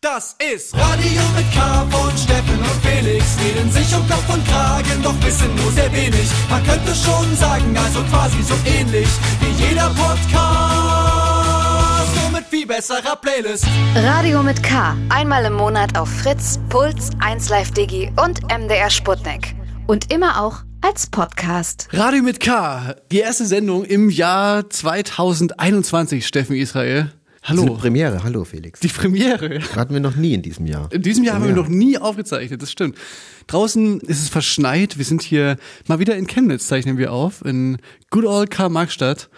Das ist Radio mit K von Steffen und Felix. Reden sich um Kopf und Kragen, doch wissen nur sehr wenig. Man könnte schon sagen, also quasi so ähnlich wie jeder Podcast. Nur mit viel besserer Playlist. Radio mit K. Einmal im Monat auf Fritz, Puls, 1Live Digi und MDR Sputnik. Und immer auch als Podcast. Radio mit K, die erste Sendung im Jahr 2021, Steffen Israel. Hallo. Das ist eine Premiere. Hallo, Felix. Die Premiere. Hatten wir noch nie in diesem Jahr. In diesem Jahr haben wir Premiere. noch nie aufgezeichnet, das stimmt. Draußen ist es verschneit. Wir sind hier mal wieder in Chemnitz, zeichnen wir auf, in Good Old Karl-Marx-Stadt.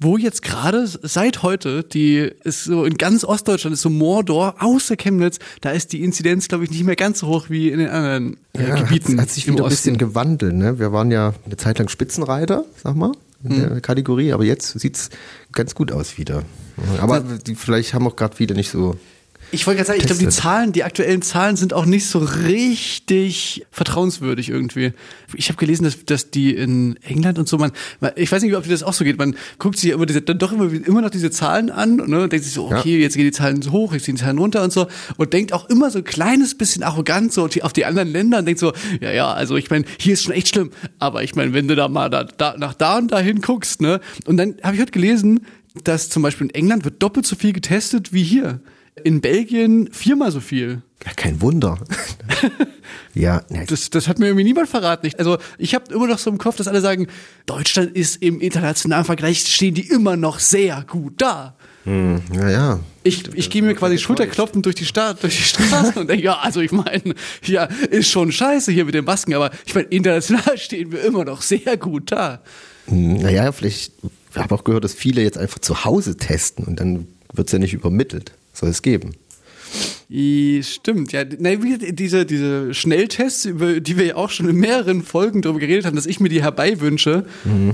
Wo jetzt gerade seit heute, die ist so in ganz Ostdeutschland, ist so Mordor, außer Chemnitz, da ist die Inzidenz, glaube ich, nicht mehr ganz so hoch wie in den anderen äh, Ja, Gebieten. Hat, hat sich wieder ein bisschen gewandelt. Ne? Wir waren ja eine Zeit lang Spitzenreiter, sag mal, in Mhm. der Kategorie, aber jetzt sieht's ganz gut aus wieder. Aber die, vielleicht haben auch gerade viele nicht so. Ich wollte gerade sagen, ich glaube, die. Zahlen, die aktuellen Zahlen sind auch nicht so richtig vertrauenswürdig irgendwie. Ich habe gelesen, dass, dass die in England und so, man, man, ich weiß nicht, ob dir das auch so geht, man guckt sich ja immer diese, dann doch immer, immer noch diese Zahlen an ne, und denkt sich so, okay, jetzt gehen die Zahlen so hoch, jetzt gehen die Zahlen runter und so und denkt auch immer so ein kleines bisschen arrogant so auf die, auf die anderen Länder und denkt so, ja, ja, also ich meine, hier ist schon echt schlimm, aber ich meine, wenn du da mal da, da, nach da und dahin guckst, ne, und dann habe ich heute gelesen, dass zum Beispiel in England wird doppelt so viel getestet wie hier. In Belgien viermal so viel. Ja, kein Wunder. ja, ne, Das, das hat mir irgendwie niemand verraten. Also ich habe immer noch so im Kopf, dass alle sagen, Deutschland ist im internationalen Vergleich, stehen die immer noch sehr gut da. ja, ja. Ich, ich gehe mir quasi Schulterklopfend durch die Stadt, durch die Straßen und denke, ja, also ich meine, ja, ist schon scheiße hier mit den Masken, aber ich meine, international stehen wir immer noch sehr gut da. Hm, Naja, vielleicht, ich habe auch gehört, dass viele jetzt einfach zu Hause testen und dann wird's ja nicht übermittelt. Soll es geben. I, stimmt, ja. Na, wie, diese, diese Schnelltests, über die wir ja auch schon in mehreren Folgen darüber geredet haben, dass ich mir die herbeiwünsche,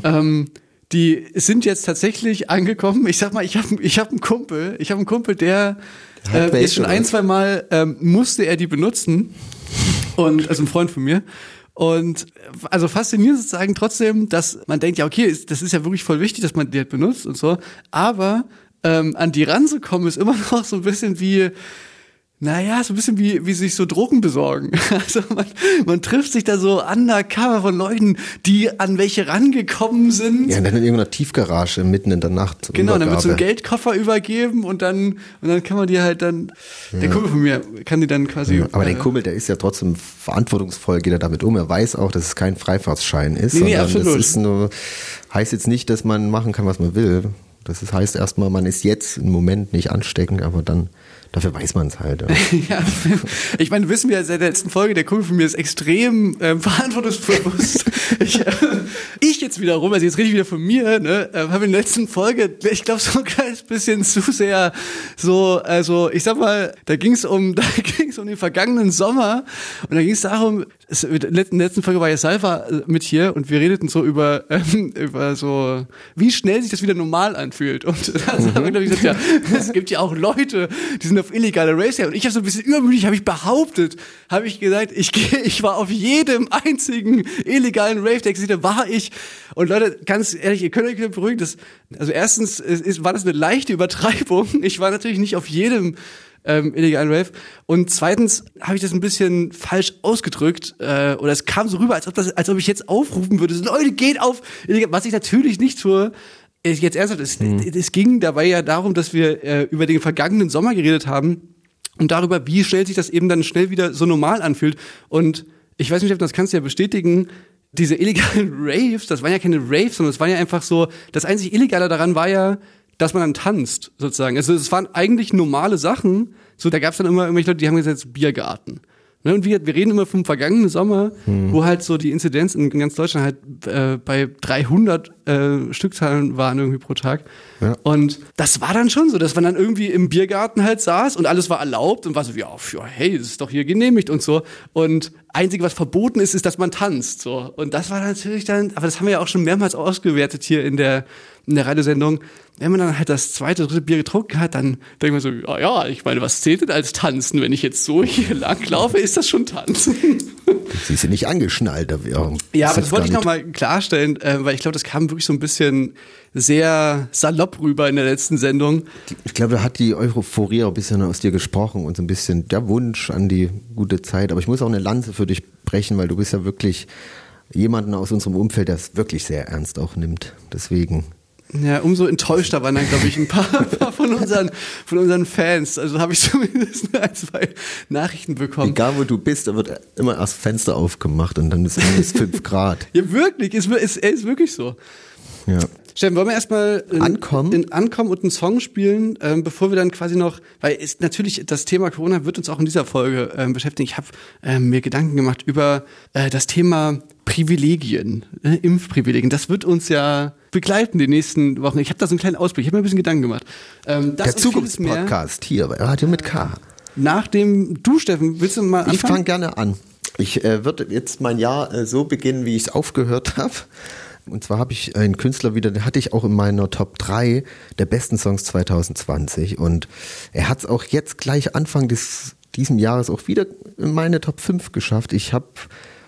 ähm, die sind jetzt tatsächlich angekommen. Ich sag mal, ich habe ich hab einen Kumpel, ich habe einen Kumpel, der äh, jetzt schon ein, zwei Mal ähm, musste er die benutzen. Und also ein Freund von mir. Und also faszinierend sozusagen trotzdem, dass man denkt, ja, okay, ist- das ist ja wirklich voll wichtig, dass man die halt benutzt und so. Aber ähm, an die ranzukommen ist immer noch so ein bisschen wie, naja, so ein bisschen wie, wie sich so Drogen besorgen. Also man, man trifft sich da so undercover von Leuten, die an welche rangekommen sind. Ja, dann in irgendeiner Tiefgarage mitten in der Nacht. Genau, dann wird so ein Übergabe. Geldkoffer übergeben und dann und dann kann man die halt dann der Kumpel von mir kann die dann quasi Ja, aber äh, der Kumpel, der ist ja trotzdem verantwortungsvoll, geht er damit um. Er weiß auch, dass es kein Freifahrtsschein ist, Nee, nee, sondern absolut. das ist nur, heißt jetzt nicht, dass man machen kann, was man will. Das heißt erstmal, man ist jetzt im Moment nicht ansteckend, aber dann, dafür weiß man es halt. Ja. Ja, ich meine, wissen wir ja seit der letzten Folge, der Kumpel von mir ist extrem ähm, verantwortungsbewusst. ich, äh, ich jetzt wiederum, also jetzt rede ich wieder von mir, ne, äh, habe in der letzten Folge, ich glaube, so ein kleines bisschen zu sehr so, also ich sag mal, da ging es um, da ging es um den vergangenen Sommer und da ging es darum, es, in der letzten- letzten Folge war ja Salva äh, mit hier und wir redeten so über, ähm, über so, wie schnell sich das wieder normal anfühlt. Und da haben wir, glaube ich, gesagt, ja, es gibt ja auch Leute, die sind auf illegale Race und ich habe so ein bisschen übermütig, habe ich behauptet, habe ich gesagt, ich ich war auf jedem einzigen illegalen Rave, der existierte, war ich. Und Leute, ganz ehrlich, ihr könnt euch wieder beruhigen, das, also erstens es ist, war das eine leichte Übertreibung. Ich war natürlich nicht auf jedem ähm, illegalen Rave. Und zweitens habe ich das ein bisschen falsch ausgedrückt äh, oder es kam so rüber, als ob, das, als ob ich jetzt aufrufen würde, so, Leute, geht auf, was ich natürlich nicht tue. Jetzt ernsthaft, es, es ging dabei ja darum, dass wir äh, über den vergangenen Sommer geredet haben und darüber, wie schnell sich das eben dann schnell wieder so normal anfühlt. Und ich weiß nicht, ob das kannst du ja bestätigen, diese illegalen Raves, das waren ja keine Raves, sondern es waren ja einfach so, das einzig Illegale daran war ja, dass man dann tanzt, sozusagen. Also es waren eigentlich normale Sachen. So, da gab es dann immer irgendwelche Leute, die haben gesagt, Biergarten. Ne, und wir, wir reden immer vom vergangenen Sommer, wo halt so die Inzidenz in ganz Deutschland halt äh, bei 300 äh, Stückzahlen waren irgendwie pro Tag. Ja. Und das war dann schon so, dass man dann irgendwie im Biergarten halt saß und alles war erlaubt und war so, ja, hey, das ist doch hier genehmigt und so. Und einzige, was verboten ist, ist, dass man tanzt. So. Und das war natürlich dann, aber das haben wir ja auch schon mehrmals ausgewertet hier in der, in der Radiosendung. Wenn man dann halt das zweite, dritte Bier getrunken hat, dann denkt man so, ja, ja, ich meine, was zählt denn als Tanzen? Wenn ich jetzt so hier lang laufe, ist das schon Tanzen. Sie ist ja nicht angeschnallt. Da wir, Ja, aber das wollte ich nochmal klarstellen, äh, weil ich glaube, das kam wirklich so ein bisschen sehr salopp rüber in der letzten Sendung. Ich glaube, da hat die Euphorie auch ein bisschen aus dir gesprochen und so ein bisschen der Wunsch an die gute Zeit. Aber ich muss auch eine Lanze für dich brechen, weil du bist ja wirklich jemanden aus unserem Umfeld, der es wirklich sehr ernst auch nimmt. Deswegen Ja, umso enttäuschter waren dann, glaube ich, ein paar, ein paar von, unseren, von unseren Fans. Also habe ich zumindest ein, zwei Nachrichten bekommen. Egal wo du bist, da wird immer erst Fenster aufgemacht und dann ist es 5 Grad. Ja, wirklich, ist, ist, ist wirklich so. Ja. Steffen, wollen wir erstmal in, Ankommen? in ankommen und einen Song spielen, ähm, bevor wir dann quasi noch, weil ist natürlich das Thema Corona wird uns auch in dieser Folge ähm, beschäftigen. Ich habe ähm, mir Gedanken gemacht über äh, das Thema Privilegien, äh, Impfprivilegien. Das wird uns ja begleiten die nächsten Wochen. Ich habe da so einen kleinen Ausblick. Ich habe mir ein bisschen Gedanken gemacht. Ähm, das Der Zukunftspodcast hier bei Radio mit K. Nach dem du, Steffen, willst du mal anfangen? Ich fange gerne an. Ich äh, würde jetzt mein Jahr äh, so beginnen, wie ich es aufgehört habe. Und zwar habe ich einen Künstler wieder, den hatte ich auch in meiner Top 3 der besten Songs 2020. Und er hat es auch jetzt gleich Anfang des diesen Jahres auch wieder in meine Top 5 geschafft. Ich habe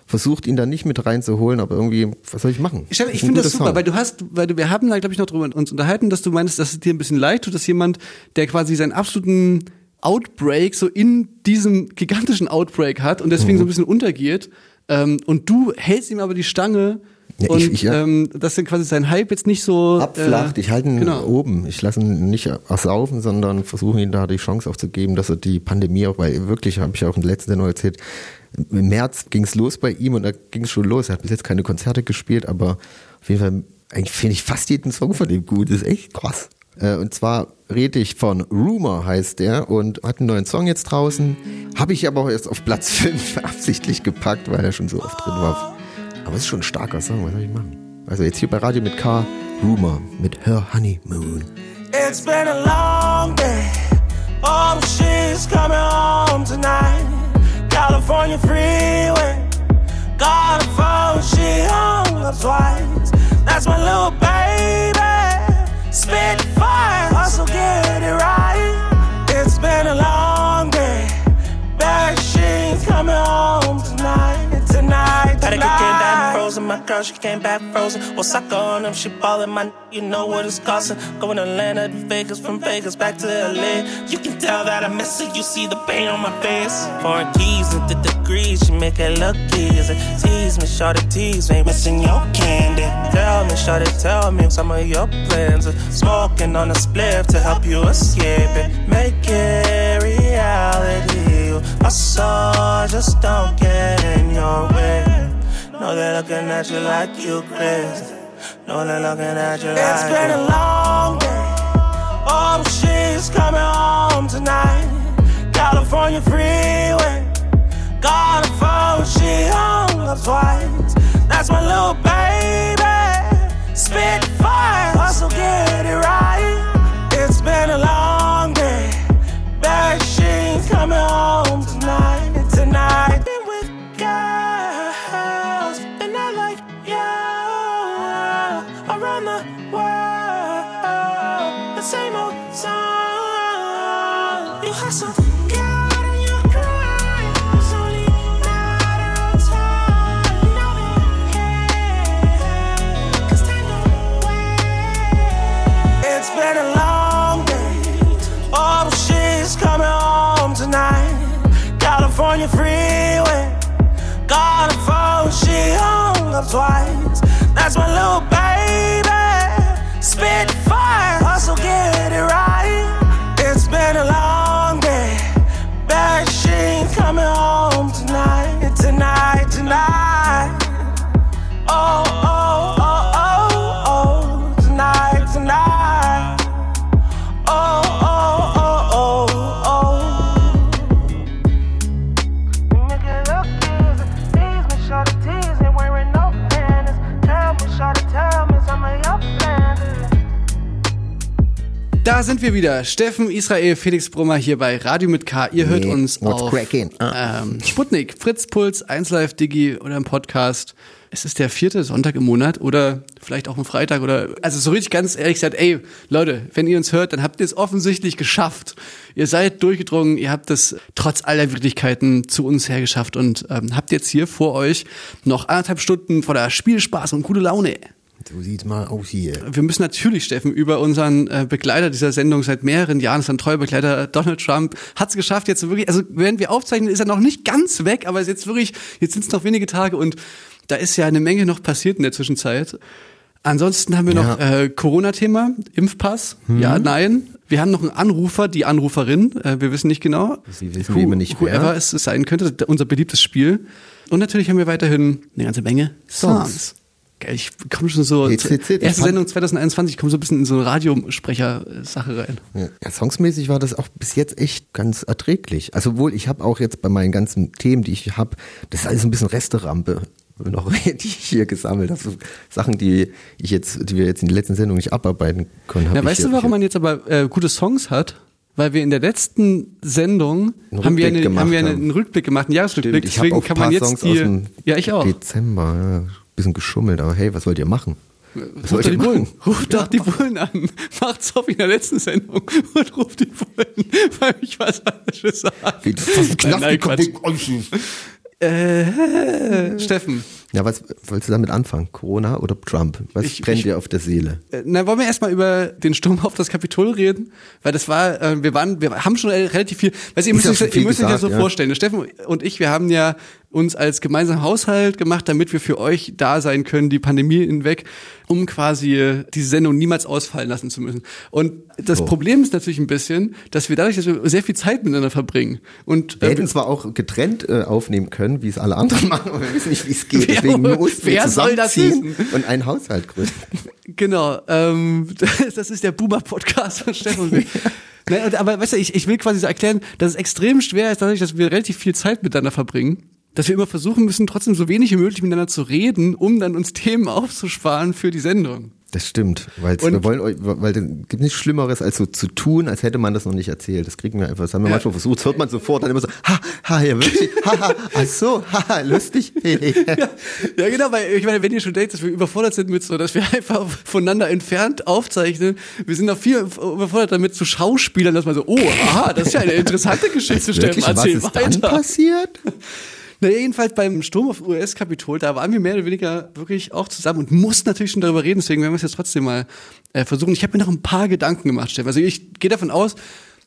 versucht, ihn da nicht mit reinzuholen, aber irgendwie, was soll ich machen? Ich Ein finde das super, Song. weil du hast, weil du, wir haben da, glaube ich, noch drüber uns unterhalten, dass du meinst, dass es dir ein bisschen leid tut, dass jemand, der quasi seinen absoluten Outbreak so in diesem gigantischen Outbreak hat und deswegen so Mhm. ein bisschen untergeht, ähm, und du hältst ihm aber die Stange Ja, und ich- ich, ähm, dass dann quasi sein Hype jetzt nicht so abflacht. äh, ich halte ihn genau. oben. Ich lasse ihn nicht ersaufen, sondern versuche ihm da die Chance aufzugeben, dass er die Pandemie auch, weil wirklich, habe ich auch in der letzten Sendung erzählt, im März ging es los bei ihm und da ging es schon los. Er hat bis jetzt keine Konzerte gespielt, aber auf jeden Fall, eigentlich finde ich fast jeden Song von ihm gut. Das ist echt krass. Äh, Und zwar rede ich von Rumor heißt der und hat einen neuen Song jetzt draußen. Habe ich aber auch erst auf Platz 5 absichtlich gepackt, weil er schon so oft drin war. Aber es ist schon ein starker Song, was soll ich machen? Also jetzt hier bei Radio mit K, Rumor mit Her Honeymoon. It's been a long day. Oh, she's coming home tonight. California freeway. Got a phone, she hung up twice. That's my little baby. Spit fire, hustle, get it right. It's been a long Had a good game down frozen. My girl, she came back frozen. Osaka on them, she ballin'. My, you know what it's costing. Going to Atlanta to Vegas, from Vegas back to LA. You can tell that I miss her. You see the pain on my face. Foreign keys and the degrees, she make it look easy. Tease me, shorty, tease me, missing your candy. Tell me, shorty, tell me some of your plans. Smoking on a spliff to help you escape it. Make it reality. My soul just don't get in your way. Know they're looking at you like you crazy. Know they're looking at you It's like It's been a long day. Oh, she's coming home tonight. California freeway. Got a phone, she hung up twice. That's my little baby. Spit fire, hustle, get it right. It's been a long day. Back, she's coming home tonight. Tonight. Up twice. That's my little baby. Spit fire, Da sind wir wieder. Steffen, Israel, Felix Brummer hier bei Radio mit K. Ihr hört uns what's auf cracking? Ah. ähm, Sputnik, Fritz, Puls, 1Live, Digi oder im Podcast. Es ist der vierte Sonntag im Monat oder vielleicht auch ein Freitag oder also so richtig ganz ehrlich gesagt, ey Leute, wenn ihr uns hört, dann habt ihr es offensichtlich geschafft. Ihr seid durchgedrungen, ihr habt es trotz aller Widrigkeiten zu uns hergeschafft und ähm, habt jetzt hier vor euch noch anderthalb Stunden voller Spielspaß und gute Laune. So sieht's mal aus hier. Wir müssen natürlich, Steffen, über unseren äh, Begleiter dieser Sendung seit mehreren Jahren, ist ein treuer Begleiter, Donald Trump, hat es geschafft, jetzt wirklich, also während wir aufzeichnen, ist er noch nicht ganz weg, aber ist jetzt wirklich, jetzt sind es noch wenige Tage und da ist ja eine Menge noch passiert in der Zwischenzeit. Ansonsten haben wir noch Ja. äh, Corona-Thema, Impfpass, Mhm. ja, nein. Wir haben noch einen Anrufer, die Anruferin, äh, wir wissen nicht genau. Sie wissen immer nicht, wer. Whoever es sein könnte, unser beliebtes Spiel. Und natürlich haben wir weiterhin eine ganze Menge Songs. Songs. Ich komme schon so, das erste Sendung 2021, ich komme so ein bisschen in so eine Radiosprecher-Sache rein. Ja. Ja, songsmäßig war das auch bis jetzt echt ganz erträglich. Also obwohl ich habe auch jetzt bei meinen ganzen Themen, die ich habe, das ist alles ein bisschen Resterampe noch, die ich hier gesammelt habe. So Sachen, die ich jetzt, die wir jetzt in der letzten Sendung nicht abarbeiten können. Na, weißt du, warum man jetzt aber äh, gute Songs hat? Weil wir in der letzten Sendung haben wir, eine, haben wir eine, haben. einen Rückblick gemacht, einen Jahresrückblick. Stimmt, Deswegen kann man jetzt Songs die. aus dem ja, ich auch. Dezember, ja, bisschen geschummelt, aber hey, was wollt ihr machen? Was Ruft wollt doch die ihr Bullen. Ruft doch die Bullen an. Macht's auf in der letzten Sendung und ruft die Bullen, weil ich was Falsches sage. Wie, das ist ein Nein, Äh, Steffen, Ja, was wolltest du damit anfangen? Corona oder Trump? Was Ich- brennt ich- dir auf der Seele? äh, na, wollen wir erstmal über den Sturm auf das Kapitol reden? Weil das war, äh, wir waren, wir haben schon relativ viel, weißt du, ihr müsst ja euch, ihr müsst euch das so ja. vorstellen. Steffen und ich, wir haben ja uns als gemeinsamen Haushalt gemacht, damit wir für euch da sein können, die Pandemie hinweg, um quasi äh, diese Sendung niemals ausfallen lassen zu müssen. Und das So. Problem ist natürlich ein bisschen, dass wir dadurch, dass wir sehr viel Zeit miteinander verbringen. Und Wir äh, hätten zwar auch getrennt äh, aufnehmen können, wie es alle anderen machen, aber wir wissen nicht, wie es geht. Wer- Deswegen mussten wir wer soll das zusammenziehen und einen Haushalt gründen. Genau, ähm, das, das ist der Boomer-Podcast von Stefan. Nein, aber weißt du, ich, ich will quasi so erklären, dass es extrem schwer ist, dadurch, dass wir relativ viel Zeit miteinander verbringen, dass wir immer versuchen müssen, trotzdem so wenig wie möglich miteinander zu reden, um dann uns Themen aufzusparen für die Sendung. Das stimmt, weil wir wollen euch, weil es gibt nichts Schlimmeres, als so zu tun, als hätte man das noch nicht erzählt. Das kriegen wir einfach, das haben wir Ja. manchmal versucht, das hört man sofort dann immer so, ha, ha, ja wirklich, ha, ha, ach so, ha, ha, lustig. Ja, genau, weil ich meine, wenn ihr schon denkt, dass wir überfordert sind mit so, dass wir einfach voneinander entfernt aufzeichnen, wir sind auch viel überfordert damit zu Schauspielern, dass man so, oh, aha, das ist ja eine interessante Geschichte, Steffen, Wirklich, was erzähl ist dann weiter. passiert? Na, jedenfalls beim Sturm auf US-Kapitol, da waren wir mehr oder weniger wirklich auch zusammen und mussten natürlich schon darüber reden, deswegen werden wir es jetzt trotzdem mal äh, versuchen. Ich habe mir noch ein paar Gedanken gemacht, Steffen. Also ich gehe davon aus,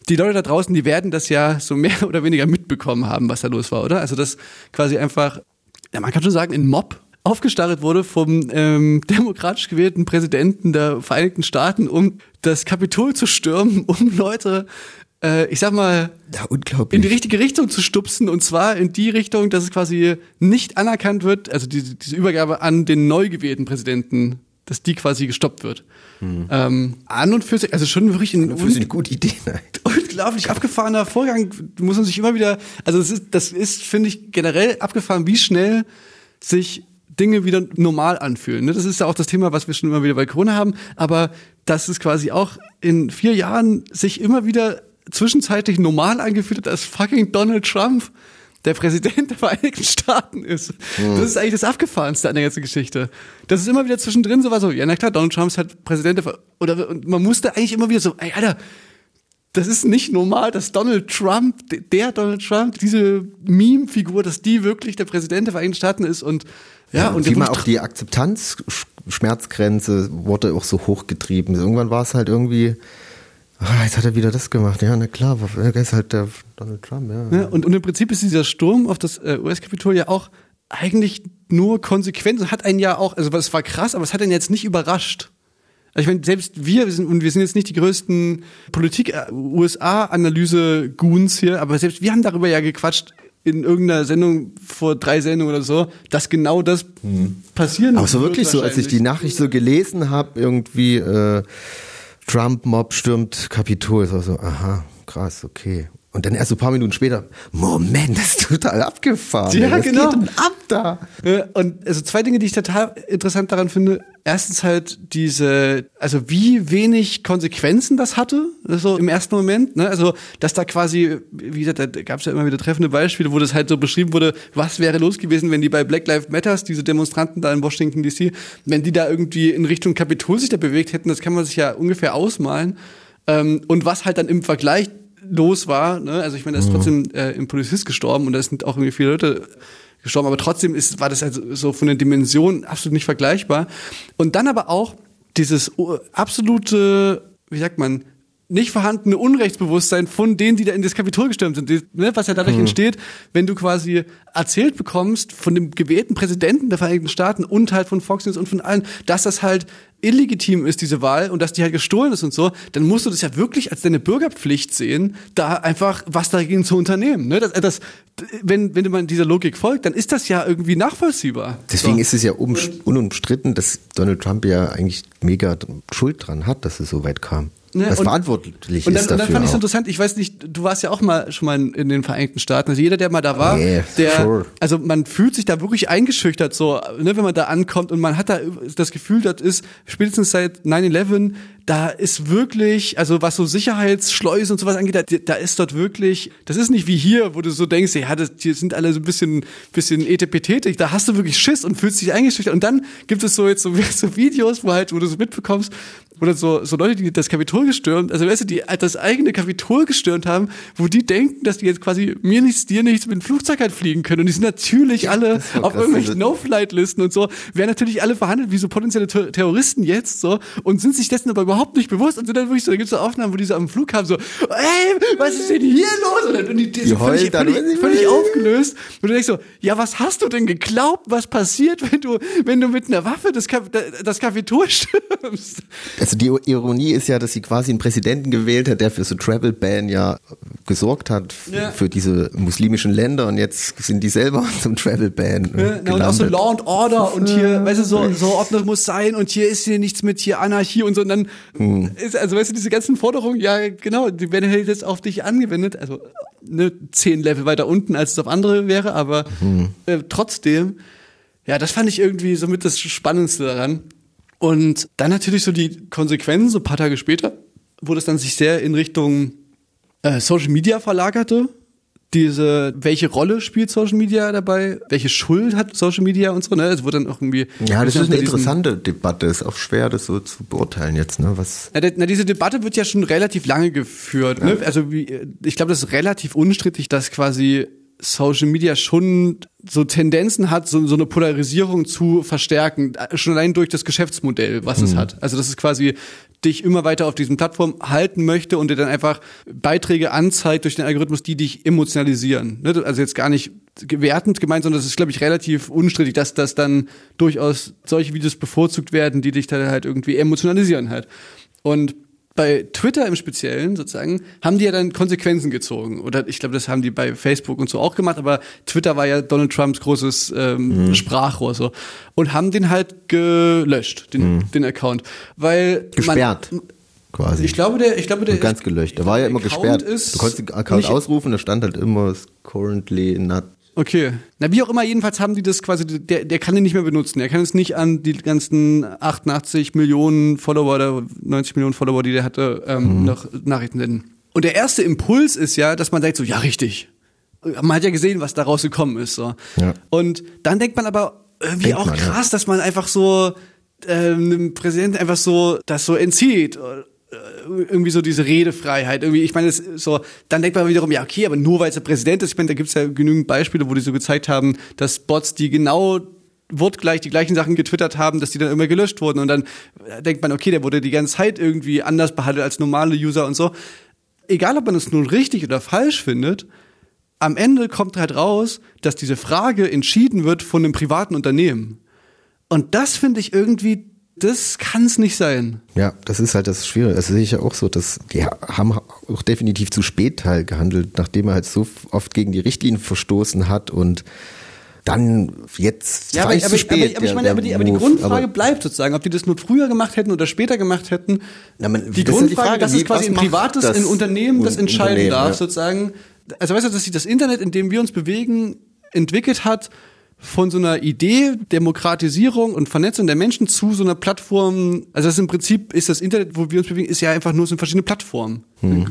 die Leute da draußen, die werden das ja so mehr oder weniger mitbekommen haben, was da los war, oder? Also dass quasi einfach, ja, man kann schon sagen, ein Mob aufgestartet wurde vom ähm, demokratisch gewählten Präsidenten der Vereinigten Staaten, um das Kapitol zu stürmen, um Leute, äh, ich sag mal, Ja, in unglaublich. die richtige Richtung zu stupsen und zwar in die Richtung, dass es quasi nicht anerkannt wird, also diese, diese Übergabe an den neu gewählten Präsidenten, dass die quasi gestoppt wird. Ähm, an und für sich, also schon wirklich ein Für eine gute Idee. Nein. unglaublich abgefahrener Vorgang. Muss man sich immer wieder, also das ist, das ist, finde ich, generell abgefahren, wie schnell sich Dinge wieder normal anfühlen. ne? Das ist ja auch das Thema, was wir schon immer wieder bei Corona haben, aber dass es quasi auch in vier Jahren sich immer wieder zwischenzeitlich normal angefühlt hat, dass fucking Donald Trump der Präsident der Vereinigten Staaten ist. Das ist eigentlich das Abgefahrenste an der ganzen Geschichte. Das ist immer wieder zwischendrin so war so, ja na klar, Donald Trump ist halt Präsident der Ver oder und man musste eigentlich immer wieder so, ey Alter, das ist nicht normal, dass Donald Trump, der Donald Trump, diese Meme-Figur, dass die wirklich der Präsident der Vereinigten Staaten ist und ja, und wie man auch die Akzeptanz, Schmerzgrenze wurde auch so hochgetrieben. Irgendwann war es halt irgendwie, ah, jetzt hat er wieder das gemacht. Ja, na klar, er ist halt der Donald Trump, ja. Ja, und, und im Prinzip ist dieser Sturm auf das äh, US-Kapitol ja auch eigentlich nur konsequent und hat einen ja auch, also es war krass, aber es hat einen jetzt nicht überrascht. Also ich meine, selbst wir, wir sind, und wir sind jetzt nicht die größten Politik-USA-Analyse-Goons hier, aber selbst wir haben darüber ja gequatscht in irgendeiner Sendung vor drei Sendungen oder so, dass genau das passieren Aber so wirklich so, als ich die. Nachricht so gelesen habe, irgendwie äh, Trump-Mob stürmt Kapitol, so, so, aha, krass, okay. Und dann erst so ein paar Minuten später, Moment, das ist total abgefahren. Ja, Was genau. geht denn ab da? Und also zwei Dinge, die ich total interessant daran finde. Erstens halt diese, also wie wenig Konsequenzen das hatte, so im ersten Moment. Ne? Also, dass da quasi, wie gesagt, da gab es ja immer wieder treffende Beispiele, wo das halt so beschrieben wurde, was wäre los gewesen, wenn die bei Black Lives Matters, diese Demonstranten da in Washington DC, wenn die da irgendwie in Richtung Kapitol sich da bewegt hätten, das kann man sich ja ungefähr ausmalen. Ähm, und was halt dann im Vergleich los war, ne? also ich meine, da ist trotzdem äh, ein Polizist gestorben und da sind auch irgendwie viele Leute gestorben, aber trotzdem ist, war das halt so von den Dimensionen absolut nicht vergleichbar. Und dann aber auch dieses uh, absolute, wie sagt man, nicht vorhandene Unrechtsbewusstsein von denen, die da in das Kapitol gestürmt sind, die, ne, was ja dadurch entsteht, wenn du quasi erzählt bekommst von dem gewählten Präsidenten der Vereinigten Staaten und halt von Fox News und von allen, dass das halt illegitim ist, diese Wahl, und dass die halt gestohlen ist und so, dann musst du das ja wirklich als deine Bürgerpflicht sehen, da einfach was dagegen zu unternehmen. Ne? Das, das, wenn, wenn man dieser Logik folgt, dann ist das ja irgendwie nachvollziehbar. Deswegen so. ist es ja um, unumstritten, dass Donald Trump ja eigentlich mega Schuld dran hat, dass es so weit kam. Ne, was und- verantwortlich Und dann, ist und dann fand ich es interessant, ich weiß nicht, du warst ja auch mal schon mal in, in den Vereinigten Staaten. Also jeder, der mal da war, Yeah, der, sure. also man fühlt sich da wirklich eingeschüchtert, so, ne, wenn man da ankommt und man hat da das Gefühl, das ist spätestens seit 9-11, da ist wirklich, also was so Sicherheitsschleusen und sowas angeht, da, da ist dort wirklich, das ist nicht wie hier, wo du so denkst, ja, das, hier sind alle so ein bisschen, bisschen etepetetisch, da hast du wirklich Schiss und fühlst dich eingeschüchtert. Und dann gibt es so jetzt so, so Videos, wo halt, wo du so mitbekommst, oder so, so Leute, die das Kapitol gestürmt, also weißt du, die das eigene Kapitol gestürmt haben, wo die denken, dass die jetzt quasi mir nichts, dir nichts mit dem Flugzeug halt fliegen können. Und die sind natürlich alle das auf irgendwelchen No-Flight-Listen und so, werden natürlich alle verhandelt wie so potenzielle Ter Terroristen jetzt so und sind sich dessen aber überhaupt nicht bewusst und sind dann wirklich so, da gibt's so Aufnahmen, wo die so am Flughafen so, ey, was ist denn hier los? Und, dann, und die, die, sind heulen völlig, dann, völlig, völlig aufgelöst. Und du denkst so, ja, was hast du denn geglaubt, was passiert, wenn du, wenn du mit einer Waffe das, Kap das Kapitol stürmst? Also die Ironie ist ja, dass sie quasi einen Präsidenten gewählt hat, der für so Travel Ban ja gesorgt hat Ja. für diese muslimischen Länder und jetzt sind die selber zum Travel Ban Ja, und auch so. Law and Order und hier, weißt du, so, so Ordnung muss sein und hier ist hier nichts mit hier Anarchie und so. Und dann ist, also weißt du, diese ganzen Forderungen, ja, genau, die werden halt jetzt auf dich angewendet. Also ne, zehn Level weiter unten, als es auf andere wäre, aber äh, trotzdem, ja, das fand ich irgendwie somit das Spannendste daran. Und dann natürlich so die Konsequenzen, so ein paar Tage später, wo das dann sich sehr in Richtung äh, Social Media verlagerte. Diese, welche Rolle spielt Social Media dabei? Welche Schuld hat Social Media und so, ne? Es wurde dann auch irgendwie. Ja, das ist eine interessante Debatte. Ist auch schwer, das so zu beurteilen jetzt, ne? Was Na, na, diese Debatte wird ja schon relativ lange geführt. Ne? Also wie, ich glaube, das ist relativ unstrittig, dass quasi Social Media schon so Tendenzen hat, so, so eine Polarisierung zu verstärken, schon allein durch das Geschäftsmodell, was es hat. Also dass es quasi dich immer weiter auf diesen Plattformen halten möchte und dir dann einfach Beiträge anzeigt durch den Algorithmus, die dich emotionalisieren. Ne? Also jetzt gar nicht gewertend gemeint, sondern das ist, glaube ich, relativ unstrittig, dass das dann durchaus solche Videos bevorzugt werden, die dich dann halt irgendwie emotionalisieren halt. Und bei Twitter im Speziellen sozusagen haben die ja dann Konsequenzen gezogen. Oder ich glaube, das haben die bei Facebook und so auch gemacht, aber Twitter war ja Donald Trumps großes ähm, Sprachrohr so. Und haben den halt gelöscht, den, den Account. Weil gesperrt, Man, quasi. ich glaube, der, ich glaube, der und ganz gelöscht. Der war ja immer Account gesperrt. Du konntest den Account ausrufen, da stand halt immer currently not. Okay. Na, wie auch immer, jedenfalls haben die das quasi, der, der kann den nicht mehr benutzen. Er kann es nicht an die ganzen 88 Millionen Follower oder 90 Millionen Follower, die der hatte, ähm, noch Nachrichten senden. Und der erste Impuls ist ja, dass man sagt so, ja, richtig. Man hat ja gesehen, was daraus gekommen ist. So. Ja. Und dann denkt man aber irgendwie Denkt auch man, ja. krass, dass man einfach so ähm, einem Präsidenten einfach so das so entzieht. Irgendwie so diese Redefreiheit. Irgendwie, ich meine, es ist so, dann denkt man wiederum, ja, okay, aber nur weil es der Präsident ist, ich meine, da gibt's ja genügend Beispiele, wo die so gezeigt haben, dass Bots, die genau wortgleich die gleichen Sachen getwittert haben, dass die dann immer gelöscht wurden. Und dann denkt man, okay, der wurde die ganze Zeit irgendwie anders behandelt als normale User und so. Egal, ob man es nun richtig oder falsch findet, am Ende kommt halt raus, dass diese Frage entschieden wird von einem privaten Unternehmen. Und das finde ich irgendwie, das kann es nicht sein. Ja, das ist halt das Schwierige. Das sehe ich ja auch so, dass die haben auch definitiv zu spät halt gehandelt, nachdem er halt so oft gegen die Richtlinien verstoßen hat und dann jetzt Ja, aber, ich aber, zu aber, spät. aber ich der- meine, aber die, aber die. Grundfrage Aber- bleibt sozusagen, ob die das nur früher gemacht hätten oder später gemacht hätten. Na, man- die das ist ja die Grundfrage, Frage, dass es quasi ein privates das ein Unternehmen das entscheiden Unternehmen, darf, ja. sozusagen. Also weißt du, dass sich das Internet, in dem wir uns bewegen, entwickelt hat von so einer Idee, Demokratisierung und Vernetzung der Menschen zu so einer Plattform, also das ist im Prinzip ist das Internet, wo wir uns bewegen, ist ja einfach nur so verschiedene Plattformen.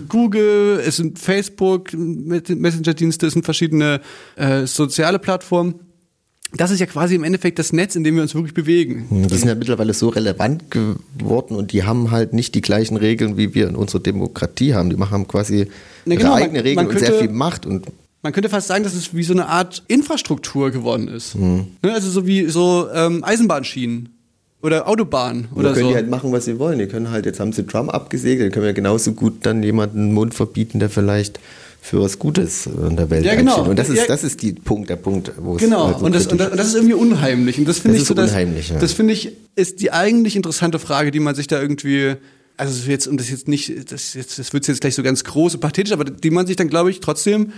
Google, es sind Facebook, Messenger-Dienste, es sind verschiedene äh, soziale Plattformen. Das ist ja quasi im Endeffekt das Netz, in dem wir uns wirklich bewegen. Die sind ja mittlerweile so relevant geworden und die haben halt nicht die gleichen Regeln, wie wir in unserer Demokratie haben. Die machen quasi Na ihre genau, man- eigene Regeln man und sehr könnte- viel Macht und Man könnte fast sagen, dass es wie so eine Art Infrastruktur geworden ist. Mhm. Also so wie so ähm, Eisenbahnschienen oder Autobahnen Oder können so. die halt machen, was sie wollen. Die können halt, jetzt haben sie Trump abgesegelt, dann können wir genauso gut dann jemanden den Mund verbieten, der vielleicht für was Gutes in der Welt Ja, genau. einsteht. Und das ist, Ja. das ist die Punkt, der Punkt, wo es Genau, halt so und, das, und, das, und das ist irgendwie unheimlich. Und das finde ich so, dass, unheimlich, ja. das finde ich, ist die eigentlich interessante Frage, die man sich da irgendwie, also jetzt, und das jetzt nicht, das jetzt, das wird jetzt gleich so ganz groß und pathetisch, aber die man sich dann, glaube ich, trotzdem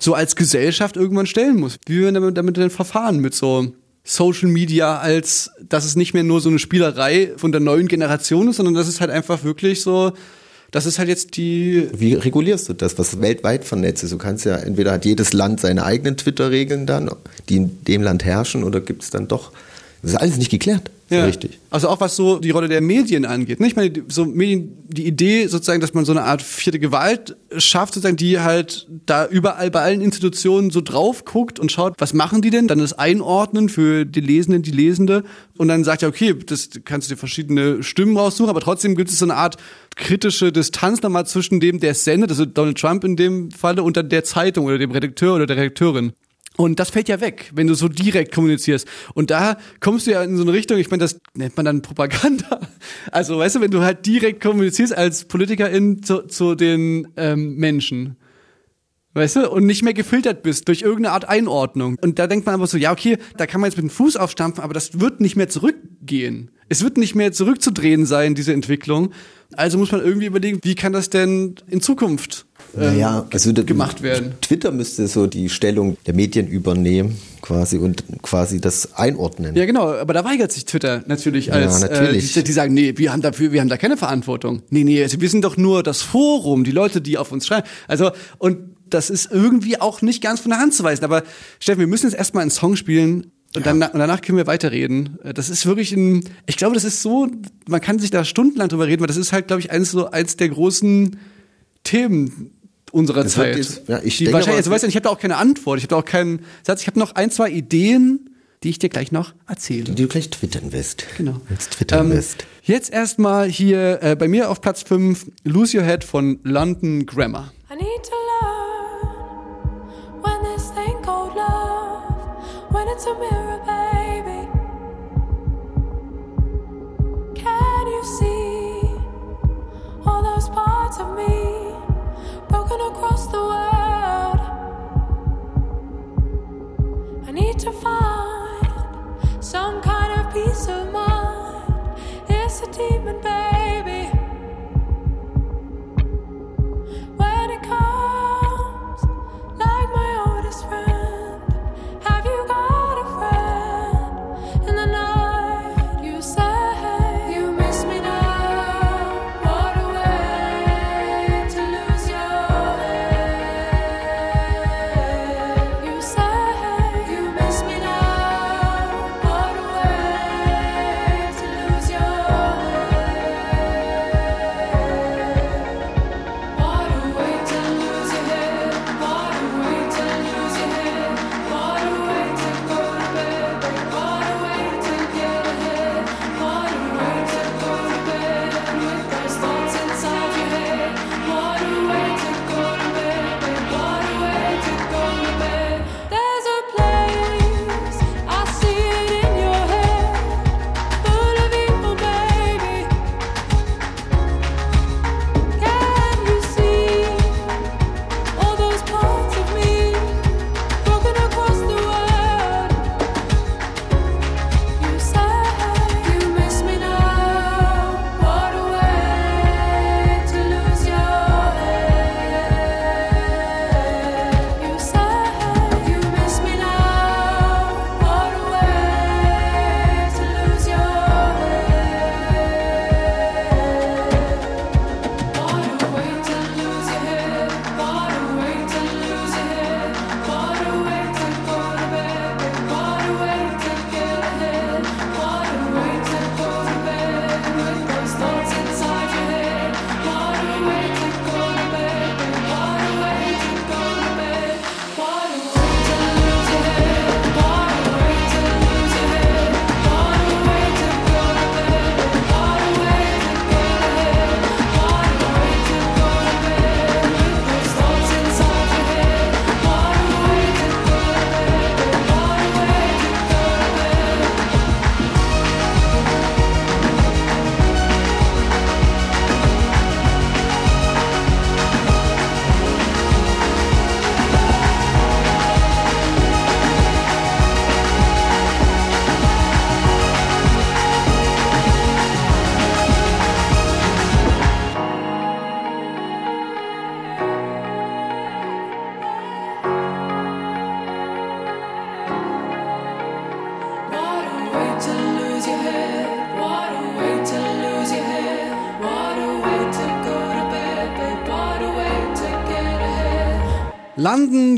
so als Gesellschaft irgendwann stellen muss. Wie wir damit, damit denn verfahren mit so Social Media, als dass es nicht mehr nur so eine Spielerei von der neuen Generation ist, sondern dass es halt einfach wirklich so, das ist halt jetzt die, Wie regulierst du das, was weltweit vernetzt ist? Du kannst ja, entweder hat jedes Land seine eigenen Twitter-Regeln dann, die in dem Land herrschen, oder gibt es dann doch, das ist alles nicht geklärt, so richtig. Also auch was so die Rolle der Medien angeht. Ne? Ich meine, so Medien, die Idee sozusagen, dass man so eine Art vierte Gewalt schafft, sozusagen, die halt da überall bei allen Institutionen so drauf guckt und schaut, was machen die denn? Dann das Einordnen für die Lesenden, die Lesende und dann sagt ja, okay, das kannst du dir verschiedene Stimmen raussuchen, aber trotzdem gibt es so eine Art kritische Distanz nochmal zwischen dem, der es sendet, also Donald Trump in dem Falle, und dann der Zeitung oder dem Redakteur oder der Redakteurin. Und das fällt ja weg, wenn du so direkt kommunizierst. Und da kommst du ja in so eine Richtung, ich meine, das nennt man dann Propaganda. Also, weißt du, wenn du halt direkt kommunizierst als Politikerin zu, zu den ähm, Menschen. Weißt du? Und nicht mehr gefiltert bist durch irgendeine Art Einordnung. Und da denkt man einfach so, ja, okay, da kann man jetzt mit dem Fuß aufstampfen, aber das wird nicht mehr zurückgehen. Es wird nicht mehr zurückzudrehen sein, diese Entwicklung. Also muss man irgendwie überlegen, wie kann das denn in Zukunft ähm, Naja, also gemacht werden? Twitter müsste so die Stellung der Medien übernehmen, quasi, und quasi das einordnen. Ja, genau, aber da weigert sich Twitter natürlich als natürlich. Äh, die, die sagen, nee, wir haben dafür, wir haben da keine Verantwortung. Nee, nee, also wir sind doch nur das Forum, die Leute, die auf uns schreiben. Also und das ist irgendwie auch nicht ganz von der Hand zu weisen, aber Steffen, wir müssen jetzt erstmal einen Song spielen und, dann, und danach können wir weiterreden. Äh, Das ist wirklich ein ich glaube, das ist so, man kann sich da stundenlang drüber reden, weil das ist halt glaube ich eins so eins der großen Themen unserer Das Zeit. jetzt- ja, ich die denke wahrscheinlich, aber- also weißt du, ich habe da auch keine Antwort, ich habe da auch keinen Satz, ich habe noch ein, zwei Ideen, die ich dir gleich noch erzähle. Die du gleich twittern wirst. Genau. Jetzt twittern Ähm, wirst. jetzt erstmal hier äh, bei mir auf Platz 5 Lose Your Head von London Grammar. I need to learn when this thing called love, when it's a mirror, baby. Can you see all those parts of me to find some kind of peace of mind. It's a demon, baby.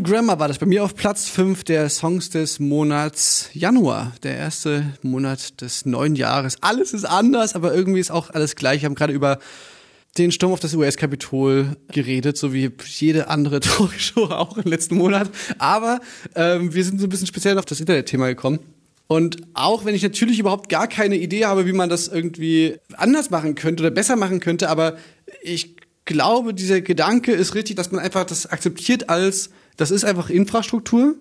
Grammar war das bei mir auf Platz 5 der Songs des Monats Januar, der erste Monat des neuen Jahres. Alles ist anders, aber irgendwie ist auch alles gleich. Wir haben gerade über den Sturm auf das US-Kapitol geredet, so wie jede andere Talkshow auch im letzten Monat. Aber ähm, wir sind so ein bisschen speziell auf das Internetthema gekommen. Und auch wenn ich natürlich überhaupt gar keine Idee habe, wie man das irgendwie anders machen könnte oder besser machen könnte, aber ich glaube, dieser Gedanke ist richtig, dass man einfach das akzeptiert als, das ist einfach Infrastruktur.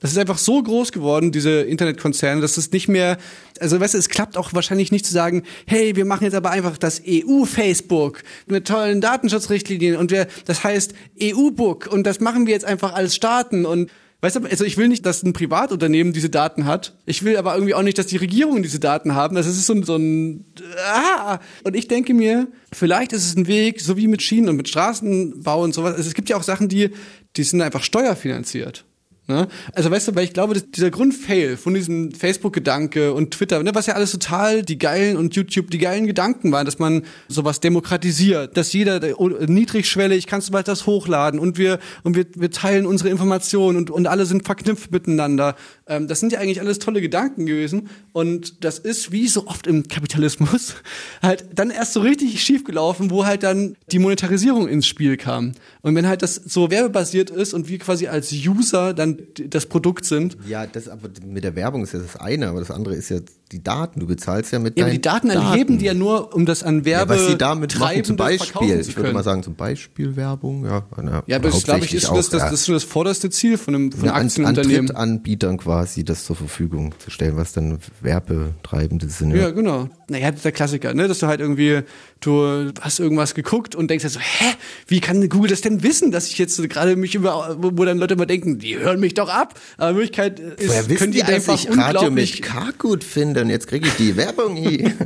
Das ist einfach so groß geworden, diese Internetkonzerne, dass es nicht mehr, also weißt du, es klappt auch wahrscheinlich nicht zu sagen, hey, wir machen jetzt aber einfach das EU-Facebook mit tollen Datenschutzrichtlinien und wir, das heißt EU-Book und das machen wir jetzt einfach als Staaten und Weißt du, also ich will nicht, dass ein Privatunternehmen diese Daten hat. Ich will aber irgendwie auch nicht, dass die Regierungen diese Daten haben. Das ist so ein, so ein ah. Und ich denke mir, vielleicht ist es ein Weg, so wie mit Schienen und mit Straßenbau und sowas. Also es gibt ja auch Sachen, die, die sind einfach steuerfinanziert. Ne? Also weißt du, weil ich glaube, dass dieser Grundfail von diesem Facebook-Gedanke und Twitter, ne, was ja alles total die geilen und YouTube die geilen Gedanken waren, dass man sowas demokratisiert, dass jeder niedrigschwellig kannst du bald das hochladen und wir und wir, wir teilen unsere Informationen und, und alle sind verknüpft miteinander. Ähm, das sind ja eigentlich alles tolle Gedanken gewesen und das ist wie so oft im Kapitalismus halt dann erst so richtig schief gelaufen, wo halt dann die Monetarisierung ins Spiel kam. Und wenn halt das so werbebasiert ist und wir quasi als User dann das Produkt sind, Ja, das aber mit der Werbung ist ja das eine, aber das andere ist ja die Daten. Du bezahlst ja mit Ja, deinen die Daten erheben die ja nur, um das an Ja, Werbe was sie damit machen, zum Beispiel, ich würde mal sagen, zum Beispiel Werbung, ja. na, Ja, aber das glaube ich ist das, auch, das, ja. das ist schon das vorderste Ziel von einem, von Ja, einem an, an Aktienunternehmen. Drittanbietern quasi das zur Verfügung zu stellen, was dann Werbetreibende sind. Ja, genau. Naja, das ist der Klassiker, ne? Dass du halt irgendwie, du hast irgendwas geguckt und denkst halt so, hä, wie kann Google das denn wissen, dass ich jetzt gerade mich über, wo dann Leute immer denken, die hören mich doch ab. Aber in Wirklichkeit ist, können die, die dass einfach ich Radio unglaublich mit K gut finde und jetzt kriege ich die Werbung hier.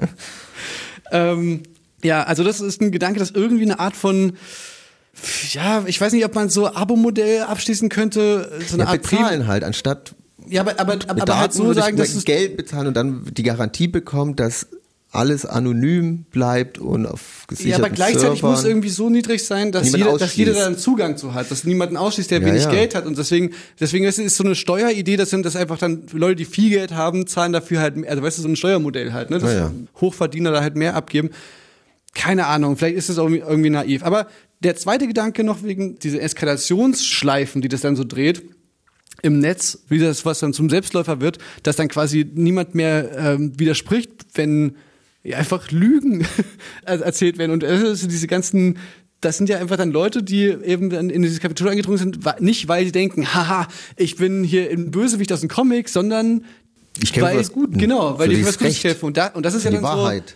Ähm, ja, also das ist ein Gedanke, dass irgendwie eine Art von ja, ich weiß nicht, ob man so Abo-Modell abschließen könnte, so eine ja, Art Prim- bezahlen halt, anstatt Ja, aber, aber, aber, aber halt so sagen, dass Geld bezahlen und dann die Garantie bekommt, dass alles anonym bleibt und auf ja, gesicherten aber gleichzeitig Servern. muss irgendwie so niedrig sein, dass jeder, dass jeder da einen Zugang zu hat, dass niemanden ausschließt, der Ja, wenig ja. Geld hat und deswegen, deswegen ist es so eine Steueridee, das sind das einfach dann Leute, die viel Geld haben, zahlen dafür halt, mehr- also weißt du, so ein Steuermodell halt, ne, dass Ja, ja. Hochverdiener da halt mehr abgeben. Keine Ahnung, vielleicht ist es irgendwie, irgendwie naiv. Aber der zweite Gedanke noch wegen dieser Eskalationsschleifen, die das dann so dreht, im Netz, wie das, was dann zum Selbstläufer wird, dass dann quasi niemand mehr ähm, widerspricht, wenn ja, einfach Lügen erzählt werden. Und äh, so diese ganzen, das sind ja einfach dann Leute, die eben dann in dieses Kapitol eingedrungen sind, nicht weil sie denken, haha, ich bin hier ein Bösewicht aus dem Comic, sondern Ich kämpfe weil, was Guten. Genau, weil Für die was Gutes kämpfen. Und, da, und das ist Für ja die dann Wahrheit. so,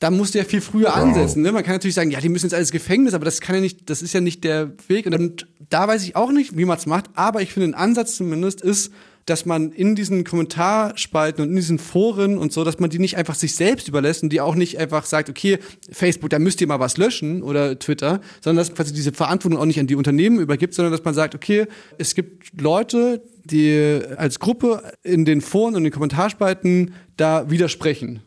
da musst du ja viel früher ansetzen. Ne? Man kann natürlich sagen, ja, die müssen jetzt alles Gefängnis, aber das kann ja nicht, das ist ja nicht der Weg. Und, dann, da weiß ich auch nicht, wie man es macht, aber ich finde, ein Ansatz zumindest ist, dass man in diesen Kommentarspalten und in diesen Foren und so, dass man die nicht einfach sich selbst überlässt und die auch nicht einfach sagt, okay, Facebook, da müsst ihr mal was löschen oder Twitter, sondern dass quasi diese Verantwortung auch nicht an die Unternehmen übergibt, sondern dass man sagt, okay, es gibt Leute, die als Gruppe in den Foren und den Kommentarspalten da widersprechen.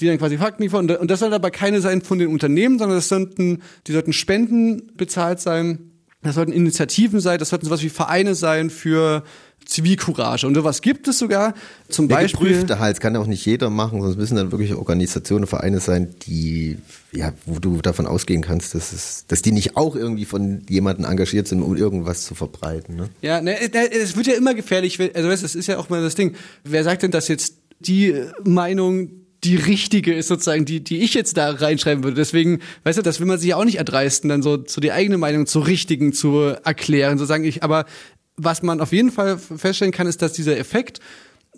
Die dann quasi Fakten liefern. Und das soll aber keine sein von den Unternehmen, sondern das sollten, die sollten Spenden bezahlt sein, das sollten Initiativen sein, das sollten sowas wie Vereine sein für Zivilcourage. Und sowas gibt es sogar. Zum Der Beispiel. geprüfte halt, das kann ja auch nicht jeder machen, sonst müssen dann wirklich Organisationen, Vereine sein, die, ja, wo du davon ausgehen kannst, dass es, dass die nicht auch irgendwie von jemandem engagiert sind, um irgendwas zu verbreiten. Ne? Ja, ne, es wird ja immer gefährlich. Also weißt, das ist ja auch mal das Ding. Wer sagt denn, dass jetzt die Meinung die richtige ist sozusagen, die, die ich jetzt da reinschreiben würde. Deswegen, weißt du, das will man sich ja auch nicht erdreisten, dann so, so die eigene Meinung zur richtigen zu erklären, so sagen ich. Aber was man auf jeden Fall feststellen kann, ist, dass dieser Effekt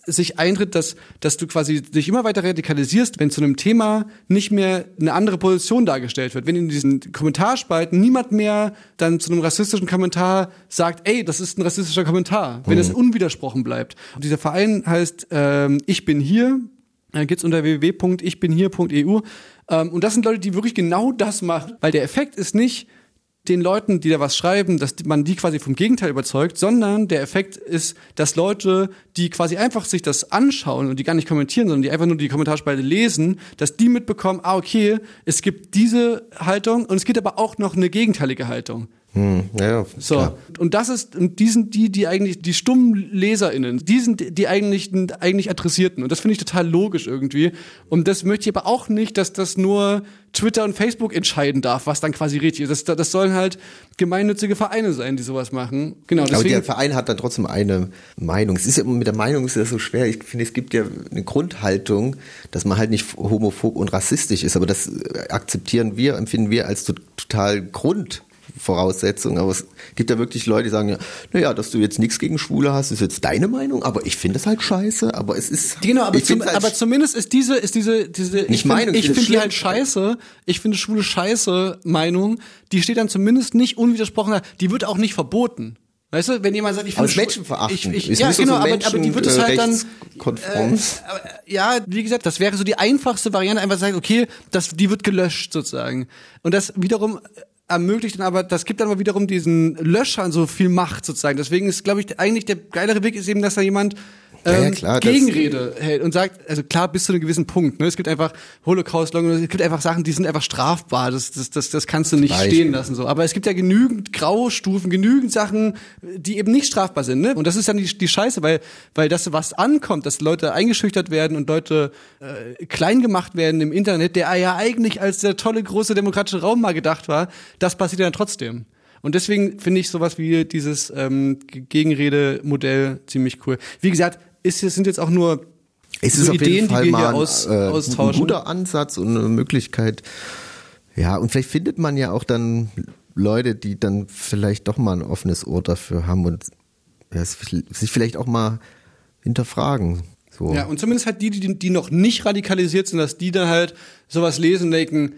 sich eintritt, dass, dass du quasi dich immer weiter radikalisierst, wenn zu einem Thema nicht mehr eine andere Position dargestellt wird. Wenn in diesen Kommentarspalten niemand mehr dann zu einem rassistischen Kommentar sagt, ey, das ist ein rassistischer Kommentar, wenn es unwidersprochen bleibt. Und dieser Verein heißt ähm, Ich bin hier, dann geht's unter www.ichbinhier.eu. Ähm, und das sind Leute, die wirklich genau das machen. Weil der Effekt ist nicht, den Leuten, die da was schreiben, dass man die quasi vom Gegenteil überzeugt, sondern der Effekt ist, dass Leute, die quasi einfach sich das anschauen und die gar nicht kommentieren, sondern die einfach nur die Kommentarspalte lesen, dass die mitbekommen, ah, okay, es gibt diese Haltung und es gibt aber auch noch eine gegenteilige Haltung. Hm, ja, ja, So, klar. und das ist, und die sind die, die eigentlich, die stummen LeserInnen, die sind die eigentlichen, eigentlich Adressierten. Und das finde ich total logisch irgendwie. Und das möchte ich aber auch nicht, dass das nur Twitter und Facebook entscheiden darf, was dann quasi richtig ist. Das, das sollen halt gemeinnützige Vereine sein, die sowas machen. Genau, Aber deswegen. der Verein hat dann trotzdem eine Meinung. Es ist ja immer mit der Meinung ist ja so schwer. Ich finde, es gibt ja eine Grundhaltung, dass man halt nicht homophob und rassistisch ist. Aber das äh, akzeptieren wir, empfinden wir als to total Grundvoraussetzung. Aber es gibt ja wirklich Leute, die sagen ja, naja, dass du jetzt nichts gegen Schwule hast, ist jetzt deine Meinung. Aber ich finde es halt scheiße. Aber es ist. Genau, aber, ich zum, halt aber zumindest ist diese, ist diese, diese, ich finde Meinung, ich ich finde die halt scheiße, ich finde schwule Scheiße Meinung, die steht dann zumindest nicht unwidersprochen, die wird auch nicht verboten. Weißt du, wenn jemand sagt, ich finde es menschenverachtend. Ich, ich, ja, genau, so aber, aber die wird es halt dann, menschenrechtskonform. aber, ja, wie gesagt, das wäre so die einfachste Variante, einfach sagen, okay, das, die wird gelöscht sozusagen. Und das wiederum ermöglicht dann aber, das gibt dann aber wiederum diesen Löschern so viel Macht sozusagen. Deswegen ist, glaube ich, eigentlich der geilere Weg ist eben, dass da jemand Ja, ja, ähm, klar, Gegenrede hält und sagt, also klar, bis zu einem gewissen Punkt. Ne? Es gibt einfach Holocaust-Leugnung, es gibt einfach Sachen, die sind einfach strafbar. Das, das, das, das kannst du nicht Beispiel. stehen lassen. so. Aber es gibt ja genügend Graustufen, genügend Sachen, die eben nicht strafbar sind. Ne? Und das ist dann die, die Scheiße, weil, weil das, was ankommt, dass Leute eingeschüchtert werden und Leute äh, klein gemacht werden im Internet, der ja eigentlich als der tolle, große demokratische Raum mal gedacht war, das passiert ja dann trotzdem. Und deswegen finde ich sowas wie dieses ähm, Gegenredemodell ziemlich cool. Wie gesagt, ist, es sind jetzt auch nur Es so ist auf Ideen, jeden Fall die wir mal hier ein, aus, äh, ein austauschen. guter Ansatz und eine Möglichkeit. Ja, und vielleicht findet man ja auch dann Leute, die dann vielleicht doch mal ein offenes Ohr dafür haben und ja, es- sich vielleicht auch mal hinterfragen. So. Ja, und zumindest halt die, die, die noch nicht radikalisiert sind, dass die dann halt sowas lesen und denken,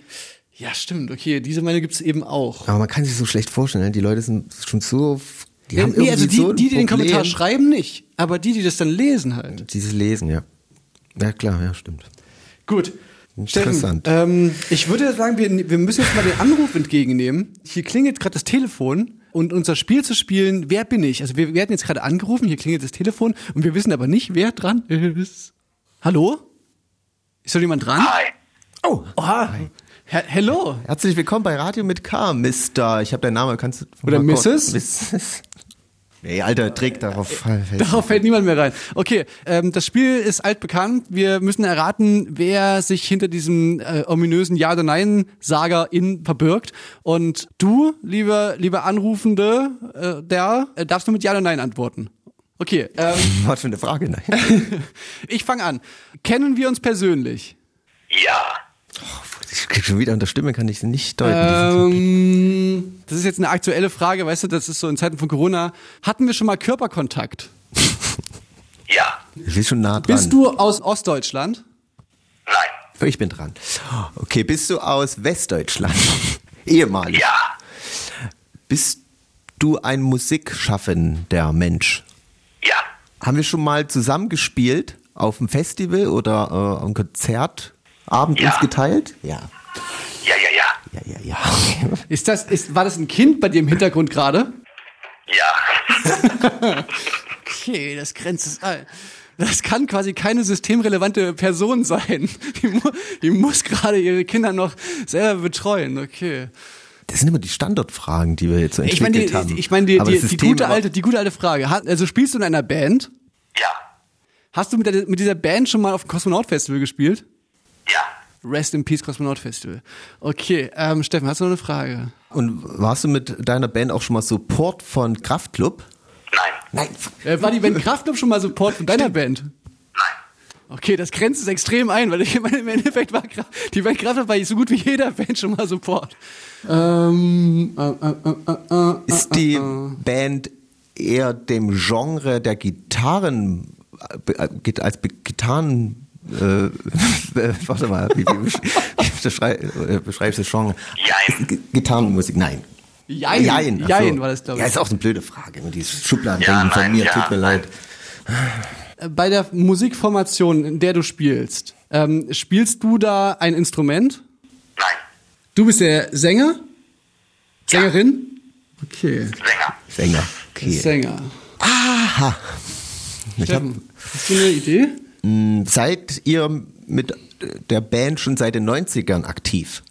ja stimmt, okay, diese Meinung gibt's eben auch. Aber man kann sich so schlecht vorstellen, die Leute sind schon so, die haben nee, also die, so die, die den. Kommentar schreiben, nicht. Aber die, die das dann lesen halt. Dieses Lesen, ja. Ja, klar, ja, stimmt. Gut. Steffen, Interessant. ähm, ich würde sagen, wir, wir müssen jetzt mal den Anruf entgegennehmen. Hier klingelt gerade das Telefon und unser Spiel zu spielen, wer bin ich? Also wir werden jetzt gerade angerufen, hier klingelt das Telefon und wir wissen aber nicht, wer dran ist. Hallo? Ist da jemand dran? Hi. Oh, Oha. He- Hello. herzlich willkommen bei Radio mit K, Mister. Ich habe deinen Namen, kannst du... Oder Mrs.? Mrs. Nee, alter Trick, darauf fällt Darauf fällt niemand mehr rein. Okay, ähm, das Spiel ist altbekannt. Wir müssen erraten, wer sich hinter diesem äh, ominösen Ja- oder Nein-Sager in verbirgt. Und du, lieber, lieber Anrufende, äh, der, äh, darfst du mit Ja oder Nein antworten. Okay, ähm, Was für eine Frage, nein. ich fange an. Kennen wir uns persönlich? Ja. Ich krieg schon wieder unter Stimme, kann ich sie nicht deuten. Ähm, das ist jetzt eine aktuelle Frage, weißt du, das ist so in Zeiten von Corona. Hatten wir schon mal Körperkontakt? Ja. ich bin schon nah dran. Bist du aus Ostdeutschland? Nein. Ich bin dran. Okay, bist du aus Westdeutschland? Ehemalig. Ja. Bist du ein musikschaffender Mensch? Ja. Haben wir schon mal zusammen gespielt auf einem Festival oder äh, einem Konzertabend Ja. uns geteilt? Ja. Ja, ja, ja. Ja, ja, ja. Ist das, ist, war das ein Kind bei dir im Hintergrund gerade? Ja. Okay, das grenzt es ein. Das kann quasi keine systemrelevante Person sein. Die, mu die muss gerade ihre Kinder noch selber betreuen. Okay. Das sind immer die Standardfragen, die wir jetzt so Ich meine, entwickelt die, haben. ich meine, die, die, die, gute alte, die gute alte Frage. Also spielst du in einer Band? Ja. Hast du mit, der, mit dieser Band schon mal auf dem Kosmonaut Festival gespielt? Ja. Rest in Peace Kosmonaut Festival. Okay, ähm, Steffen, hast du noch eine Frage? Und warst du mit deiner Band auch schon mal Support von Kraftklub? Nein. Nein. Äh, war die Band Kraftklub schon mal Support von deiner Band? Nein. Okay, das grenzt es extrem ein, weil ich meine, im Endeffekt war die Band Kraftklub bei so gut wie jeder Band schon mal Support. Ähm, äh, äh, äh, äh, Ist die Band eher dem Genre der Gitarren äh, als Gitarren äh, warte mal, wie, wie, wie äh, beschreibst du das Genre? Jein. Gitarrenmusik, nein. Jein. Jein, ach Jein so. war das, glaube ich. Ja, ist auch eine blöde Frage. Nur dieses Schubladendenken Ja, von mir, ja, tut mir leid. Bei der Musikformation, in der du spielst, ähm, spielst du da ein Instrument? Nein. Du bist der Sänger? Sängerin? Okay. Sänger. Sänger. Okay. Sänger. Aha. Ich hab, Steffen, hast du eine Idee? Mh, seid ihr mit der Band schon seit den 90ern aktiv?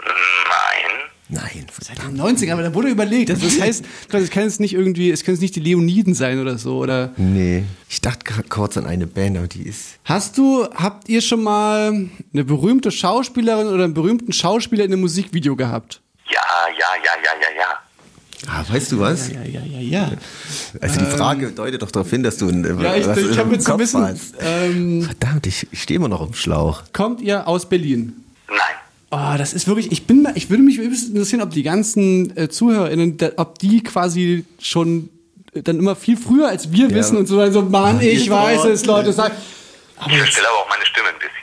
Nein. Nein, Seit den 90ern, aber da wurde überlegt. Also das heißt, es kann jetzt nicht irgendwie, es können nicht die Leoniden sein oder so, oder? Nee. Ich dachte gerade kurz an eine Band, aber die ist. Hast du, habt ihr schon mal eine berühmte Schauspielerin oder einen berühmten Schauspieler in einem Musikvideo gehabt? Ja, ja, ja, ja, ja, ja. Ah, weißt du was? Ja, ja, ja, ja. Also die Frage deutet doch darauf hin, dass du ein, Ähm. Ja, ich, was ich habe jetzt ein Kopf bisschen. hast. Ähm, Verdammt, ich, ich stehe immer noch im Schlauch. kommt ihr aus Berlin? Nein. Oh, das ist wirklich, ich bin, da- ich würde mich übelst interessieren, ob die ganzen äh, ZuhörerInnen, da, ob die quasi schon äh, dann immer viel früher als wir wissen und so, so, Mann, ich weiß es, Leute, sag. Aber Ich jetzt, aber auch meine Stimme ein bisschen.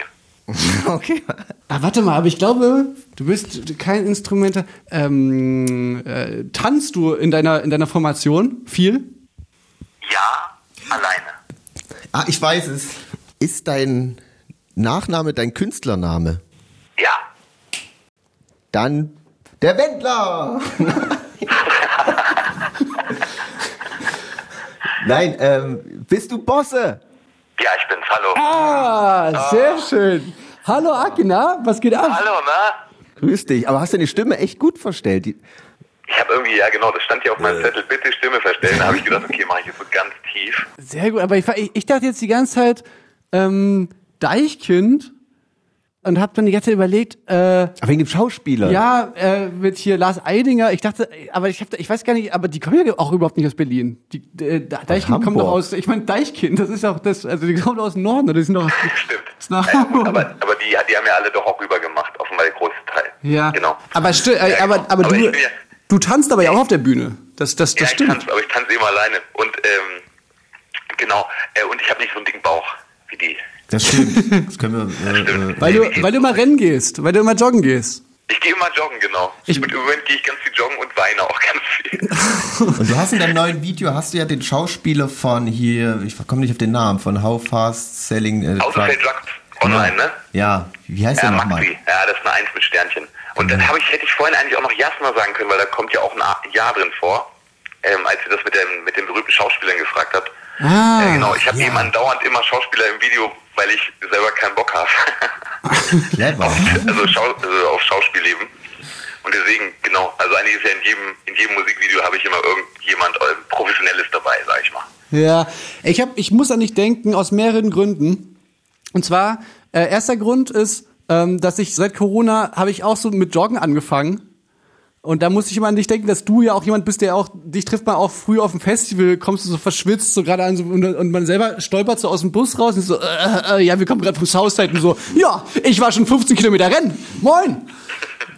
Okay. ah, warte mal, aber ich glaube, du bist kein Instrumenter. Ähm, äh, tanzt du in deiner, in deiner Formation viel? Ja, alleine. Ah, ich weiß es. Ist dein Nachname dein Künstlername? Ja. Dann der Wendler! Nein, ähm, bist du Bosse? Ja, ich bin's. Hallo. Ah, sehr schön. Hallo Akina, was geht ab? Hallo, na? Grüß dich. Aber hast deine Stimme echt gut verstellt. Die, Ich habe irgendwie, ja genau, das stand hier auf meinem Zettel, bitte Stimme verstellen. Da habe ich gedacht, okay, mache ich jetzt so ganz tief. Sehr gut, aber ich, ich, ich dachte jetzt die ganze Zeit ähm, Deichkind und habe dann die ganze Zeit überlegt, äh, aber wegen dem Schauspieler. ja, äh, mit hier Lars Eidinger, ich dachte, aber ich, hab, ich weiß gar nicht, aber die kommen ja auch überhaupt nicht aus Berlin. Die, äh, Deichkind kommt doch aus, ich meine Deichkind, das ist auch das, also die kommen aus dem Norden, oder die sind doch Stimmt. ist nach Hamburg. aber, aber die, die haben ja alle doch auch rüber gemacht, offenbar der große Teil. Ja, Genau. aber, sti- äh, Ja, aber, genau. aber, du, ich bin ja, du tanzt aber ja auch auf der Bühne. Das, das, das ja, ich stimmt. tanze, aber ich tanze immer alleine. Und ähm, genau, äh, und ich habe nicht so einen dicken Bauch wie die. Das stimmt. Das können wir. Äh, äh, Weil du, weil du immer rennen gehst, weil du immer joggen gehst. Ich gehe immer joggen, genau. Ich- und im Moment gehe ich ganz viel joggen und weine auch ganz viel. Und du hast in deinem neuen Video hast du ja den Schauspieler von hier, ich komme nicht auf den Namen, von How Fast Selling. Äh, Truck. Drugs online, ne? Ja, wie heißt Ja, der nochmal? Maxi. Ja, das ist eine Eins mit Sternchen. Und dann habe ich, hätte ich vorhin eigentlich auch noch Jasna sagen können, weil da kommt ja auch ein A- Jahr drin vor, ähm, als sie das mit dem, mit den berühmten Schauspielern gefragt hat. Ah, ja, genau. Ich habe ja. eben andauernd immer Schauspieler im Video, weil ich selber keinen Bock habe. Clever. also, Schau, also auf Schauspielleben. Und deswegen, genau, also eigentlich ist ja in jedem, in jedem Musikvideo habe ich immer irgendjemand äh, Professionelles dabei, sag ich mal. Ja, ich hab, ich muss an dich denken aus mehreren Gründen. Und zwar äh, erster Grund ist, ähm, dass ich seit Corona habe ich auch so mit Joggen angefangen. Und da muss ich immer an dich denken, dass du ja auch jemand bist, der auch, dich trifft man auch früh auf dem Festival, kommst du so verschwitzt, so gerade an so, und, und man selber stolpert so aus dem Bus raus und so, äh, äh, ja, wir kommen gerade vom Southside und so, ja, ich war schon 15 Kilometer rennen, moin!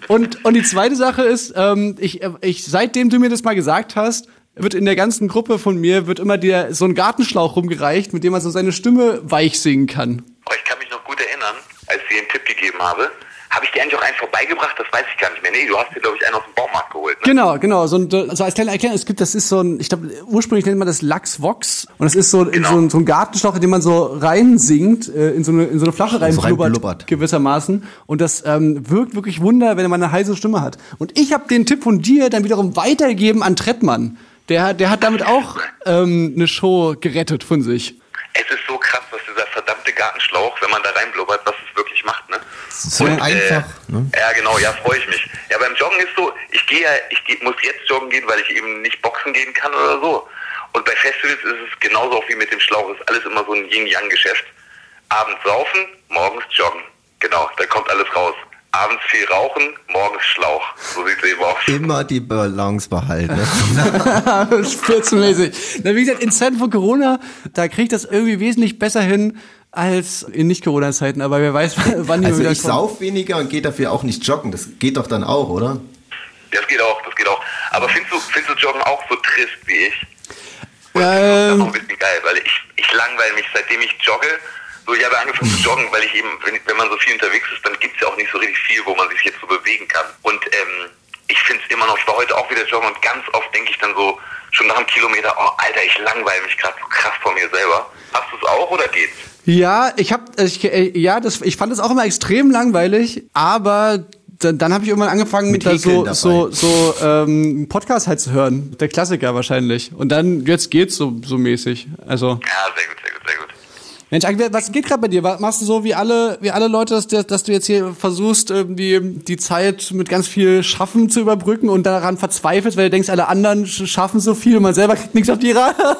Und, und die zweite Sache ist, ähm, ich, äh, ich, seitdem du mir das mal gesagt hast, wird in der ganzen Gruppe von mir, wird immer dir so ein Gartenschlauch rumgereicht, mit dem man so seine Stimme weich singen kann. Oh, ich kann mich noch gut erinnern, als ich dir einen Tipp gegeben habe. Habe ich dir eigentlich auch einen vorbeigebracht? Das weiß ich gar nicht mehr. Nee, du hast dir, glaube ich, einen aus dem Baumarkt geholt. Ne? Genau, genau. So, ein, so als kleine Erklärung, es gibt, das ist so ein, ich glaube, ursprünglich nennt man das Lachsvox. Und das ist so, Genau. so, ein, so ein Gartenschlauch, in den man so reinsingt, äh, in so eine, in so eine Flasche reinblubbert, reinblubbert. gewissermaßen. Und das ähm, wirkt wirklich Wunder, wenn man eine heiße Stimme hat. Und ich habe den Tipp von dir dann wiederum weitergegeben an Trettmann. Der, der hat damit auch ähm, eine Show gerettet von sich. Es ist so krass, was dieser verdammte Gartenschlauch, wenn man da reinblubbert, was es wirklich macht, ne? So Und, einfach. Äh, Ne? Ja, genau, ja, freue ich mich. Ja, beim Joggen ist so, ich gehe ja, ich geh, muss jetzt joggen gehen, weil ich eben nicht boxen gehen kann oder so. Und bei Festivals ist es genauso auch wie mit dem Schlauch, ist alles immer so ein Yin-Yang-Geschäft. Abends saufen, morgens joggen. Genau, da kommt alles raus. Abends viel rauchen, morgens Schlauch. So sieht's eben aus. Immer die Balance behalten. Spitzenmäßig. Na, wie gesagt, in Zeiten von Corona, da kriegt das irgendwie wesentlich besser hin als in Nicht-Corona-Zeiten. Aber wer weiß, wann die Also wieder ich kommen. sauf weniger und gehe dafür auch nicht joggen. Das geht doch dann auch, oder? Das geht auch, das geht auch. Aber findest du, findest du Joggen auch so trist wie ich? Ähm, Das ist auch ein bisschen geil, weil ich, ich langweile mich, seitdem ich jogge. So, ich habe angefangen zu joggen, weil ich eben, wenn, wenn man so viel unterwegs ist, dann gibt es ja auch nicht so richtig viel, wo man sich jetzt so bewegen kann. Und ähm, ich finde es immer noch, ich war heute auch wieder joggen und ganz oft denke ich dann so, schon nach einem Kilometer, oh Alter, ich langweile mich gerade so krass vor mir selber. Hast du es auch oder geht's? Ja, ich habe, ich, äh, ja, das, ich fand es auch immer extrem langweilig, aber dann, dann habe ich irgendwann angefangen, Mit da Häkeln so, dabei. so, so ähm, Podcast halt zu hören. Der Klassiker wahrscheinlich. Und dann, jetzt geht's so, so mäßig. Also, Ja, sehr gut, sehr gut, sehr gut. Mensch, was geht gerade bei dir? Machst du so wie alle, wie alle Leute, dass, dass du jetzt hier versuchst, irgendwie die Zeit mit ganz viel Schaffen zu überbrücken und daran verzweifelst, weil du denkst, alle anderen sch- schaffen so viel und man selber kriegt nichts auf die Reihe?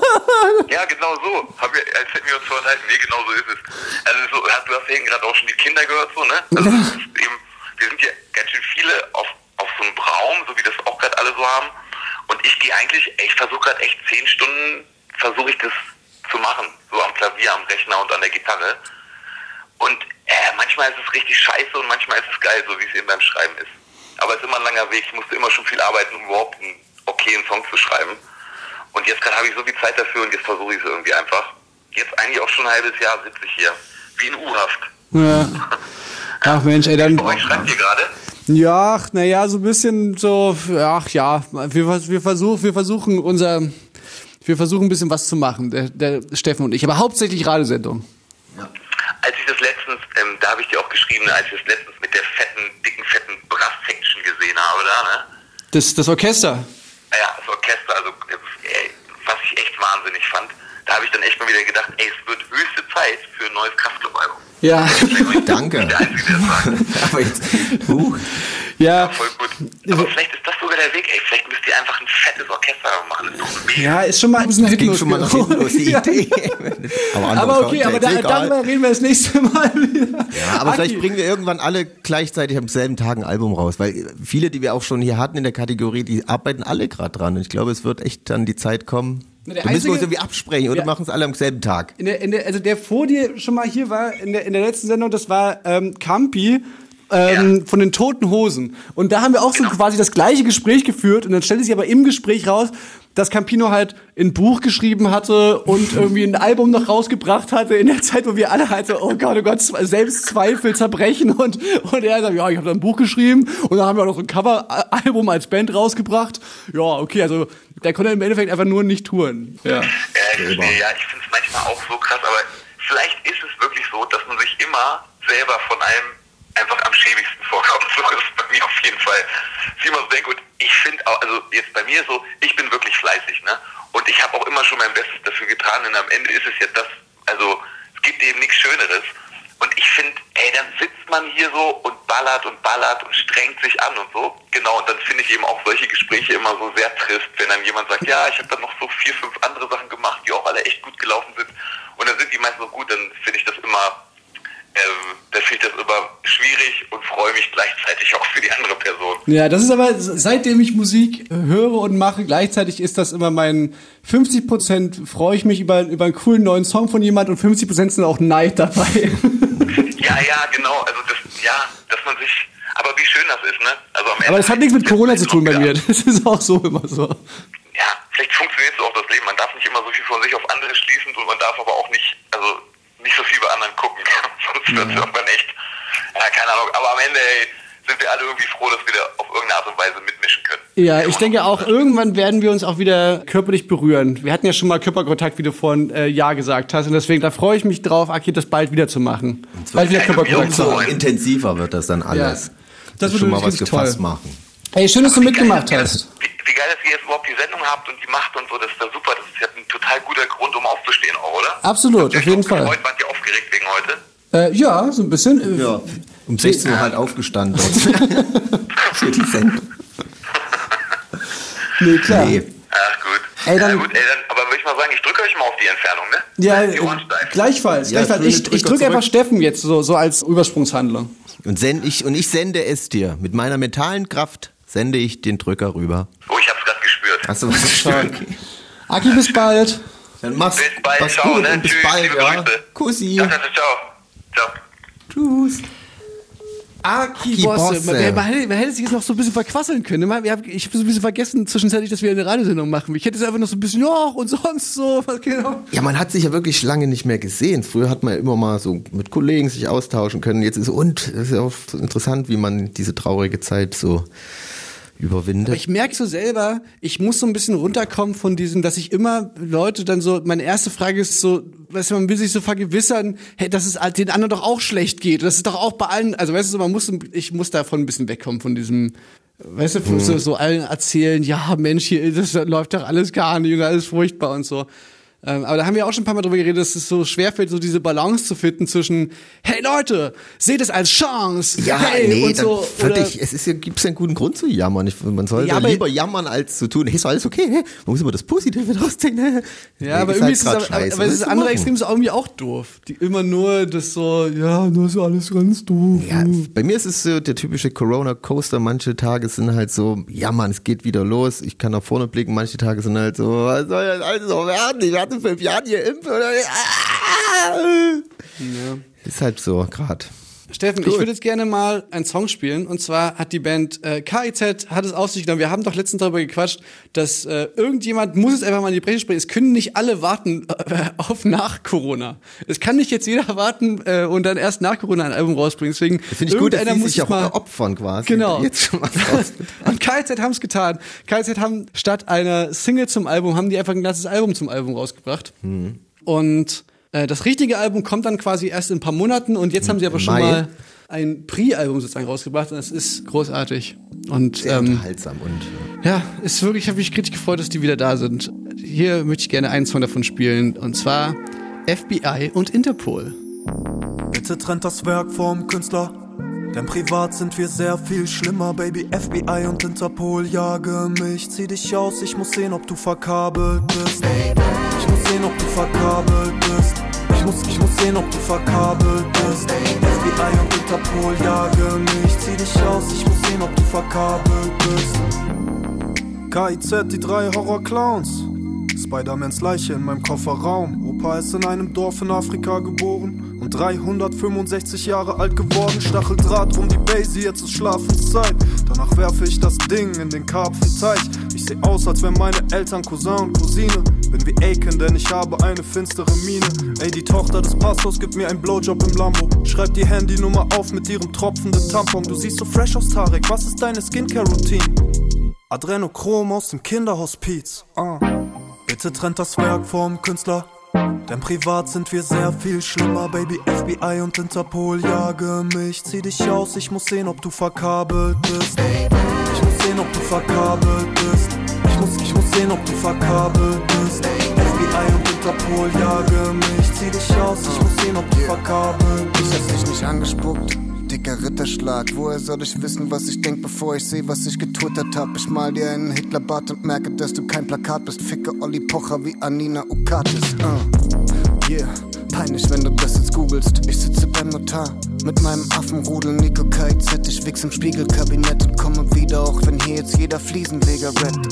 Ja, genau so. Hab wir, als hätten wir uns unterhalten. Nee, genau so ist es. Also so, du hast ja eben gerade auch schon die Kinder gehört, so, ne? Also eben, wir sind hier ganz schön viele auf, auf so einem Raum, so wie das auch gerade alle so haben. Und ich gehe eigentlich, ich versuche gerade echt zehn Stunden, versuche ich das zu machen. So am Klavier, am Rechner und an der Gitarre. Und äh, manchmal ist es richtig scheiße und manchmal ist es geil, so wie es eben beim Schreiben ist. Aber es ist immer ein langer Weg. Ich musste immer schon viel arbeiten, um überhaupt einen okayen Song zu schreiben. Und jetzt gerade habe ich so viel Zeit dafür und jetzt versuche ich es irgendwie einfach. Jetzt eigentlich auch schon ein halbes Jahr sitze ich hier. Wie in U-Haft. Ja. Ach Mensch, ey, dann. Euch schreibt ihr gerade? Ja, naja, so ein bisschen so, ach ja, wir, wir, versuch, wir versuchen unser, wir versuchen ein bisschen was zu machen, der, der Steffen und ich, aber hauptsächlich Radiosendung. Als ich das letztens, ähm, da habe ich dir auch geschrieben, als ich das letztens mit der fetten, dicken, fetten Brass-Section gesehen habe, da, ne? Das, das Orchester. Ja, das Orchester, also äh, was ich echt wahnsinnig fand, da habe ich dann echt mal wieder gedacht, ey, es wird höchste Zeit für ein neues Kraftclub-Album. Ja, Danke. Der Einzige, der das sagt. Aber jetzt, uh, ja, Voll gut. Aber vielleicht ist der Weg, ey, vielleicht müsst ihr einfach ein fettes Orchester machen. Ist ja, ist schon mal ein bisschen nach hinten schon mal nach hinten los, die. Idee. aber, Aber okay, aber da, Kontext, darüber reden wir das nächste Mal wieder. Ja, aber Aki, vielleicht bringen wir irgendwann alle gleichzeitig am selben Tag ein Album raus, weil viele, die wir auch schon hier hatten in der Kategorie, die arbeiten alle gerade dran. Und ich glaube, es wird echt dann die Zeit kommen. Der Da müssen wir uns einzige- irgendwie absprechen oder Ja. machen es alle am selben Tag. In der, in der, also der vor dir schon mal hier war, in der, in der letzten Sendung, das war ähm, Campi ähm, von den Toten Hosen. Und da haben wir auch so quasi das gleiche Gespräch geführt und dann stellte sich aber im Gespräch raus, dass Campino halt ein Buch geschrieben hatte und irgendwie ein Album noch rausgebracht hatte in der Zeit, wo wir alle halt so, oh Gott, oh Gott, Selbstzweifel zerbrechen und, und er sagt, ja, ich habe da ein Buch geschrieben und dann haben wir auch noch so ein Coveralbum als Band rausgebracht. Ja, okay, also der konnte im Endeffekt einfach nur nicht touren. Ja. Ja, ich ja, ich finde es manchmal auch so krass, aber vielleicht ist es wirklich so, dass man sich immer selber von allem einfach am schäbigsten vorkommt. So ist es bei mir auf jeden Fall. Ich immer so denke, und ich finde auch, also jetzt bei mir so, ich bin wirklich fleißig, ne? Und ich habe auch immer schon mein Bestes dafür getan, und am Ende ist es ja das, also es gibt eben nichts Schöneres. Und ich finde, ey, dann sitzt man hier so und ballert und ballert und strengt sich an und so. Genau, und dann finde ich eben auch solche Gespräche immer so sehr trist, wenn dann jemand sagt, ja, ich habe dann noch so vier, fünf andere Sachen gemacht, die auch alle echt gut gelaufen sind. Und dann sind die meistens so gut, dann finde ich das immer, ähm, da finde ich das immer schwierig und freue mich gleichzeitig auch für die andere Person. Ja, das ist aber, seitdem ich Musik höre und mache, gleichzeitig ist das immer mein 50% freue ich mich über, über einen coolen neuen Song von jemand und 50% sind auch Neid dabei. Ja, ja, genau, also das, ja, dass man sich, aber wie schön das ist, ne? Also am Ende aber das hat nichts mit Corona zu tun bei mir. Ja, Das ist auch so immer so. vielleicht funktioniert so auch das Leben. Man darf nicht immer so viel von sich auf andere schließen und man darf aber auch nicht, also nicht so viel bei anderen gucken. Sonst wird es irgendwann echt, ja, keine Ahnung. Aber am Ende, ey, sind wir alle irgendwie froh, dass wir da auf irgendeine Art und Weise mitmischen können. Ja, ich denke auch, irgendwann werden wir uns auch wieder körperlich berühren. Wir hatten ja schon mal Körperkontakt, wie du vorhin äh, Ja gesagt hast. Und deswegen, da freue ich mich drauf, Aki, das bald wieder zu machen. Bald wieder Ja, Körperkontakt zu haben. intensiver wird das dann alles. Ja. Das, Das wird schon mal was richtig gefasst toll. machen. Ey, schön, dass du geil, mitgemacht ihr- hast. Wie, wie geil, dass ihr jetzt überhaupt die Sendung habt und die macht und so, das ist ja super. Das ist ja ein total guter Grund, um aufzustehen auch, oder? Absolut, auf jeden Fall. Heute wart ihr aufgeregt wegen heute. Äh, ja, so ein bisschen. Äh, Ja, um 16 Uhr halt aufgestanden. Für die Sendung. Nee, klar. Nee. Ach gut. Ey, dann- ja, gut, ey, dann, aber würde ich mal sagen, ich drücke euch mal auf die Entfernung, ne? Ja, Die äh, gleichfalls. Ja, gleichfalls. Ich, ich drücke einfach. Steffen jetzt so, so als Übersprungshandlung. Und, send ich, und ich sende es dir. Mit meiner mentalen Kraft sende ich den Drücker rüber. Oh, ich hab's gerade gespürt. Hast du was gespürt? Aki, bis bald. Dann mach's, Bis bald, mach's ciao, gut ne? und bis Tschüss, bald, ja. Kussi. Ciao, ciao, ciao. Ciao. Tschüss. Aki, Aki Bosse. Bosse. Man, man, hätte, man hätte sich jetzt noch so ein bisschen verquasseln können. Man- Ich habe so ein bisschen vergessen zwischenzeitlich, dass wir eine Radiosendung machen. Ich hätte es einfach noch so ein bisschen, ja, und sonst so. Genau. Ja, man hat sich ja wirklich lange nicht mehr gesehen. Früher hat man ja immer mal so mit Kollegen sich austauschen können. Jetzt ist und es ist ja auch interessant, wie man diese traurige Zeit so überwindet. Aber ich merke so selber, ich muss so ein bisschen runterkommen von diesem, dass ich immer Leute dann so, meine erste Frage ist so, weißt du, man will sich so vergewissern, hey, dass es den anderen doch auch schlecht geht. Das ist doch auch bei allen, also weißt du, man muss, ich muss davon ein bisschen wegkommen von diesem, weißt du, so, so allen erzählen, ja, Mensch, hier, das läuft doch alles gar nicht und alles furchtbar und so. Ähm, aber da haben wir auch schon ein paar Mal drüber geredet, dass es so schwerfällt, so diese Balance zu finden zwischen, hey Leute, seht es als Chance, Ja, hey, nee, und so. ich, es ist ja, gibt es ja einen guten Grund zu jammern. Ich, man sollte Ja, lieber jammern, als zu tun, hey, ist alles okay, hey, man muss immer das Positive draus ziehen. Hey. Ja, aber irgendwie ist es, aber, scheiße. aber das andere? Extrem ist auch irgendwie auch doof. Die immer nur das so, ja, nur ist alles ganz doof. Ja, bei mir ist es so der typische Corona-Coaster. Manche Tage sind halt so, ja Mann, es geht wieder los. Ich kann nach vorne blicken. Manche Tage sind halt so, was soll das alles so werden? Ich werde in fünf Jahren geimpft oder. Ah! Ist halt so, gerade. Steffen, ich würde jetzt gerne mal einen Song spielen. Und zwar hat die Band äh, KIZ hat es auf sich genommen. Wir haben doch letztens darüber gequatscht, dass äh, irgendjemand muss es einfach mal in die Presse sprechen. Es können nicht alle warten äh, auf nach Corona. Es kann nicht jetzt jeder warten äh, und dann erst nach Corona ein Album rausbringen. Deswegen Finde ich gut, dass muss sich auch mal opfern quasi. Genau. Jetzt schon mal raus. Und KZ haben es getan. KZ haben statt einer Single zum Album, haben die einfach ein ganzes Album zum Album rausgebracht. Mhm. Und das richtige Album kommt dann quasi erst in ein paar Monaten und jetzt haben sie aber schon Mai. mal ein Pre-Album sozusagen rausgebracht und das ist großartig. Und Sehr ähm, unterhaltsam und ja, ist wirklich, ich habe mich richtig gefreut, dass die wieder da sind. Hier möchte ich gerne einen Song davon spielen und zwar FBI und Interpol. Bitte trennt das Werk vom Künstler. Denn privat sind wir sehr viel schlimmer, Baby. FBI und Interpol jage mich. Zieh dich aus, ich muss sehen, ob du verkabelt bist. Ich muss sehen, ob du verkabelt bist. Ich muss, ich muss sehen, ob du verkabelt bist. FBI und Interpol jage mich. Zieh dich aus, ich muss sehen, ob du verkabelt bist. KIZ, die drei Horror-Clowns. Spider-Mans Leiche in meinem Kofferraum. Opa ist in einem Dorf in Afrika geboren 365 Jahre alt geworden. Stacheldraht um die Basie, jetzt ist Schlafenszeit. Danach werfe ich das Ding in den Karpfenteich. Ich seh aus, als wären meine Eltern Cousin und Cousine. Bin wie Aiken, denn ich habe eine finstere Miene. Ey, die Tochter des Pastors gibt mir einen Blowjob im Lambo. Schreib die Handynummer auf mit ihrem tropfenden Tampon. Du siehst so fresh aus, Tarek. Was ist deine Skincare-Routine? Adrenochrom aus dem Kinderhospiz. Ah. Bitte trennt das Werk vom Künstler. Denn privat sind wir sehr viel schlimmer, Baby. FBI und Interpol jage mich. Zieh dich aus, ich muss sehen, ob du verkabelt bist. Ich muss sehen, ob du verkabelt bist. Ich muss, ich muss sehen, ob du verkabelt bist. FBI und Interpol jage mich. Zieh dich aus, ich muss sehen, ob du verkabelt bist. Ich hab dich nicht angespuckt. Dicker Ritterschlag, woher soll ich wissen, was ich denk, bevor ich seh, was ich getwittert hab? Ich mal dir einen Hitlerbart und merke, dass du kein Plakat bist. Ficke Olli Pocher wie Anina Okatis. Uh. Yeah, peinlich, wenn du das jetzt googelst. Ich sitze beim Notar mit meinem Affenrudel Nico KIZ. Ich wichs im Spiegelkabinett und komme wieder, auch wenn hier jetzt jeder Fliesenleger rappt.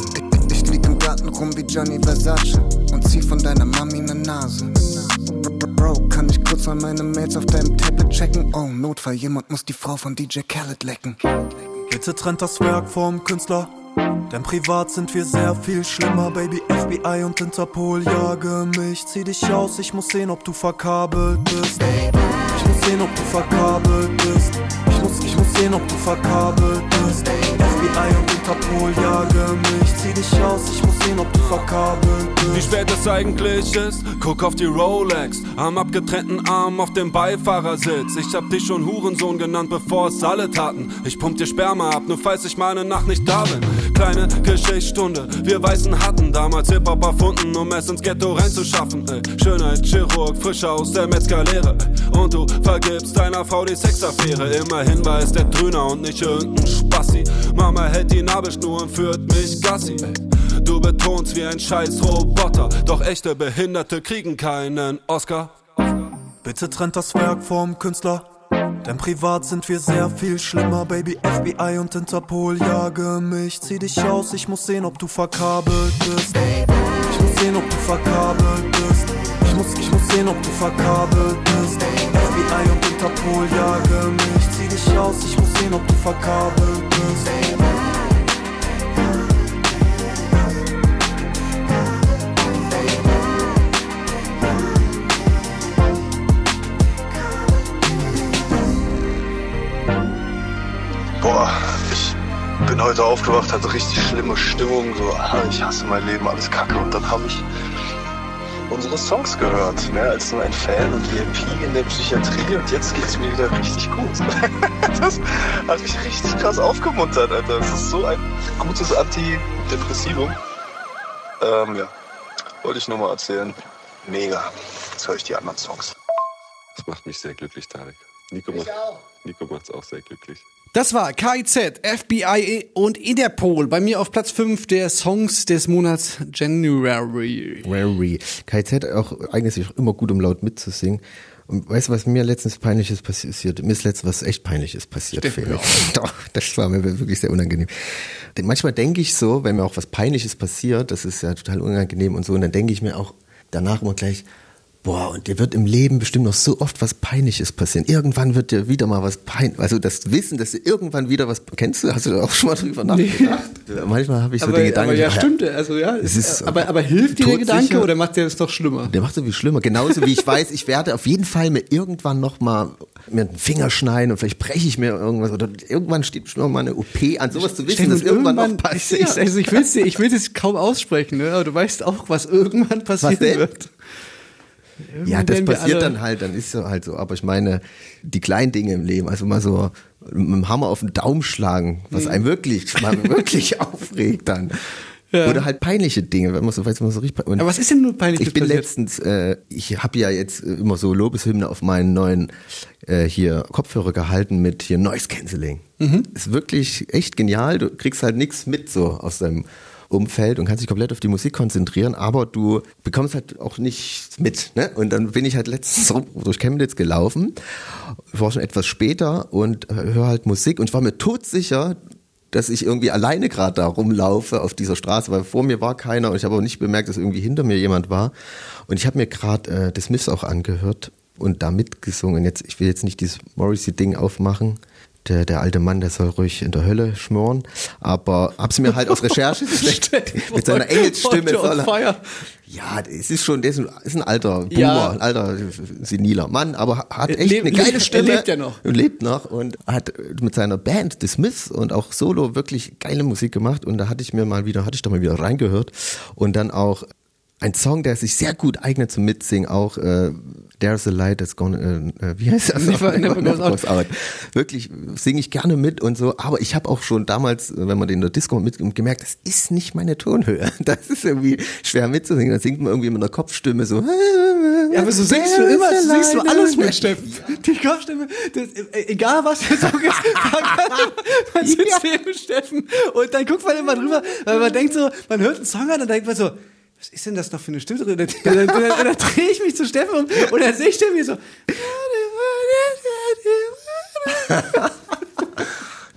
Ich, ich lieg im Garten rum wie Gianni Versace und zieh von deiner Mami ne Nase. Bro, kann ich kurz mal meine Mails auf deinem Tablet checken? Oh, Notfall, jemand muss die Frau von DJ Khaled lecken. Bitte trennt das Werk vom Künstler. Denn privat sind wir sehr viel schlimmer, Baby. FBI und Interpol jage mich. Zieh dich aus, ich muss sehen, ob du verkabelt bist. Ich muss sehen, ob du verkabelt bist. Ich muss, ich muss sehen, ob du verkabelt bist. FBI und Interpol jage mich. Zieh dich aus, ich muss sehen, ob du verkabelt Wie bist. spät es eigentlich ist, guck auf die Rolex. Am abgetrennten Arm auf dem Beifahrersitz. Ich hab dich schon Hurensohn genannt, bevor es alle taten. Ich pump dir Sperma ab, nur falls ich mal eine Nacht nicht da bin. Kleine Geschichtsstunde, wir Weißen hatten damals Hip-Hop erfunden, um es ins Ghetto reinzuschaffen. Ey. Schönheitschirurg, frisch aus der Metzgerlehre. Und du vergibst deiner Frau die Sexaffäre. Immerhin war es der Dröhner und nicht irgendein Spassi. Mama hält die Nabelschnur und führt mich Gassi. Du betonst wie ein scheiß Roboter, doch echte Behinderte kriegen keinen Oscar. Bitte trennt das Werk vom Künstler. Denn privat sind wir sehr viel schlimmer, Baby. FBI und Interpol jage mich. Zieh dich aus, ich muss sehen, ob du verkabelt bist. Ich muss sehen, ob du verkabelt bist. Ich muss, ich muss sehen, ob du verkabelt bist. FBI und Interpol jage mich. Zieh dich aus, ich muss sehen, ob du verkabelt bist. Bin heute aufgewacht, hatte richtig schlimme Stimmung, so, ah, ich hasse mein Leben, alles kacke. Und dann habe ich unsere Songs gehört, ne, als nur ein Fan und VIP in der Psychiatrie und jetzt geht's mir wieder richtig gut. das hat mich richtig krass aufgemuntert, Alter. Das ist so ein gutes Antidepressivum. Ähm, ja, wollte ich nur mal erzählen. mega. Jetzt höre ich die anderen Songs. Das macht mich sehr glücklich, Tarek. Nico macht Nico macht's auch sehr glücklich. Das war KIZ, FBI und Interpol. Bei mir auf Platz 5 der Songs des Monats January. Very. KZ auch, eignet sich auch immer gut, um laut mitzusingen. Und weißt du, was mir letztens Peinliches passiert? Mir ist letztens was echt Peinliches passiert. Felix. Doch, das war mir wirklich sehr unangenehm. Denn manchmal denke ich so, wenn mir auch was Peinliches passiert, das ist ja total unangenehm und so, und dann denke ich mir auch danach immer gleich, boah, und dir wird im Leben bestimmt noch so oft was Peinliches passieren. Irgendwann wird dir wieder mal was peinlich, also das Wissen, dass dir irgendwann wieder was, kennst du, hast du da auch schon mal drüber nachgedacht? Manchmal habe ich so aber, den Gedanken, aber ja, stimmt. Also ja, Es ist, aber, aber hilft dir der. Gedanke oder macht der das noch schlimmer? Der macht so wie schlimmer. Genauso wie ich weiß, ich werde auf jeden Fall mir irgendwann noch mal mir den Finger schneiden und vielleicht breche ich mir irgendwas oder irgendwann steht noch mal eine OP an. Sowas zu wissen, dass irgendwann, noch ich, passiert. ich, also ich will es ich will's jetzt kaum aussprechen, ne? aber du weißt auch, was irgendwann passieren denn? wird. Ja, das passiert dann halt, dann ist so halt so. Aber ich meine, die kleinen Dinge im Leben, also mal so mit dem Hammer auf den Daumen schlagen, Mhm. was einem wirklich, mal wirklich aufregt dann. Oder halt peinliche Dinge, wenn man so weiß, man so richtig. Aber was ist denn nur peinliches Ich bin passiert? letztens, äh, ich habe ja jetzt äh, immer so Lobeshymne auf meinen neuen äh, hier Kopfhörer gehalten mit hier Noise Cancelling. Mhm. Ist wirklich echt genial. Du kriegst halt nichts mit so aus deinem Umfeld und kannst dich komplett auf die Musik konzentrieren, aber du bekommst halt auch nichts mit. Ne? Und dann bin ich halt letztens durch Chemnitz gelaufen, war schon etwas später und höre halt Musik und ich war mir todsicher, dass ich irgendwie alleine gerade da rumlaufe auf dieser Straße, weil vor mir war keiner und ich habe auch nicht bemerkt, dass irgendwie hinter mir jemand war. Und ich habe mir gerade äh, The Smiths auch angehört und da mitgesungen. Jetzt, ich will jetzt nicht dieses Morrissey-Ding aufmachen. Der, der alte Mann, der soll ruhig in der Hölle schmoren. Aber hab's mir halt aus Recherche mit seiner Engelsstimme soll er, ja, es ist schon, der ist ein, ist ein alter Boomer, Ja. ein alter seniler Mann, aber hat Er echt lebt- eine geile Stimme. er lebt ja noch. Und lebt noch und hat mit seiner Band The Smiths und auch Solo wirklich geile Musik gemacht und da hatte ich mir mal wieder, hatte ich da mal wieder reingehört und dann auch ein Song, der sich sehr gut eignet zum Mitsingen, auch äh, There's a Light That's Gone, äh, äh, wie heißt das? Never- never goes out. Wirklich singe ich gerne mit und so, aber ich habe auch schon damals, wenn man den in der Disco mit gemerkt, das ist nicht meine Tonhöhe. Das ist irgendwie schwer mitzusingen. Da singt man irgendwie mit einer Kopfstimme so. Ja, aber so singst du immer, so singst du alles mit, Steffen. Die Kopfstimme, das, äh, egal was der Song ist, man sitzt neben Steffen und dann guckt man immer drüber, weil man denkt so, man hört einen Song an und denkt man so, was ist denn das noch für eine Stimme drin? Dann, dann, dann, dann drehe ich mich zu Steffen um und dann sehe ich Steffen hier so.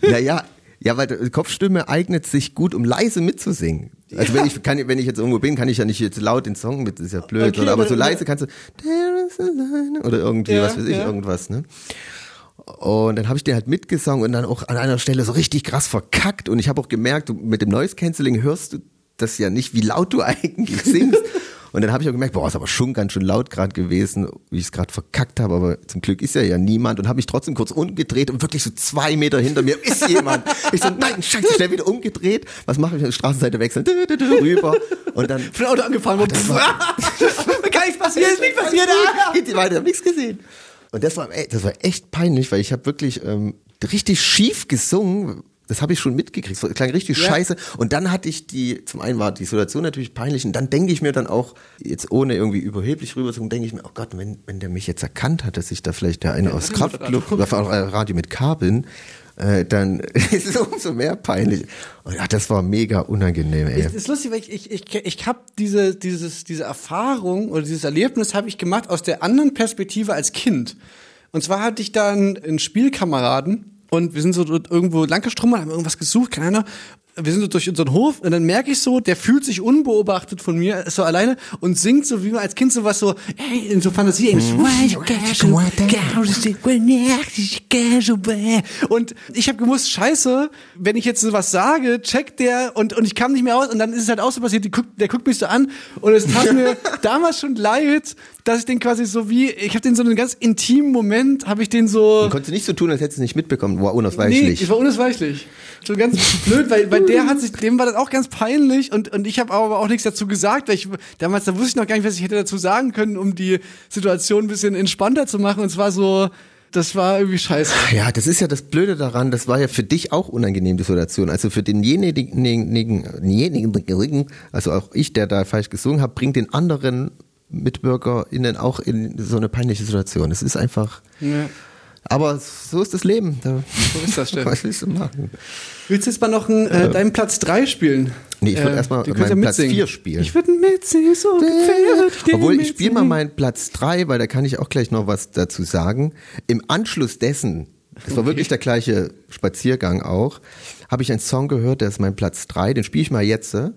Naja, ja, weil die Kopfstimme eignet sich gut, um leise mitzusingen. Also wenn ich kann, wenn ich jetzt irgendwo bin, kann ich ja nicht jetzt laut den Song mit, das ist ja blöd, Okay, oder, aber so leise kannst du oder irgendwie, Ja, was weiß ich, ja. irgendwas, ne? Und dann habe ich den halt mitgesungen und dann auch an einer Stelle so richtig krass verkackt. Und ich habe auch gemerkt, mit dem Noise Cancelling hörst du das ja nicht, wie laut du eigentlich singst. Und dann habe ich auch gemerkt, boah, ist aber schon ganz schön laut gerade gewesen, wie ich es gerade verkackt habe. Aber zum Glück ist ja ja niemand und habe mich trotzdem kurz umgedreht und wirklich so zwei Meter hinter mir ist jemand. Ich so, nein, scheiße, schnell wieder umgedreht. Was mache ich? Straßenseite wechseln, rüber. Und dann Von Auto angefahren war- kann nichts passieren, ist nichts passiert. Geht weiter, hab nichts gesehen. Und das war, ey, das war echt peinlich, weil ich habe wirklich ähm, richtig schief gesungen. Das habe ich schon mitgekriegt. Es klang richtig Ja. scheiße. Und dann hatte ich die, zum einen war die Situation natürlich peinlich. Und dann denke ich mir dann auch, jetzt ohne irgendwie überheblich rüberzukommen, denke ich mir, oh Gott, wenn, wenn der mich jetzt erkannt hat, dass ich da vielleicht der eine aus Kraftclub oder äh, Radio mit K bin, äh, dann ist es umso mehr peinlich. Und ja, das war mega unangenehm, ey. Das ist lustig, weil ich, ich, ich, ich habe diese, dieses, diese Erfahrung oder dieses Erlebnis habe ich gemacht aus der anderen Perspektive als Kind. Und zwar hatte ich da einen, einen Spielkameraden und wir sind so dort irgendwo langgestromert, haben irgendwas gesucht, keine Ahnung. Wir sind so durch unseren Hof und dann merke ich so, der fühlt sich unbeobachtet von mir, ist so alleine und singt so wie man als Kind sowas so, ey, in so Fantasie. Und ich habe gewusst, scheiße, wenn ich jetzt sowas sage, checkt der und, und ich kam nicht mehr aus und dann ist es halt auch so passiert, die guckt, der guckt mich so an und es tat mir damals schon leid, dass ich den quasi so wie, ich habe den so einen ganz intimen Moment, habe ich den so... Konntest du nicht so tun, als hättest du es nicht mitbekommen. War Nee, unausweichlich. ich war unausweichlich. So ganz blöd, weil, weil der hat sich, dem war das auch ganz peinlich und, und ich habe aber auch nichts dazu gesagt, weil ich damals, da wusste ich noch gar nicht, was ich hätte dazu sagen können, um die Situation ein bisschen entspannter zu machen. Und es war so, das war irgendwie scheiße. Ja, das ist ja das Blöde daran, das war ja für dich auch unangenehm, die Situation. Also für denjenigen, denjenigen, also auch ich, der da falsch gesungen habe, bringt den anderen MitbürgerInnen auch in so eine peinliche Situation. Es ist einfach, Ja. aber so ist das Leben. Da, So ist das, Steffen. was willst du machen? Willst du jetzt mal noch einen, äh, deinen Platz 3 spielen? Nee, ich würde Äh, erstmal meinen ja Platz mitsingen. 4 spielen. Ich würde mitsingen, so den Obwohl, ich spiele mal meinen Platz 3, weil da kann ich auch gleich noch was dazu sagen. Im Anschluss dessen, es war wirklich der gleiche Spaziergang auch, habe ich einen Song gehört, der ist mein Platz 3, den spiele ich mal jetzt. äh,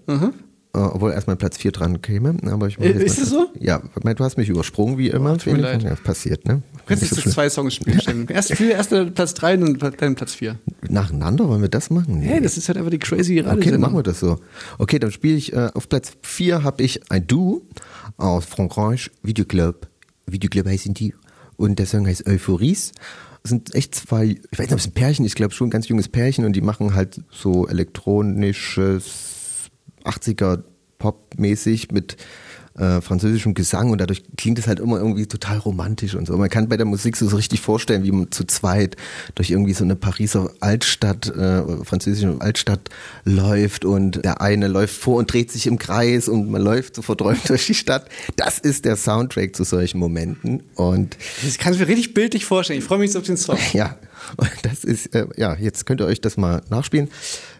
Obwohl erst mein Platz 4 dran käme. Aber ich Äh, ist es so? Ja, du hast mich übersprungen wie immer. tut mir leid. Ja, passiert, ne? Du kannst Nicht jetzt so schlimm. zwei Songs spielen. Erst für erster Platz 3 und dann Platz 4. Nacheinander wollen wir das machen? Nee. Hey, das ist halt einfach die crazy Okay, dann machen wir das so. Okay, dann spiele ich äh, auf Platz 4 habe ich ein Du aus Frankreich, Videoclub. Videoclub heißen die. Und der Song heißt Euphories. Das sind echt zwei, ich weiß nicht, ob es ein Pärchen ist, ich glaube schon ein ganz junges Pärchen und die machen halt so elektronisches 80er Pop-mäßig mit äh, französischem Gesang und dadurch klingt es halt immer irgendwie total romantisch und so. Man kann bei der Musik so, so richtig vorstellen, wie man zu zweit durch irgendwie so eine Pariser Altstadt, äh, französische Altstadt läuft und der eine läuft vor und dreht sich im Kreis und man läuft so verträumt durch die Stadt. Das ist der Soundtrack zu solchen Momenten und Das kannst du mir richtig bildlich vorstellen. Ich freue mich jetzt auf den Song. ja, und das ist, äh, ja, jetzt könnt ihr euch das mal nachspielen.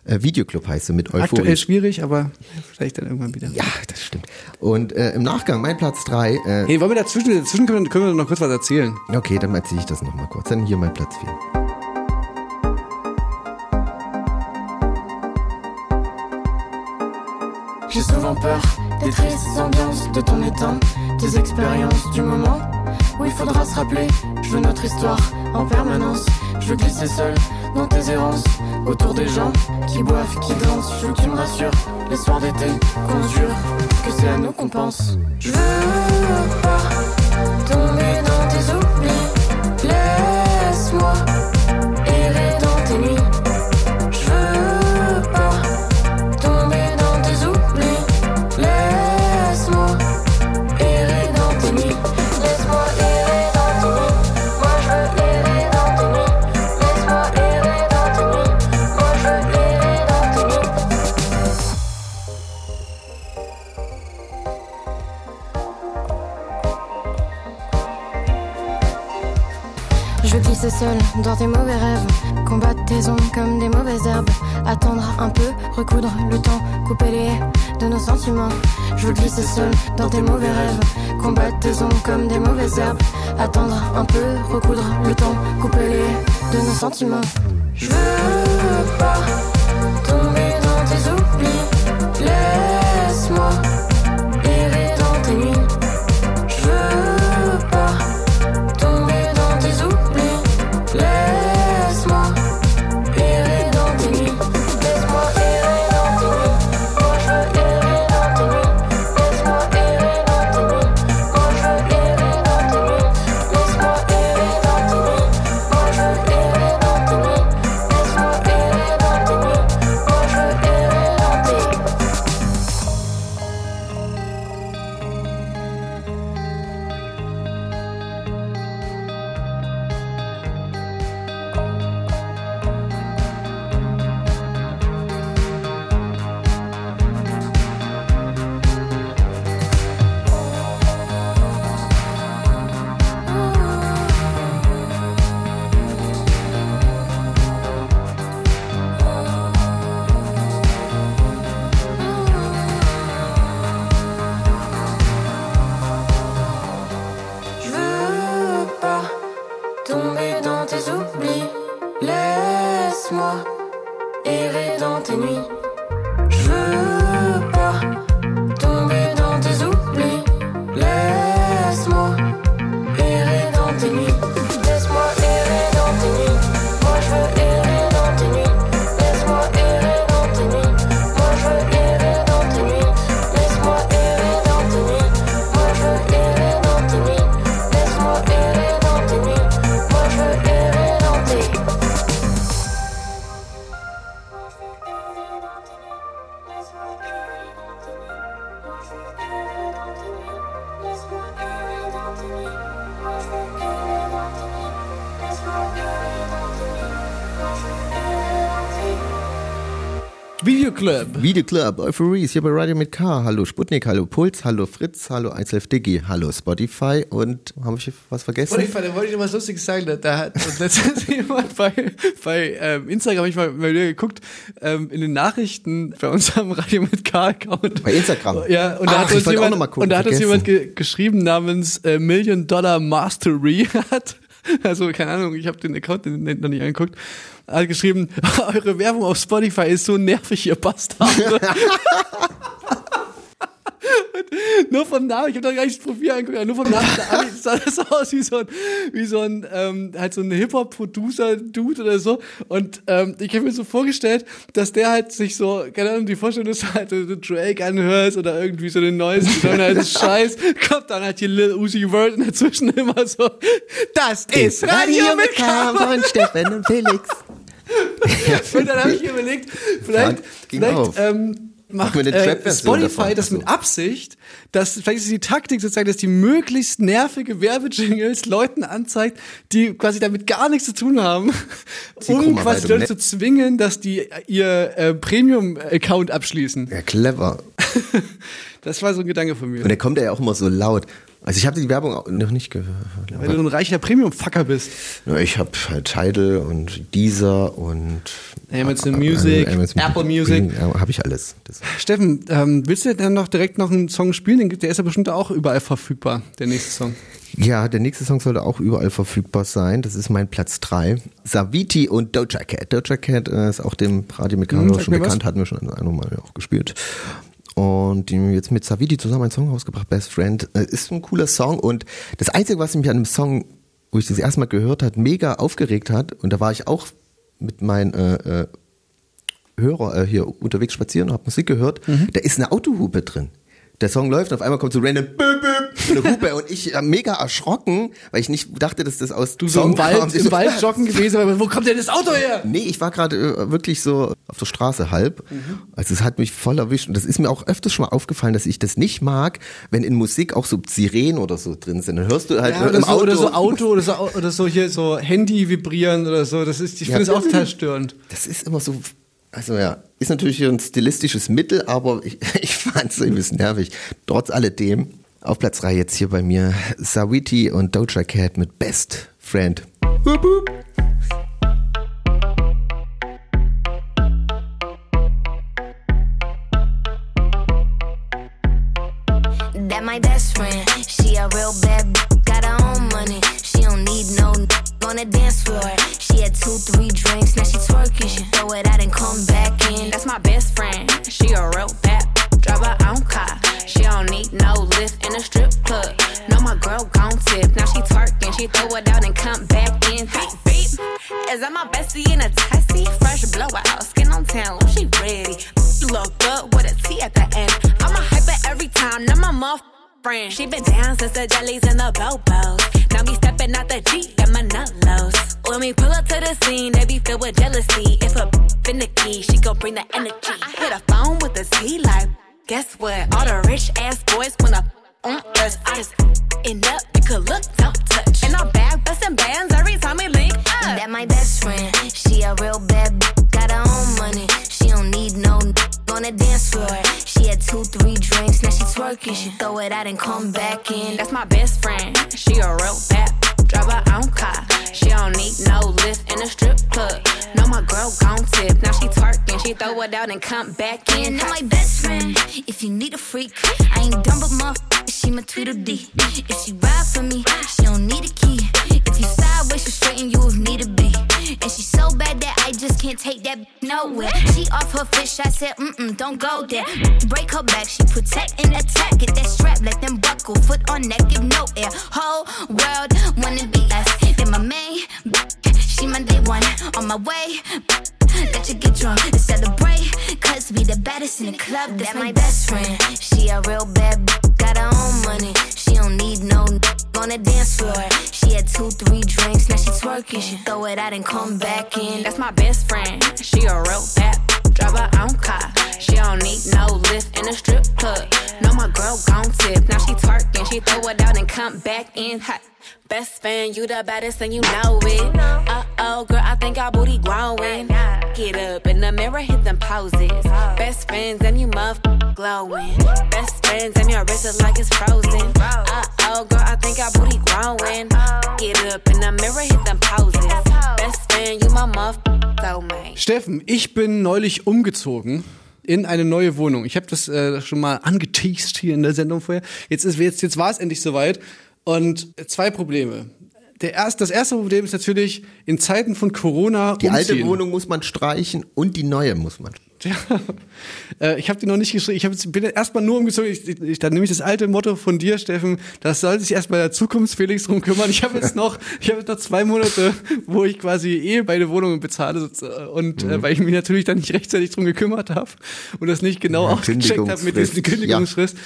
Äh, Videoclub heißt sie mit Euphorie. Aktuell schwierig, aber vielleicht dann irgendwann wieder. Ja, das stimmt. Und äh, im Nachgang, mein Platz 3, äh, Hey, wollen wir dazwischen, dazwischen können, wir, können wir noch kurz was erzählen? okay, dann erzähle ich das nochmal kurz. Dann hier mein Platz 4. J'ai souvent peur des tristes ambiances de ton état, des expériences du moment où il faudra se rappeler. Je veux notre histoire en permanence. Je veux glisser seul dans tes errances autour des gens qui boivent, qui dansent. Je veux que tu me rassures les soirs d'été qu'on jure que c'est à nous qu'on pense. Je veux pas Glisser seul dans tes mauvais rêves, combattre tes ombres comme des mauvaises herbes, attendre un peu, recoudre le temps, couper les de nos sentiments. Je veux glisser seul dans tes mauvais rêves, combattre tes ombres comme des mauvaises herbes, attendre un peu, recoudre le temps, couper les de nos sentiments. Je veux pas Videoclub. Videoclub, Euphories, hier bei Radio mit K. Hallo Sputnik, hallo Puls, hallo Fritz, hallo 111 Digi, hallo Spotify und habe ich was vergessen? Spotify, da wollte ich noch was Lustiges sagen. Da, da hat letztens jemand bei, bei ähm, Instagram, habe ich mal, mal wieder geguckt, ähm, in den Nachrichten bei unserem Radio mit K-Account. Bei Instagram? Ja, und da Ach, hat uns jemand, gucken, und da hat uns jemand ge geschrieben namens äh, Million Dollar Mastery hat. Also, keine Ahnung, ich habe den Account noch nicht angeguckt. Hat geschrieben, eure Werbung auf Spotify ist so nervig, ihr Bastarde. nur vom Namen, ich habe da gar nicht das Profil angeguckt, aber nur vom Namen der Ami sah das aus wie so ein, wie so ein, ähm, halt so ein Hip-Hop-Producer-Dude oder so. Und ähm, ich habe mir so vorgestellt, dass der halt sich so, keine Ahnung, die Vorstellung, dass du halt so Drake anhörst oder irgendwie so den neuesten, dann halt Scheiß, kommt dann halt hier Lil Uzi Vert und dazwischen immer so, das ist Radio mit K. von Steffen und Felix. Und dann habe ich überlegt, vielleicht, vielleicht auf. ähm, macht äh, Spotify das mit Absicht, dass vielleicht ist die Taktik sozusagen, dass die möglichst nervige Werbejingles Leuten anzeigt, die quasi damit gar nichts zu tun haben, um quasi Leute zu zwingen, dass die ihr äh, Premium-Account abschließen. Ja, clever. Das war so ein Gedanke von mir. Und da kommt ja auch immer so laut. Also ich habe die Werbung auch noch nicht gehört. Weil du ein reicher Premium-Fucker bist. Ja, ich habe halt Tidal und Deezer und Amazon Music, Apple Music. Habe ich alles. Das, Steffen, ähm, willst du denn noch direkt noch einen Song spielen? Der ist ja bestimmt auch überall verfügbar, der nächste Song. ja, der nächste Song sollte auch überall verfügbar sein. Das ist mein Platz 3. Saviti und Doja Cat. Doja Cat äh, ist auch dem Radio mit Hm, schon bekannt, was. hatten wir schon ein Mal auch gespielt. Und die haben jetzt mit Saviti zusammen einen Song rausgebracht, Best Friend. Äh, ist ein cooler Song und das Einzige, was mich an dem Song, wo ich das erste Mal gehört hat, mega aufgeregt hat, und da war ich auch mit meinen äh, äh, Hörer äh, hier unterwegs spazieren und habe Musik gehört, Mhm. da ist eine Autohupe drin. Der Song läuft und auf einmal kommt so random böp, so eine Hupe und ich äh, mega erschrocken, weil ich nicht dachte, dass das aus Du so im kam. Wald, Ich im so, Wald joggen gewesen, aber wo kommt denn das Auto her? Nee, ich war gerade äh, wirklich so auf der Straße halb. Also es hat mich voll erwischt. Und das ist mir auch öfters schon mal aufgefallen, dass ich das nicht mag, wenn in Musik auch so Sirenen oder so drin sind. Dann hörst du halt Ja, oder, im so, Auto. oder so Auto oder so, oder so hier so Handy vibrieren oder so. Das ist, ich Ja. finde es auch total störend. Das ist immer so, also ja, ist natürlich ein stilistisches Mittel, aber ich, ich fand es ein bisschen nervig. Trotz alledem, auf Platz 3 jetzt hier bei mir, Sawiti und Doja Cat mit Best Friend. Hup, hup. Come back in. I'm my best friend. If you need a freak, I ain't dumb but motherfucker, she my Tweedledee. If she ride for me, she don't need a key. If you sideways, she straighten you if need to be. And she's so bad that I just can't take that nowhere. She off her fish, I said, mm mm, don't go there. Out and come back in. That's my best friend. She a real bad. drive her own car. She don't need no lift in a strip club. No, my girl gon' tip. Now she twerking, she throw it out and come back in hot. Best fan, you the baddest and you know it. Uh oh, girl, I think our booty growing. Get up in the mirror, hit them poses. Best friends and you muff glowing. Best friends and your wrist is like it's frozen. Uh oh, girl, I think our booty growing. Get up in the mirror, hit them poses. Steffen, ich bin neulich umgezogen in eine neue Wohnung. Ich habe das äh, schon mal angeteased hier in der Sendung vorher. Jetzt ist jetzt jetzt war es endlich soweit und zwei Probleme. Der erst, das erste Problem ist natürlich in Zeiten von Corona Die alte umziehen. Wohnung muss man streichen und die neue muss man. Ja. Äh, ich habe die noch nicht geschrieben. Ich hab, jetzt- bin erstmal nur umgezogen. Ich, ich, dann nehme ich das alte Motto von dir, Steffen. Das soll sich erstmal der Zukunft Felix drum kümmern. Ich habe jetzt noch, ich habe jetzt noch zwei Monate, wo ich quasi eh beide Wohnungen bezahle und äh, weil ich mich natürlich dann nicht rechtzeitig drum gekümmert habe und das nicht genau Ja, ausgecheckt habe mit diesem Kündigungsfrist.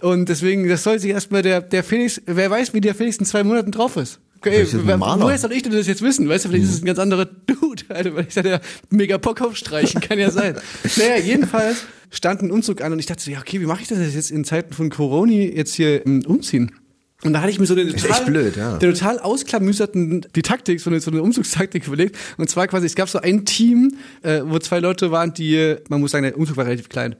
Und deswegen, das soll sich erstmal der, der Felix, wer weiß, wie der Felix in zwei Monaten drauf ist. Okay, wer- woher soll ich denn das jetzt wissen? Weißt du, vielleicht ist es ein ganz anderer Dude, Alter, weil ich da der mega Bock auf streichen, kann ja sein. naja, jedenfalls stand ein Umzug an und ich dachte so, ja, okay, wie mache ich das jetzt in Zeiten von Corona jetzt hier ähm, umziehen? Und da hatte ich mir so eine total, blöd, ja. der total ausklamüserten die Taktik, so eine, so eine Umzugstaktik überlegt. Und zwar quasi, es gab so ein Team, äh, wo zwei Leute waren, die, man muss sagen, der Umzug war relativ klein.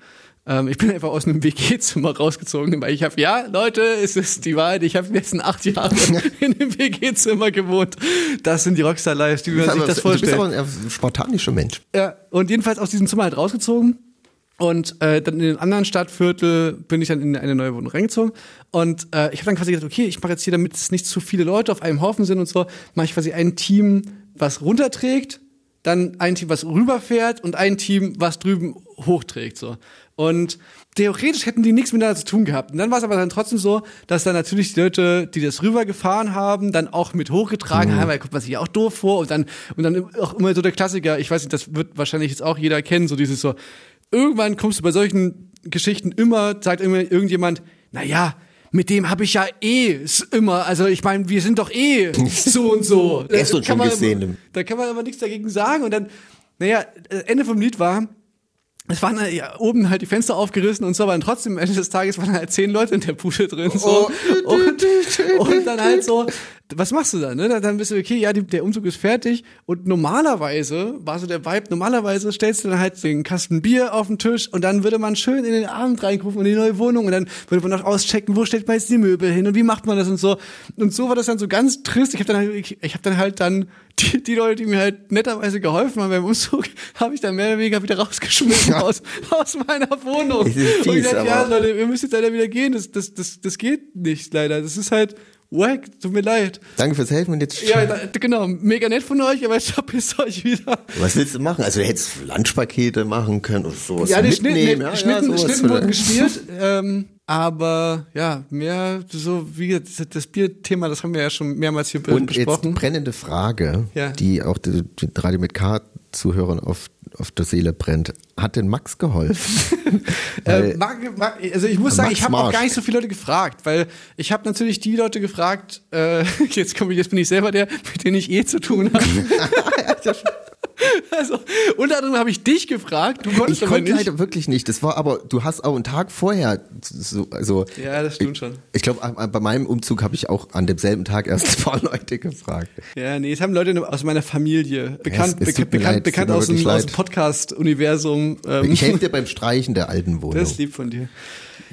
Ähm, ich bin einfach aus einem WG-Zimmer rausgezogen, weil ich habe, ja, Leute, es ist die Wahrheit, ich habe letzten acht Jahre in einem WG-Zimmer gewohnt. Das sind die Rockstar-Lives, die man sich das du bist vorstellt. aber ein spartanischer Mensch. Ja, und jedenfalls aus diesem Zimmer halt rausgezogen. Und äh, dann in den anderen Stadtviertel bin ich dann in eine neue Wohnung reingezogen. Und äh, ich habe dann quasi gesagt, okay, ich mache jetzt hier, damit es nicht zu viele Leute auf einem Haufen sind und so, mache ich quasi ein Team, was runterträgt, dann ein Team, was rüberfährt und ein Team, was drüben hochträgt. So. Und theoretisch hätten die nichts miteinander zu tun gehabt. Und dann war es aber dann trotzdem so, dass dann natürlich die Leute, die das rübergefahren haben, dann auch mit hochgetragen haben, weil kommt man sich ja auch doof vor und dann, und dann auch immer so der Klassiker, ich weiß nicht, das wird wahrscheinlich jetzt auch jeder kennen, so dieses so, irgendwann kommst du bei solchen Geschichten immer, sagt immer irgendjemand, na ja, mit dem habe ich ja eh immer, also ich meine, wir sind doch eh so und so. Gestern Da kann schon man gesehen. Immer, da kann man aber nichts dagegen sagen und dann, naja, Ende vom Lied war, es waren halt, ja, oben halt die Fenster aufgerissen und so, aber trotzdem am Ende des Tages waren halt zehn Leute in der Bude drin. So. Oh. Und, und dann halt so, was machst du dann? Ne? Dann- bist du, okay, ja, die, der Umzug ist fertig. Und normalerweise war so der Vibe, normalerweise stellst du dann halt den Kasten Bier auf den Tisch und dann würde man schön in den Abend reinrufen und in die neue Wohnung und dann würde man noch auschecken, wo stellt man jetzt die Möbel hin und wie macht man das und so. Und so war das dann so ganz trist. Ich habe dann halt, ich, ich habe dann halt dann die, die Leute, die mir halt netterweise geholfen haben beim Umzug, habe ich dann mehr oder weniger wieder rausgeschmissen aus, aus meiner Wohnung. Es ist und ich fies, dachte, ja, Leute, ihr müsst jetzt leider wieder gehen. Das, das, das, das geht nicht leider. Das ist halt wack. Tut mir leid. Danke fürs Helfen und jetzt. Ja, genau. Mega nett von euch, aber jetzt verpisst euch wieder. Was willst du machen? Also du hättest Lunchpakete machen können oder sowas. Ja, die mitnehmen. nee, ja, Schnitten, ja, sowas Schnitten wurden geschmiert. ähm, aber ja, mehr so wie das, das Bierthema, das haben wir ja schon mehrmals hier Und besprochen. jetzt brennende Frage, Ja. die auch die, die Radio mit K-Zuhörern auf, auf der Seele brennt. Hat denn Max geholfen? Äh, also ich muss Max sagen, ich habe auch gar nicht so viele Leute gefragt, weil ich habe natürlich die Leute gefragt, äh, jetzt komme ich, jetzt bin ich selber der, mit denen ich eh zu tun habe. also unter anderem habe ich dich gefragt, du konntest ich aber konnte nicht. leider wirklich nicht. Das war aber, du hast auch einen Tag vorher so, also. Ja, das stimmt schon. Ich glaube, bei meinem Umzug habe ich auch an demselben Tag erst ein paar Leute gefragt. Ja, nee, es haben Leute aus meiner Familie, bekannt, es beka tut mir bekannt, leid, bekannt es aus dem, aus dem. Podcast-Universum. Ähm, Ich helfe dir beim Streichen der alten Wohnung. Das ist lieb von dir.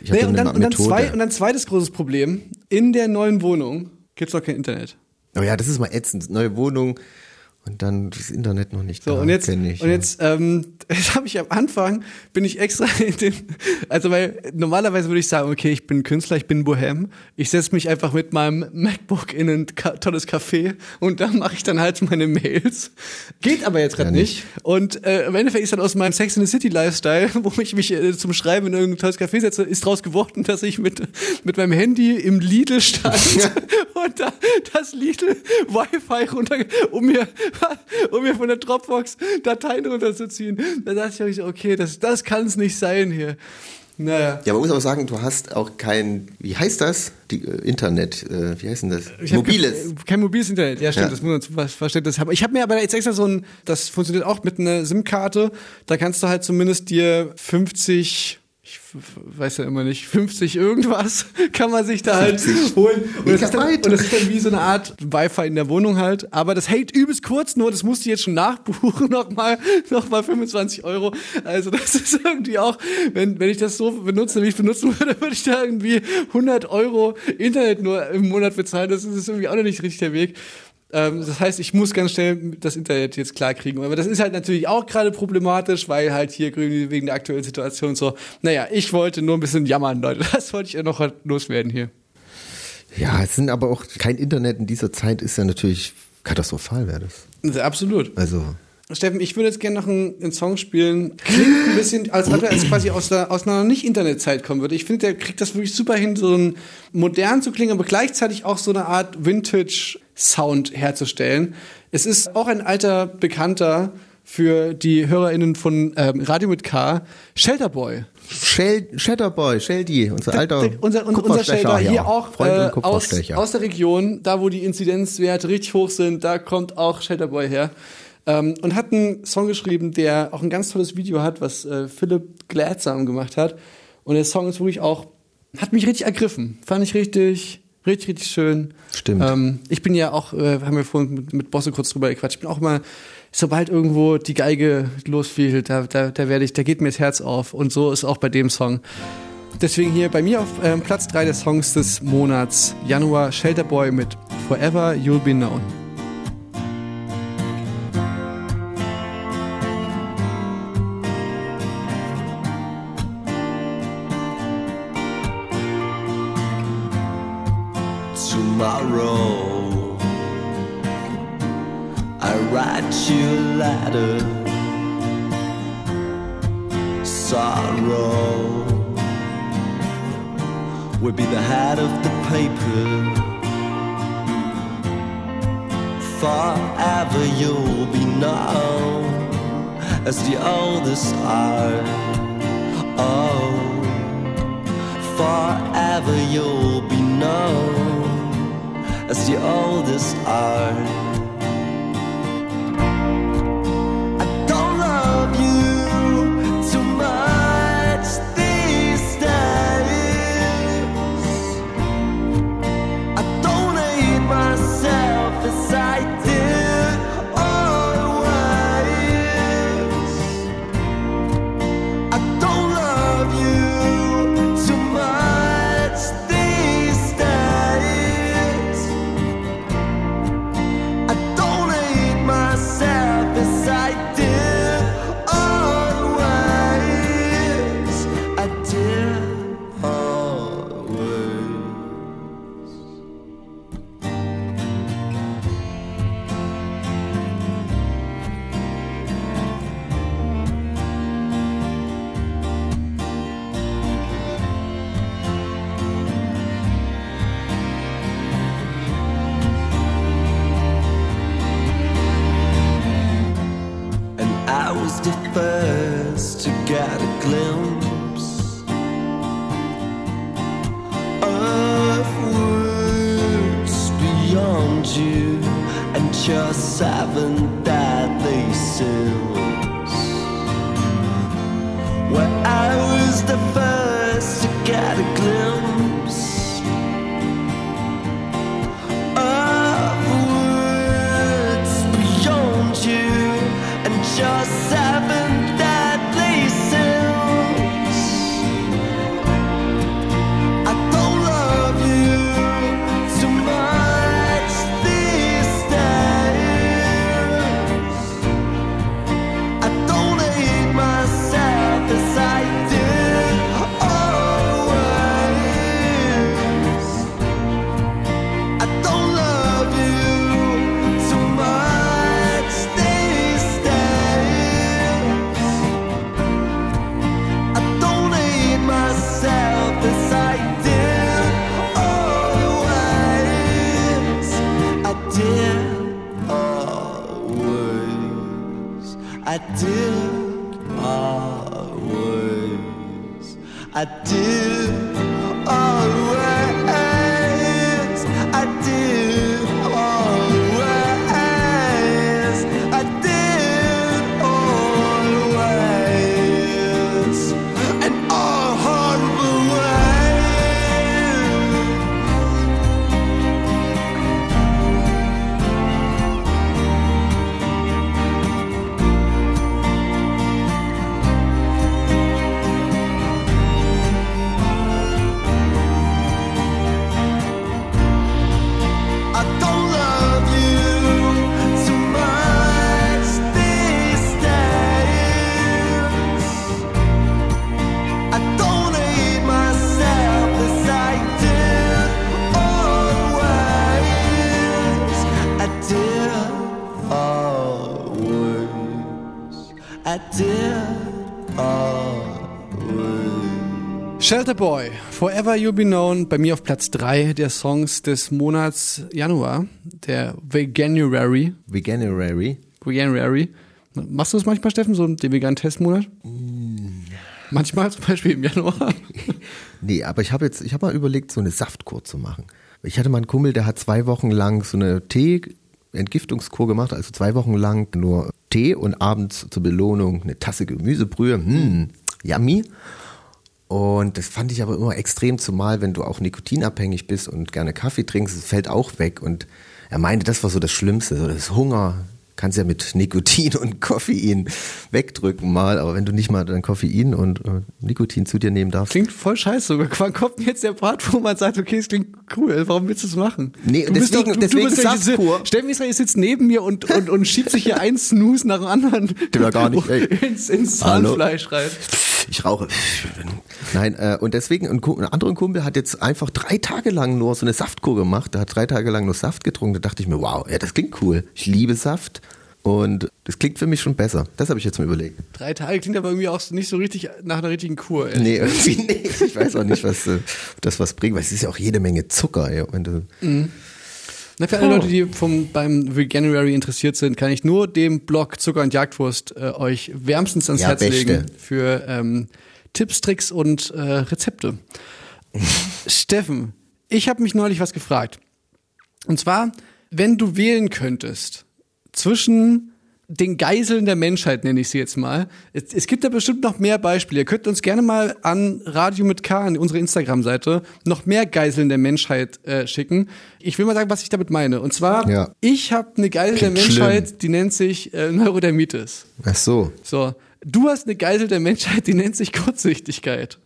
Ich Nee, und, dann, und, dann zwei, und dann zweites großes Problem. In der neuen Wohnung gibt's noch kein Internet. Oh ja, das ist mal ätzend. Neue Wohnung und dann das Internet noch nicht So, da. und jetzt, ich, und ja. jetzt, ähm, das habe ich am Anfang, bin ich extra in den, also weil normalerweise würde ich sagen, okay, ich bin Künstler, ich bin Bohem, ich setze mich einfach mit meinem MacBook in ein tolles Café und dann mache ich dann halt meine Mails. Geht aber jetzt gerade Ja, nicht. Und äh, im Endeffekt ist dann aus meinem Sex in the City Lifestyle, wo ich mich äh, zum Schreiben in irgendein tolles Café setze, ist draus geworden, dass ich mit, mit meinem Handy im Lidl stand und da, das Lidl Wi-Fi runter, um mir, um mir von der Dropbox Dateien runterzuziehen. Da dachte ich, okay, das, das kann es nicht sein hier. Naja. Ja, man muss auch sagen, du hast auch kein, wie heißt das? Die, äh, Internet, äh, wie heißt denn das? Ich Mobiles. Kein, kein mobiles Internet, ja stimmt, Ja. das muss man Verständnis haben. Ich habe mir aber jetzt extra so ein, das funktioniert auch mit einer SIM-Karte, da kannst du halt zumindest dir 50, ich weiß ja immer nicht, 50 irgendwas kann man sich da halt 50 holen. Und das, ist dann, und das ist dann wie so eine Art Wi-Fi in der Wohnung halt, aber das hält übelst kurz, nur das musst du jetzt schon nachbuchen, nochmal noch mal 25 Euro. Also das ist irgendwie auch, wenn, wenn ich das so benutze, wie ich benutzen würde, würde ich da irgendwie 100 Euro Internet nur im Monat bezahlen. Das ist irgendwie auch noch nicht richtig der Weg. Ähm, das heißt, ich muss ganz schnell das Internet jetzt klar kriegen. Aber das ist halt natürlich auch gerade problematisch, weil halt hier wegen der aktuellen Situation so. Naja, ich wollte nur ein bisschen jammern, Leute. Das wollte ich ja noch loswerden hier. Ja, es sind aber auch kein Internet in dieser Zeit ist ja natürlich katastrophal, wäre das. Absolut. Also, Steffen, ich würde jetzt gerne noch einen, einen Song spielen. Klingt ein bisschen, als ob er jetzt quasi aus, der, aus einer Nicht-Internet-Zeit kommen würde. Ich finde, der kriegt das wirklich super hin, so ein modern zu klingen, aber gleichzeitig auch so eine Art Vintage-Sound herzustellen. Es ist auch ein alter Bekannter für die HörerInnen von ähm, Radio mit K, Shelterboy. Shell, Shatterboy, Sheldy, unser alter unser, unser, unser Shelter hier ja. auch äh, aus, aus der Region, da wo die Inzidenzwerte richtig hoch sind, da kommt auch Shelterboy her. Ähm, und hat einen Song geschrieben, der auch ein ganz tolles Video hat, was äh, Philipp Gladsam gemacht hat. Und der Song ist wirklich auch, hat mich richtig ergriffen. Fand ich richtig, richtig, richtig schön. Stimmt. Ähm, ich bin ja auch, äh, haben wir vorhin mit, mit Bosse kurz drüber gequatscht, ich bin auch mal, sobald irgendwo die Geige losfiel, da, da, da werde ich, da geht mir das Herz auf. Und so ist auch bei dem Song. Deswegen hier bei mir auf ähm, Platz 3 der Songs des Monats Januar Shelterboy mit Forever You'll Be Known. Tomorrow. I write you a letter. Sorrow will be the head of the paper. Forever you'll be known as the oldest art. Oh, forever you'll be known as the oldest art. Shelter Boy, Forever You'll Be Known, bei mir auf Platz 3 der Songs des Monats Januar, der Veganuary. Veganuary. Veganuary. Machst du das manchmal, Steffen, so den veganen Testmonat? Manchmal, zum Beispiel im Januar. Nee, aber ich habe jetzt, ich habe mal überlegt, so eine Saftkur zu machen. Ich hatte mal einen Kumpel, der hat zwei Wochen lang so eine Tee-Entgiftungskur gemacht, also zwei Wochen lang nur Tee und abends zur Belohnung eine Tasse Gemüsebrühe. Hm, yummy. Und das fand ich aber immer extrem, zumal wenn du auch nikotinabhängig bist und gerne Kaffee trinkst, es fällt auch weg. Und er meinte, das war so das Schlimmste, so das Hunger. Kannst ja mit Nikotin und Koffein wegdrücken mal, aber wenn du nicht mal dein Koffein und äh, Nikotin zu dir nehmen darfst. Klingt voll scheiße. Wann kommt jetzt der Part, wo man sagt, okay, es klingt cool, warum willst du es machen? Nee, Du deswegen- doch- du, deswegen du bist ja diese- Stell Israel sitzt neben mir und, und, und schiebt sich hier einen Snooze nach dem anderen ja gar nicht, ey. ins, ins. Zahnfleisch rein. Ich rauche. Nein, äh, und deswegen, ein, ein anderer Kumpel hat jetzt einfach drei Tage lang nur so eine Saftkur gemacht. Der hat drei Tage lang nur Saft getrunken. Da dachte ich mir, wow, ja, das klingt cool. Ich liebe Saft. Und das klingt für mich schon besser. Das habe ich jetzt mal überlegt. Drei Tage klingt aber irgendwie auch nicht so richtig nach einer richtigen Kur. ehrlich Nee, irgendwie nicht. Ich weiß auch nicht, was äh, ob das was bringt, weil es ist ja auch jede Menge Zucker. Ey. Wenn du, Mhm. Na, für alle Leute, die vom, beim Veganuary interessiert sind, kann ich nur dem Blog Zucker und Jagdwurst äh, euch wärmstens ans Ja, Herz beste. legen für ähm, Tipps, Tricks und äh, Rezepte. Steffen, ich habe mich neulich was gefragt. Und zwar, wenn du wählen könntest zwischen den Geiseln der Menschheit, nenne ich sie jetzt mal. Es, es gibt da bestimmt noch mehr Beispiele. Ihr könnt uns gerne mal an Radio mit K, an unsere Instagram-Seite, noch mehr Geiseln der Menschheit äh, schicken. Ich will mal sagen, was ich damit meine. Und zwar, Ja. ich habe eine Geisel der Klingt Menschheit, die nennt sich äh, Neurodermitis. ach so, So, du hast eine Geisel der Menschheit, die nennt sich Kurzsichtigkeit.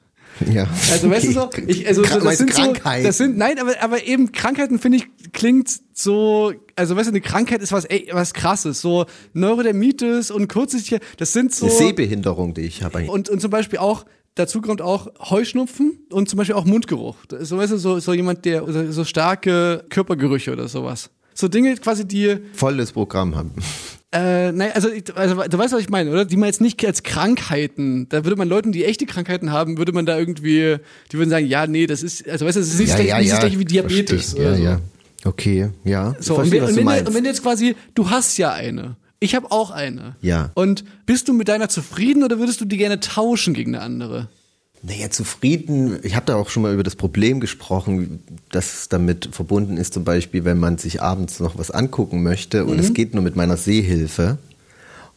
Ja. Also weißt du so, ich, also Krank- das sind so, Krankheit. das sind nein, aber aber eben Krankheiten finde ich klingt so, also weißt du, eine Krankheit ist was ey, was krasses, so Neurodermitis und Kurzsichtigkeit, das sind so Eine Sehbehinderung, die ich habe. und und zum Beispiel auch Dazu kommt auch Heuschnupfen und zum Beispiel auch Mundgeruch. So, weißt du, so, so jemand, der so, so starke Körpergerüche oder sowas. So Dinge quasi, die Volles Programm haben. Äh, nein, also, also du weißt, was ich meine, oder? Die man jetzt nicht als Krankheiten, da würde man Leuten, die echte Krankheiten haben, würde man da irgendwie, die würden sagen, ja, nee, das ist, also weißt du, das ist nicht, das, gleiche- nicht das gleiche wie Diabetes. Verstehe. Ja, so. ja. Okay, ja. So, ich und, verstehe, wenn, und, du wenn, und wenn jetzt quasi, du hast ja eine. Ich habe auch eine. Ja. Und bist du mit deiner zufrieden oder würdest du die gerne tauschen gegen eine andere? Naja, zufrieden. Ich habe da auch schon mal über das Problem gesprochen, das damit verbunden ist, zum Beispiel, wenn man sich abends noch was angucken möchte und Mhm. es geht nur mit meiner Sehhilfe.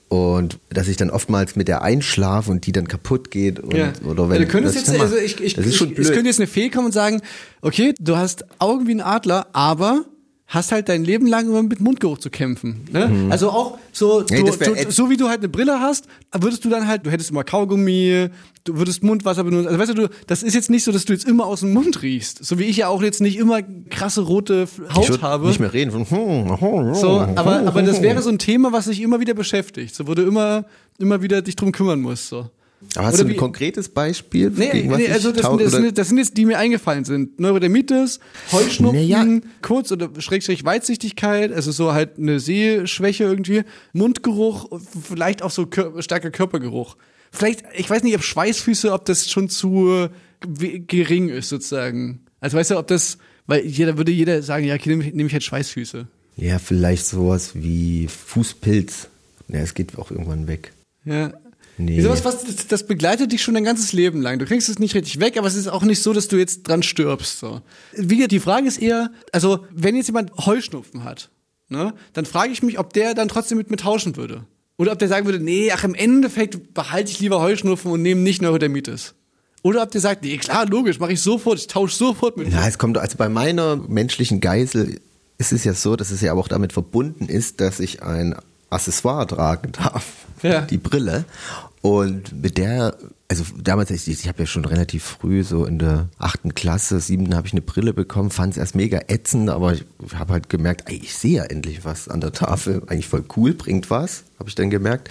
Und dass ich dann oftmals mit der einschlafe und die dann kaputt geht. Und, Ja. Oder wenn, ja, du könntest was jetzt, ich da also mache. ich, ich, könnte jetzt eine Fee kommen und sagen, okay, du hast Augen wie ein Adler, aber hast halt dein Leben lang immer mit Mundgeruch zu kämpfen. Ne? Mhm. Also auch so, du, wär du, so wie du halt eine Brille hast, würdest du dann halt, du hättest immer Kaugummi, du würdest Mundwasser benutzen. Also weißt du, du, das ist jetzt nicht so, dass du jetzt immer aus dem Mund riechst. So wie ich ja auch jetzt nicht immer krasse rote ich Haut würd habe. nicht mehr reden von So, aber, aber das wäre so ein Thema, was dich immer wieder beschäftigt, so wo du immer, immer wieder dich drum kümmern musst. So. Aber hast Oder du ein wie- konkretes Beispiel? Nee, nee also das, das, sind, das sind jetzt die mir eingefallen sind. Neurodermitis, Heuschnupfen, Naja. Kurz- oder Schrägstrich Weitsichtigkeit, also so halt eine Sehschwäche irgendwie, Mundgeruch, vielleicht auch so kör starker Körpergeruch. Vielleicht, ich weiß nicht, ob Schweißfüße, ob das schon zu gering ist sozusagen. Also weißt du, ob das, weil jeder würde jeder sagen, ja, okay, nehme ich, nehm ich halt Schweißfüße. Ja, vielleicht sowas wie Fußpilz. Ja, es geht auch irgendwann weg. Ja. Nee. Sowas, was, das, das begleitet dich schon dein ganzes Leben lang. Du kriegst es nicht richtig weg, aber es ist auch nicht so, dass du jetzt dran stirbst. So. Wie die Frage ist eher, also wenn jetzt jemand Heuschnupfen hat, ne, dann frage ich mich, ob der dann trotzdem mit mir tauschen würde. Oder ob der sagen würde, nee, ach im Endeffekt behalte ich lieber Heuschnupfen und nehme nicht Neurodermitis. Oder ob der sagt, nee, klar, logisch, mache ich sofort, ich tausche sofort mit. Ja, es kommt, also bei meiner menschlichen Geisel ist es ja so, dass es ja aber auch damit verbunden ist, dass ich ein Accessoire tragen darf. Ja. Die Brille. Und mit der, also damals, ich, ich habe ja schon relativ früh, so in der achten Klasse, siebten, habe ich eine Brille bekommen, fand es erst mega ätzend, aber ich habe halt gemerkt, ey, ich sehe ja endlich was an der Tafel, eigentlich voll cool, bringt was, habe ich dann gemerkt.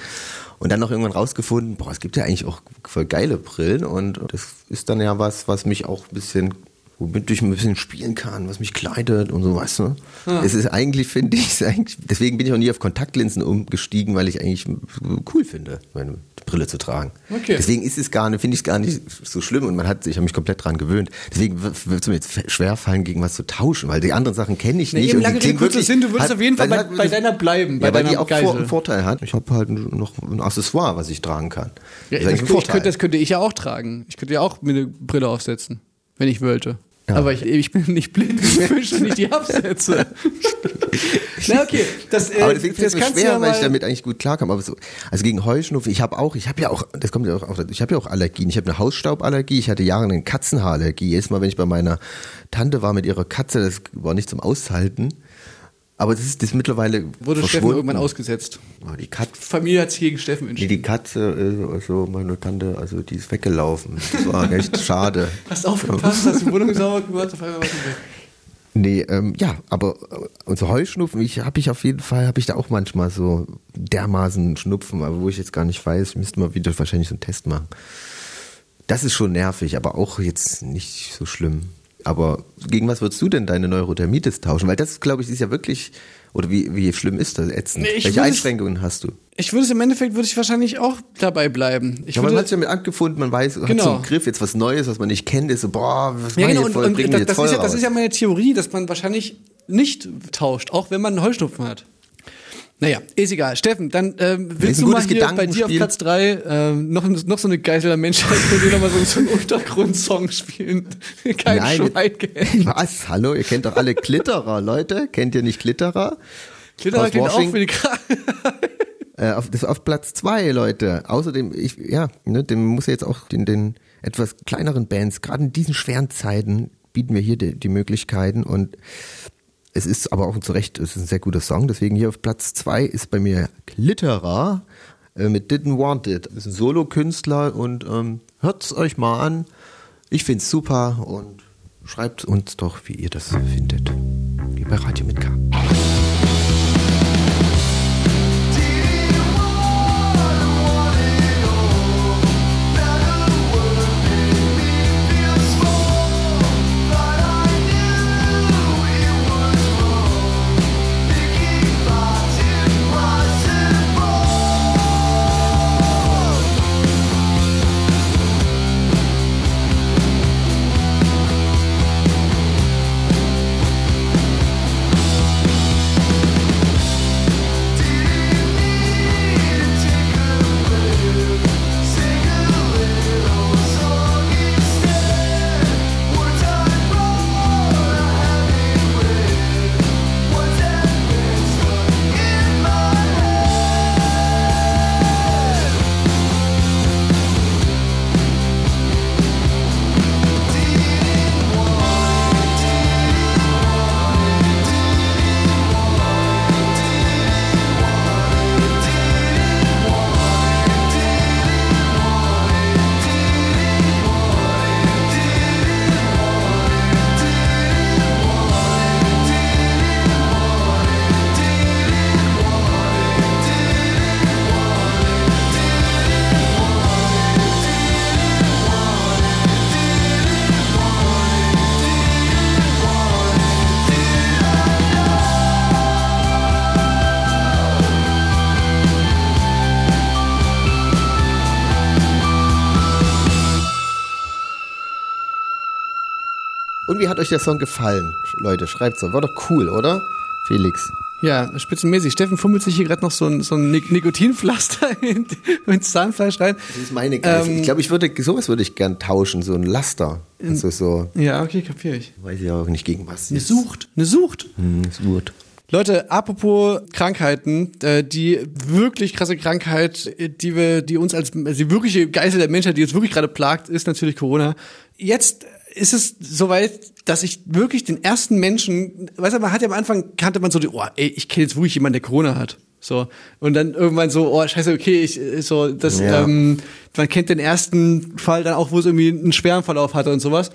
Und dann noch irgendwann rausgefunden, boah, es gibt ja eigentlich auch voll geile Brillen und das ist dann ja was, was mich auch ein bisschen, womit ich ein bisschen spielen kann, was mich kleidet und so, weißt du. Ja. Es ist eigentlich, finde ich, eigentlich, deswegen bin ich auch nie auf Kontaktlinsen umgestiegen, weil ich eigentlich cool finde, meine Brille zu tragen. Okay. Deswegen ist es gar nicht, finde ich es gar nicht so schlimm und man hat sich, ich habe mich komplett dran gewöhnt. Deswegen wird es mir jetzt schwer fallen, gegen was zu tauschen, weil die anderen Sachen kenne ich Nee, nicht. eben und die lange Rede, kurzer Sinn, du würdest hat- auf jeden Fall bei, hat- bei deiner bleiben, bei ja, weil deiner die auch Geisel. vor, einen Vorteil hat. Ich habe halt noch ein Accessoire, was ich tragen kann. Ja, das, Vorteil. könnte, das könnte ich ja auch tragen. Ich könnte ja auch mir eine Brille aufsetzen, wenn ich wollte. Aber ich, ich bin nicht blind, ich wünsche nicht die Absätze. Na okay, das, äh, aber deswegen das es mir schwer, ja weil ich damit eigentlich gut klarkam. Aber so, also gegen Heuschnupfen, ich habe auch, ich habe ja auch, das kommt ja auch, auch ich habe ja auch Allergien. Ich habe eine Hausstauballergie, ich hatte jahrelang eine Katzenhaarallergie. Jedes Mal, wenn ich bei meiner Tante war mit ihrer Katze, das war nicht zum Aushalten. Aber das ist das mittlerweile Wurde Steffen irgendwann ausgesetzt. Oh, die Katze. Familie hat sich gegen Steffen Nee, entschieden. die Katze, äh, also meine Tante, also die ist weggelaufen. Das war echt schade. Hast aufgepasst, hast die Wohnung sauber gemacht, auf einmal war sie weg. Nee, ähm, ja, aber äh, unser Heuschnupfen, ich habe ich auf jeden Fall, habe ich da auch manchmal so dermaßen Schnupfen, aber wo ich jetzt gar nicht weiß, müsste mal wieder wahrscheinlich so einen Test machen. Das ist schon nervig, aber auch jetzt nicht so schlimm. Aber gegen was würdest du denn deine Neurodermitis tauschen? Weil das, glaube ich, ist ja wirklich, oder wie, wie schlimm ist das ätzend? Nee, ich Welche es- Einschränkungen hast du? Ich würde es im Endeffekt, würde ich wahrscheinlich auch dabei bleiben. Ich ja, man würde, hat sich damit angefunden, man weiß, hat Genau. so einen Griff, jetzt was Neues, was man nicht kennt, ist so, boah, was ja, ich genau, und, voll, und mich das, jetzt voll ist ja, das ist ja meine Theorie, dass man wahrscheinlich nicht tauscht, auch wenn man Heuschnupfen hat. Naja, ist egal. Steffen, dann ähm, willst du mal hier bei dir auf. Platz drei ähm, noch, noch so eine Geisel der Menschheit von dir nochmal so, so einen Untergrundsong spielen? Kein Nein, Schwein kennt. Was? Hallo, ihr kennt doch alle Glitterer, Leute. Kennt ihr nicht Glitterer? Glitterer Aus klingt auch für die Kra Äh, auf, das ist auf Platz zwei, Leute. Außerdem, ich, ja, ne, dem muss ja jetzt auch den, den etwas kleineren Bands, gerade in diesen schweren Zeiten, bieten wir hier die, die Möglichkeiten und es ist aber auch zu Recht, es ist ein sehr guter Song, deswegen hier auf Platz zwei ist bei mir Glitterer äh, mit Didn't Want It. Das ist ein Solokünstler und ähm, hört's euch mal an. Ich find's super und schreibt uns doch, wie ihr das findet. Wie bei Radio mit K. euch der Song gefallen? Leute, schreibt's doch. War doch cool, oder? Felix. Ja, spitzenmäßig. Steffen fummelt sich hier gerade noch so ein, so ein Nik- Nikotinpflaster in, ins Zahnfleisch rein. Das ist meine Geist. Ähm, ich glaube, ich würde, sowas würde ich gern tauschen, so ein Laster. Also so, Ja, okay, kapier ich. weiß ich auch nicht gegen was. Eine Sucht, eine Sucht. Hm, gut. Leute, apropos Krankheiten, äh, die wirklich krasse Krankheit, äh, die wir, die uns als also die wirkliche Geißel der Menschheit, die uns wirklich gerade plagt, ist natürlich Corona. Jetzt ist es soweit, dass ich wirklich den ersten Menschen, weißt du, man hat ja am Anfang kannte man so, die, oh, ey, ich kenne jetzt wirklich jemanden, der Corona hat. So und dann irgendwann so, oh scheiße, okay, ich so das, Ja. ähm, man kennt den ersten Fall dann auch, wo es irgendwie einen schweren Verlauf hatte und sowas.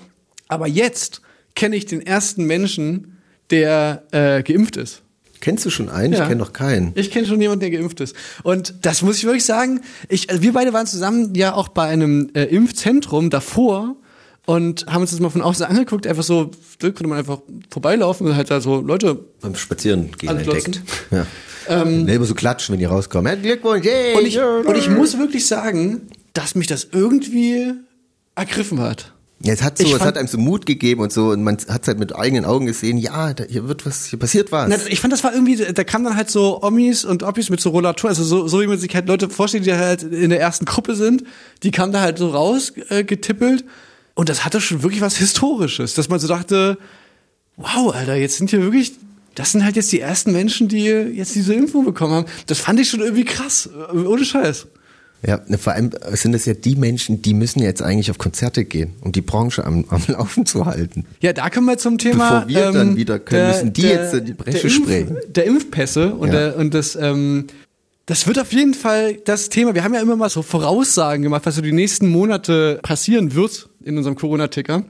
Aber jetzt kenne ich den ersten Menschen, der äh, geimpft ist. Kennst du schon einen? Ja. Ich kenne noch keinen. Ich kenne schon jemanden, der geimpft ist. Und das muss ich wirklich sagen. Ich, also wir beide waren zusammen ja auch bei einem äh, Impfzentrum davor und haben uns das mal von außen angeguckt. Einfach so, da konnte man einfach vorbeilaufen und halt da so Leute. Beim Spazierengehen Anglotzen. entdeckt. Ja. Ähm, immer so klatschen, wenn die rauskommen. Herzlichen Glückwunsch, yay! Und ich, und ich muss wirklich sagen, dass mich das irgendwie ergriffen hat. Ja, es hat so, Ich es fand- hat einem so Mut gegeben und so, und man hat es halt mit eigenen Augen gesehen, ja, da, hier wird was, hier passiert was. Na, ich fand, das war irgendwie, da kamen dann halt so Omis und Oppis mit so Rollatoren, also so, so wie man sich halt Leute vorstellt, die halt in der ersten Gruppe sind, die kamen da halt so raus äh, getippelt und das hatte schon wirklich was Historisches, dass man so dachte, wow, Alter, jetzt sind hier wirklich, das sind halt jetzt die ersten Menschen, die jetzt diese Impfung bekommen haben. Das fand ich schon irgendwie krass, äh, ohne Scheiß. Ja, ne, vor allem sind das ja die Menschen, die müssen jetzt eigentlich auf Konzerte gehen, um die Branche am, am Laufen zu halten. Ja, da kommen wir zum Thema. Bevor wir dann wieder können, müssen die jetzt in die Bresche der Impf- springen. Der Impfpässe und, Ja. der, und das, ähm, das wird auf jeden Fall das Thema. Wir haben ja immer mal so Voraussagen gemacht, was so die nächsten Monate passieren wird in unserem Corona-Ticker.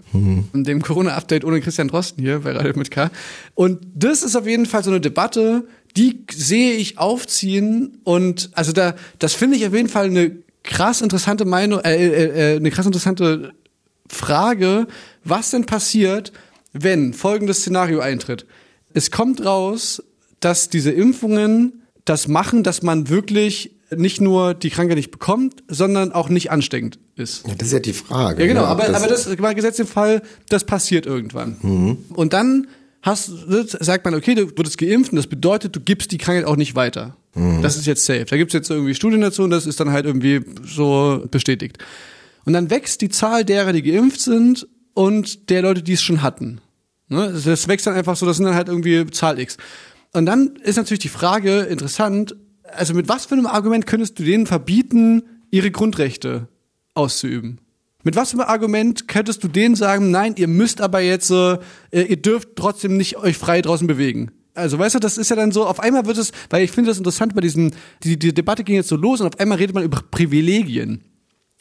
In dem Corona-Update ohne Christian Drosten hier bei Radio mit K. Und das ist auf jeden Fall so eine Debatte, die sehe ich aufziehen und also da, das finde ich auf jeden Fall eine krass interessante Meinung, äh, äh, äh, eine krass interessante Frage, was denn passiert, wenn folgendes Szenario eintritt. Es kommt raus, dass diese Impfungen das machen, dass man wirklich nicht nur die Krankheit nicht bekommt, sondern auch nicht ansteckend ist. Ja, das ist ja die Frage. Ja, genau, ne? aber, aber das war gesetzt im Fall, das passiert irgendwann. Mhm. Und dann hast, sagt man, okay, du wurdest geimpft und das bedeutet, du gibst die Krankheit auch nicht weiter. Mhm. Das ist jetzt safe. Da gibt's jetzt irgendwie Studien dazu und das ist dann halt irgendwie so bestätigt. Und dann wächst die Zahl derer, die geimpft sind und der Leute, die es schon hatten. Ne? Das- Das wächst dann einfach so, das sind dann halt irgendwie Zahl X. Und dann ist natürlich die Frage interessant, also mit was für einem Argument könntest du denen verbieten, ihre Grundrechte auszuüben? Mit was für einem Argument könntest du denen sagen, nein, ihr müsst aber jetzt, äh, ihr dürft trotzdem nicht euch frei draußen bewegen? Also weißt du, das ist ja dann so, auf einmal wird es, weil ich finde das interessant bei diesem, die, die Debatte ging jetzt so los und auf einmal redet man über Privilegien.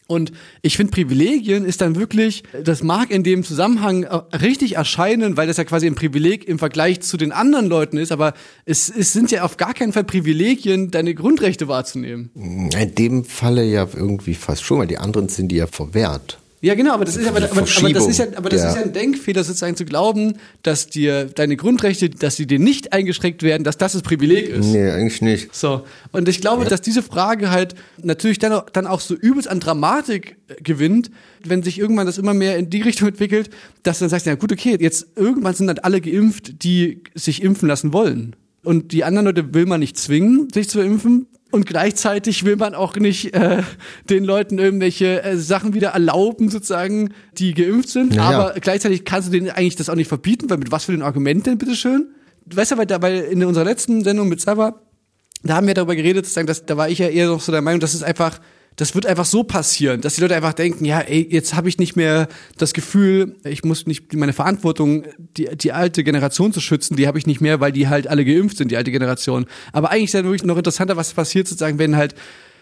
Und ich finde, Privilegien ist dann wirklich, das mag in dem Zusammenhang äh, richtig erscheinen, weil das ja quasi ein Privileg im Vergleich zu den anderen Leuten ist, aber es, es sind ja auf gar keinen Fall Privilegien, deine Grundrechte wahrzunehmen. In dem Falle ja irgendwie fast schon, weil die anderen sind die ja verwehrt. Ja, genau, aber das ist, aber, aber, aber das ist ja, aber das der- ist ja ein Denkfehler, sozusagen zu glauben, dass dir deine Grundrechte, dass sie dir nicht eingeschränkt werden, dass das das Privileg ist. Nee, eigentlich nicht. So. Und ich glaube, dass diese Frage halt natürlich dann auch, dann auch so übelst an Dramatik äh, gewinnt, wenn sich irgendwann das immer mehr in die Richtung entwickelt, dass du dann sagst, ja gut, okay, jetzt irgendwann sind dann alle geimpft, die sich impfen lassen wollen. Und die anderen Leute will man nicht zwingen, sich zu impfen. Und gleichzeitig will man auch nicht äh, den Leuten irgendwelche äh, Sachen wieder erlauben, sozusagen, die geimpft sind. Ja, ja. Aber gleichzeitig kannst du denen eigentlich das auch nicht verbieten, weil mit was für den Argument denn, bitteschön? Weißt du, weil, da, weil in unserer letzten Sendung mit Sava, da haben wir darüber geredet, sozusagen, dass, da war ich ja eher noch so der Meinung, dass es einfach, das wird einfach so passieren, dass die Leute einfach denken, ja, ey, jetzt habe ich nicht mehr das Gefühl, ich muss nicht meine Verantwortung, die, die alte Generation zu schützen, die habe ich nicht mehr, weil die halt alle geimpft sind, die alte Generation. Aber eigentlich ist ja wirklich noch interessanter, was passiert, sozusagen, wenn halt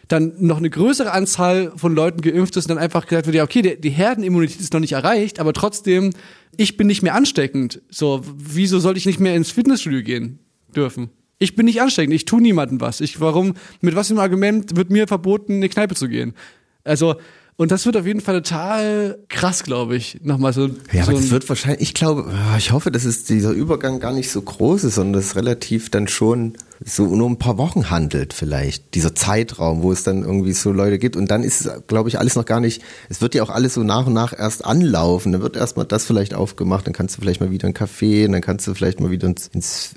dann noch eine größere Anzahl von Leuten geimpft ist und dann einfach gesagt wird, ja, okay, der, die Herdenimmunität ist noch nicht erreicht, aber trotzdem, ich bin nicht mehr ansteckend. So, wieso soll ich nicht mehr ins Fitnessstudio gehen dürfen? Ich bin nicht ansteckend, ich tue niemandem was. Ich, warum, mit was für einem Argument wird mir verboten, in eine Kneipe zu gehen? Also, und das wird auf jeden Fall total krass, glaube ich. Nochmal so. Ja, so aber das wird wahrscheinlich, ich glaube, ah, ich hoffe, dass es dieser Übergang gar nicht so groß ist, sondern dass es relativ dann schon so nur ein paar Wochen handelt vielleicht, dieser Zeitraum, wo es dann irgendwie so Leute gibt und dann ist es, glaube ich, alles noch gar nicht, es wird ja auch alles so nach und nach erst anlaufen, dann wird erstmal das vielleicht aufgemacht, dann kannst du vielleicht mal wieder ein Café, und dann kannst du vielleicht mal wieder ins, ins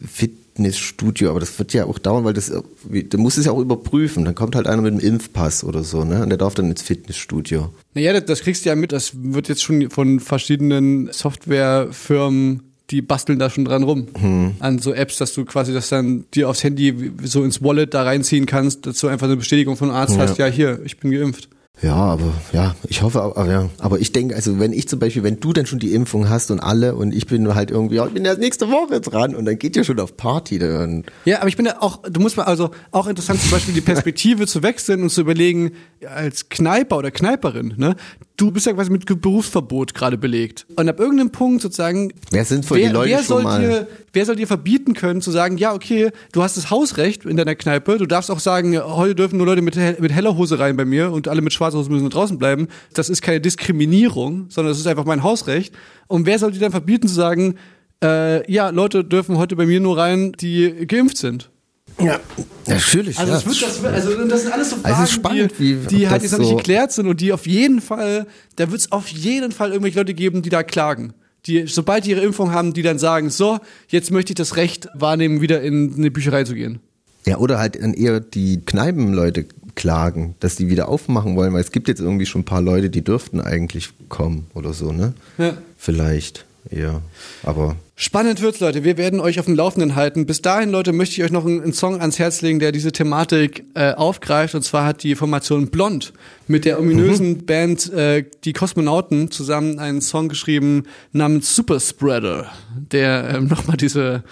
Fitnessstudio, aber das wird ja auch dauern, weil das, du musst es ja auch überprüfen. Dann kommt halt einer mit einem Impfpass oder so, ne? Und der darf dann ins Fitnessstudio. Naja, das, das kriegst du ja mit. Das wird jetzt schon von verschiedenen Softwarefirmen, die basteln da schon dran rum. Hm. An so Apps, dass du quasi das dann dir aufs Handy so ins Wallet da reinziehen kannst, dass du einfach eine Bestätigung von Arzt Ja. hast, ja hier, ich bin geimpft. Ja, aber ja, ich hoffe, aber ja, aber ich denke, also wenn ich zum Beispiel, wenn du dann schon die Impfung hast und alle und ich bin halt irgendwie, ja, ich bin erst nächste Woche dran und dann geht ihr schon auf Party, dann. Ja, aber ich bin ja auch, du musst mal also auch interessant zum Beispiel die Perspektive zu wechseln und zu überlegen, als Kneiper oder Kneiperin, ne, du bist ja quasi mit Berufsverbot gerade belegt. Und ab irgendeinem Punkt sozusagen, Wäre sinnvoll, wer, die Leute wer schon soll mal. dir, wer soll dir verbieten können, zu sagen, ja, okay, du hast das Hausrecht in deiner Kneipe, du darfst auch sagen, heute dürfen nur Leute mit, mit heller Hose rein bei mir und alle mit schwarzer Hose müssen draußen bleiben. Das ist keine Diskriminierung, sondern das ist einfach mein Hausrecht. Und wer soll dir dann verbieten zu sagen, äh, ja, Leute dürfen heute bei mir nur rein, die geimpft sind? Ja, natürlich. Also, ja. das, wird, das, wird, also das sind alles so Also Fragen, es ist spannend, die, wie- die halt jetzt noch nicht geklärt sind und die auf jeden Fall, da wird es auf jeden Fall irgendwelche Leute geben, die da klagen. Die, sobald die ihre Impfung haben, die dann sagen, so, jetzt möchte ich das Recht wahrnehmen, wieder in eine Bücherei zu gehen. Ja, oder halt dann eher die Kneipenleute klagen, dass die wieder aufmachen wollen, weil es gibt jetzt irgendwie schon ein paar Leute, die dürften eigentlich kommen oder so, ne? Ja. Vielleicht, ja. Aber Spannend wird's, Leute. Wir werden euch auf dem Laufenden halten. Bis dahin, Leute, möchte ich euch noch einen, einen Song ans Herz legen, der diese Thematik äh, aufgreift. Und zwar hat die Formation Blond mit der ominösen Band äh, Die Kosmonauten zusammen einen Song geschrieben namens Super Spreader, der ähm, nochmal diese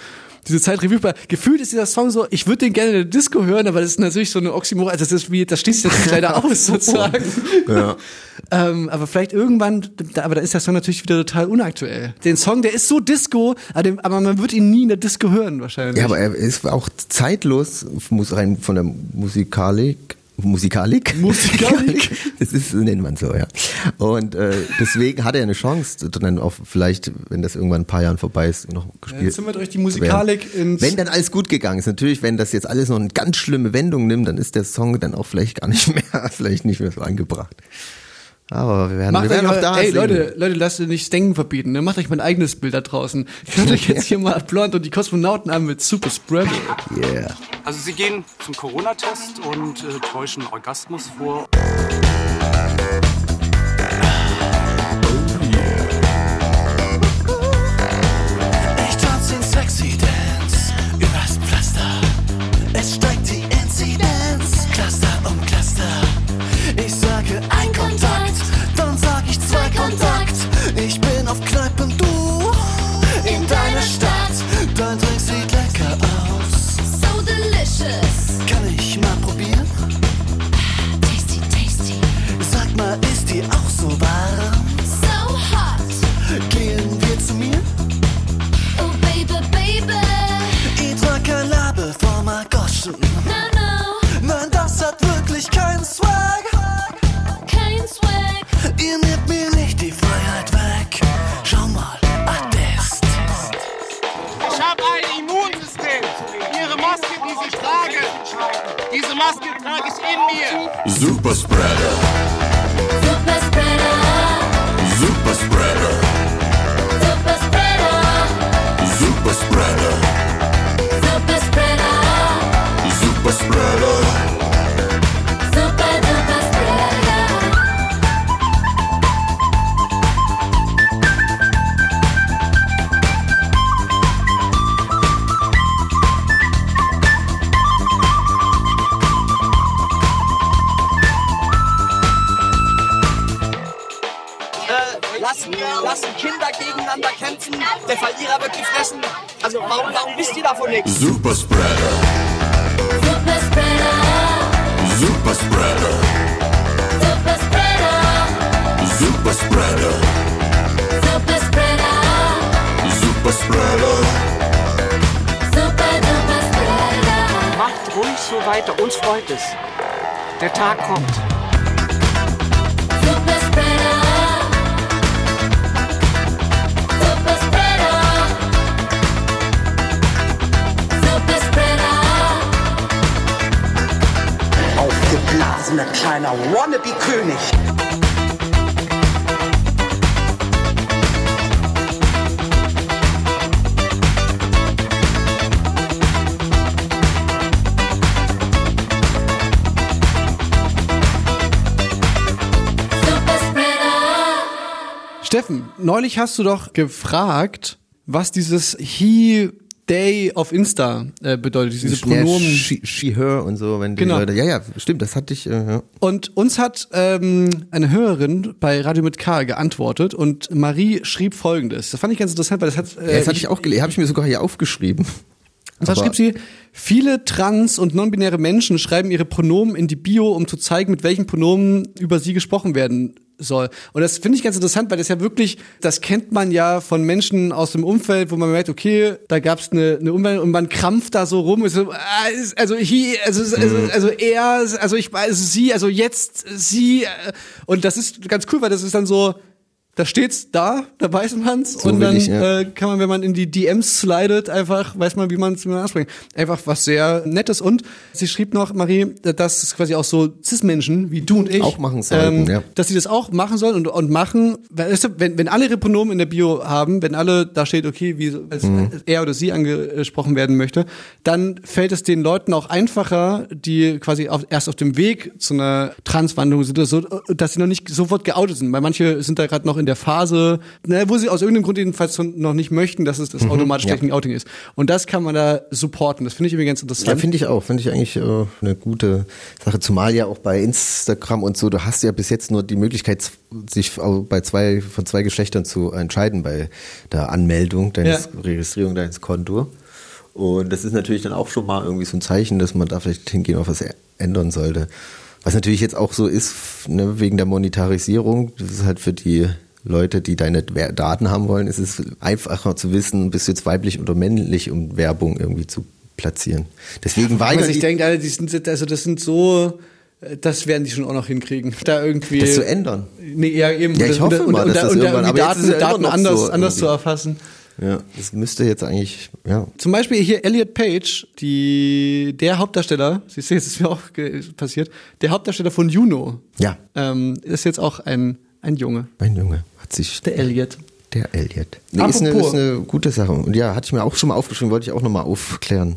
diese Zeit Revue Gefühlt ist dieser Song so, ich würde den gerne in der Disco hören, aber das ist natürlich so eine Oxymoron, also das ist wie, das schließt sich jetzt leider aus sozusagen. Ja. ähm, aber vielleicht irgendwann, aber da ist der Song natürlich wieder total unaktuell. Den Song, der ist so Disco, aber man wird ihn nie in der Disco hören wahrscheinlich. Ja, aber er ist auch zeitlos, muss rein von der Musikalik. Musikalik? Musikalik? Das ist, so nennt man so, ja. Und äh, deswegen hat er eine Chance, dann auch vielleicht, wenn das irgendwann ein paar Jahren vorbei ist, noch gespielt. Jetzt zimmert euch die zu Musikalik ins- Wenn dann alles gut gegangen ist, natürlich, wenn das jetzt alles noch eine ganz schlimme Wendung nimmt, dann ist der Song dann auch vielleicht gar nicht mehr, vielleicht nicht mehr so angebracht. Aber wir werden, Macht wir werden auch da ey singen. Leute, Leute, lasst ihr nicht Denken verbieten, ne? Macht euch mal ein eigenes Bild da draußen. Hört euch jetzt hier mal Blond und die Kosmonauten an mit Super Spreader. Yeah. Also Sie gehen zum Corona-Test und äh, täuschen Orgasmus vor. Ich tanz den Sexy No, no. Nein, das hat wirklich keinen Swag. Kein Swag. Ihr nehmt mir nicht die Freiheit weg. Schau mal, Attest. Ich habe ein Immunsystem. Ihre Maske, die Sie tragen, diese Maske trage ich in mir. Super Der Tag kommt. Aufgeblasener kleiner Wannabe-König. Neulich hast du doch gefragt, was dieses He Day auf Insta äh, bedeutet, diese Ja, Pronomen. she, she, her und so, wenn die Genau. Leute, ja, ja, stimmt, das hatte ich, äh, ja. Und uns hat ähm, eine Hörerin bei Radio mit K geantwortet und Marie schrieb folgendes. Das fand ich ganz interessant, weil das hat. Ja, das hatte ich auch gelesen, habe ich mir sogar hier aufgeschrieben. Und zwar schrieb sie, viele trans- und non-binäre Menschen schreiben ihre Pronomen in die Bio, um zu zeigen, mit welchen Pronomen über sie gesprochen werden soll. Und das finde ich ganz interessant, weil das ja wirklich, das kennt man ja von Menschen aus dem Umfeld, wo man merkt, okay, da gab es eine, eine Umwelt und man krampft da so rum. Ist so, ah, ist- also he, also, also, Mhm. also er, also ich weiß sie, also jetzt sie. Und das ist ganz cool, weil das ist dann so, da steht's da, da weiß man's So und dann ich, ja. äh, kann man, wenn man in die DMs slidet, einfach weiß man, wie man es anspricht. Einfach was sehr Nettes. Und sie schrieb noch, Marie, dass es quasi auch so Cis-Menschen wie du und ich Auch machen sollten, ja. dass sie das auch machen sollen und, und machen, weil, weißt du, wenn, wenn alle ihre Pronomen in der Bio haben, wenn alle da steht, okay, wie als Mhm. er oder sie angesprochen werden möchte, dann fällt es den Leuten auch einfacher, die quasi auf, erst auf dem Weg zu einer Transwandlung sind, oder so, dass sie noch nicht sofort geoutet sind, weil manche sind da gerade noch in der Phase, ne, wo sie aus irgendeinem Grund jedenfalls noch nicht möchten, dass es das Mhm, automatisch ja. Outing ist. Und das kann man da supporten. Das finde ich irgendwie ganz interessant. Ja, finde ich auch. Finde ich eigentlich äh, eine gute Sache. Zumal ja auch bei Instagram und so, du hast ja bis jetzt nur die Möglichkeit, sich bei zwei, von zwei Geschlechtern zu entscheiden bei der Anmeldung, deines Ja. Registrierung deines Konto. Und das ist natürlich dann auch schon mal irgendwie so ein Zeichen, dass man da vielleicht hingehen auf was ändern sollte. Was natürlich jetzt auch so ist, ne, wegen der Monetarisierung, das ist halt für die Leute, die deine Daten haben wollen, ist es einfacher zu wissen, bist du jetzt weiblich oder männlich, um Werbung irgendwie zu platzieren. Deswegen man weigern sich die, denkt, Alter, die sind, also das sind so, äh, das werden die schon auch noch hinkriegen. Da irgendwie. Das zu ändern. Nee, ja, eben. Ja, ich hoffe und, mal, und, dass und, das irgendwann- aber Daten, ja Daten anders, so anders zu erfassen. Ja, das müsste jetzt eigentlich, ja. Zum Beispiel hier Elliot Page, die, der Hauptdarsteller, siehst du, jetzt ist mir auch passiert, der Hauptdarsteller von Juno, Ja, ähm, ist jetzt auch ein, ein Junge. mein Junge hat sich. Der Elliot. Der Elliot. Nee, ist, eine, ist eine gute Sache. Und ja, hatte ich mir auch schon mal aufgeschrieben, wollte ich auch nochmal aufklären.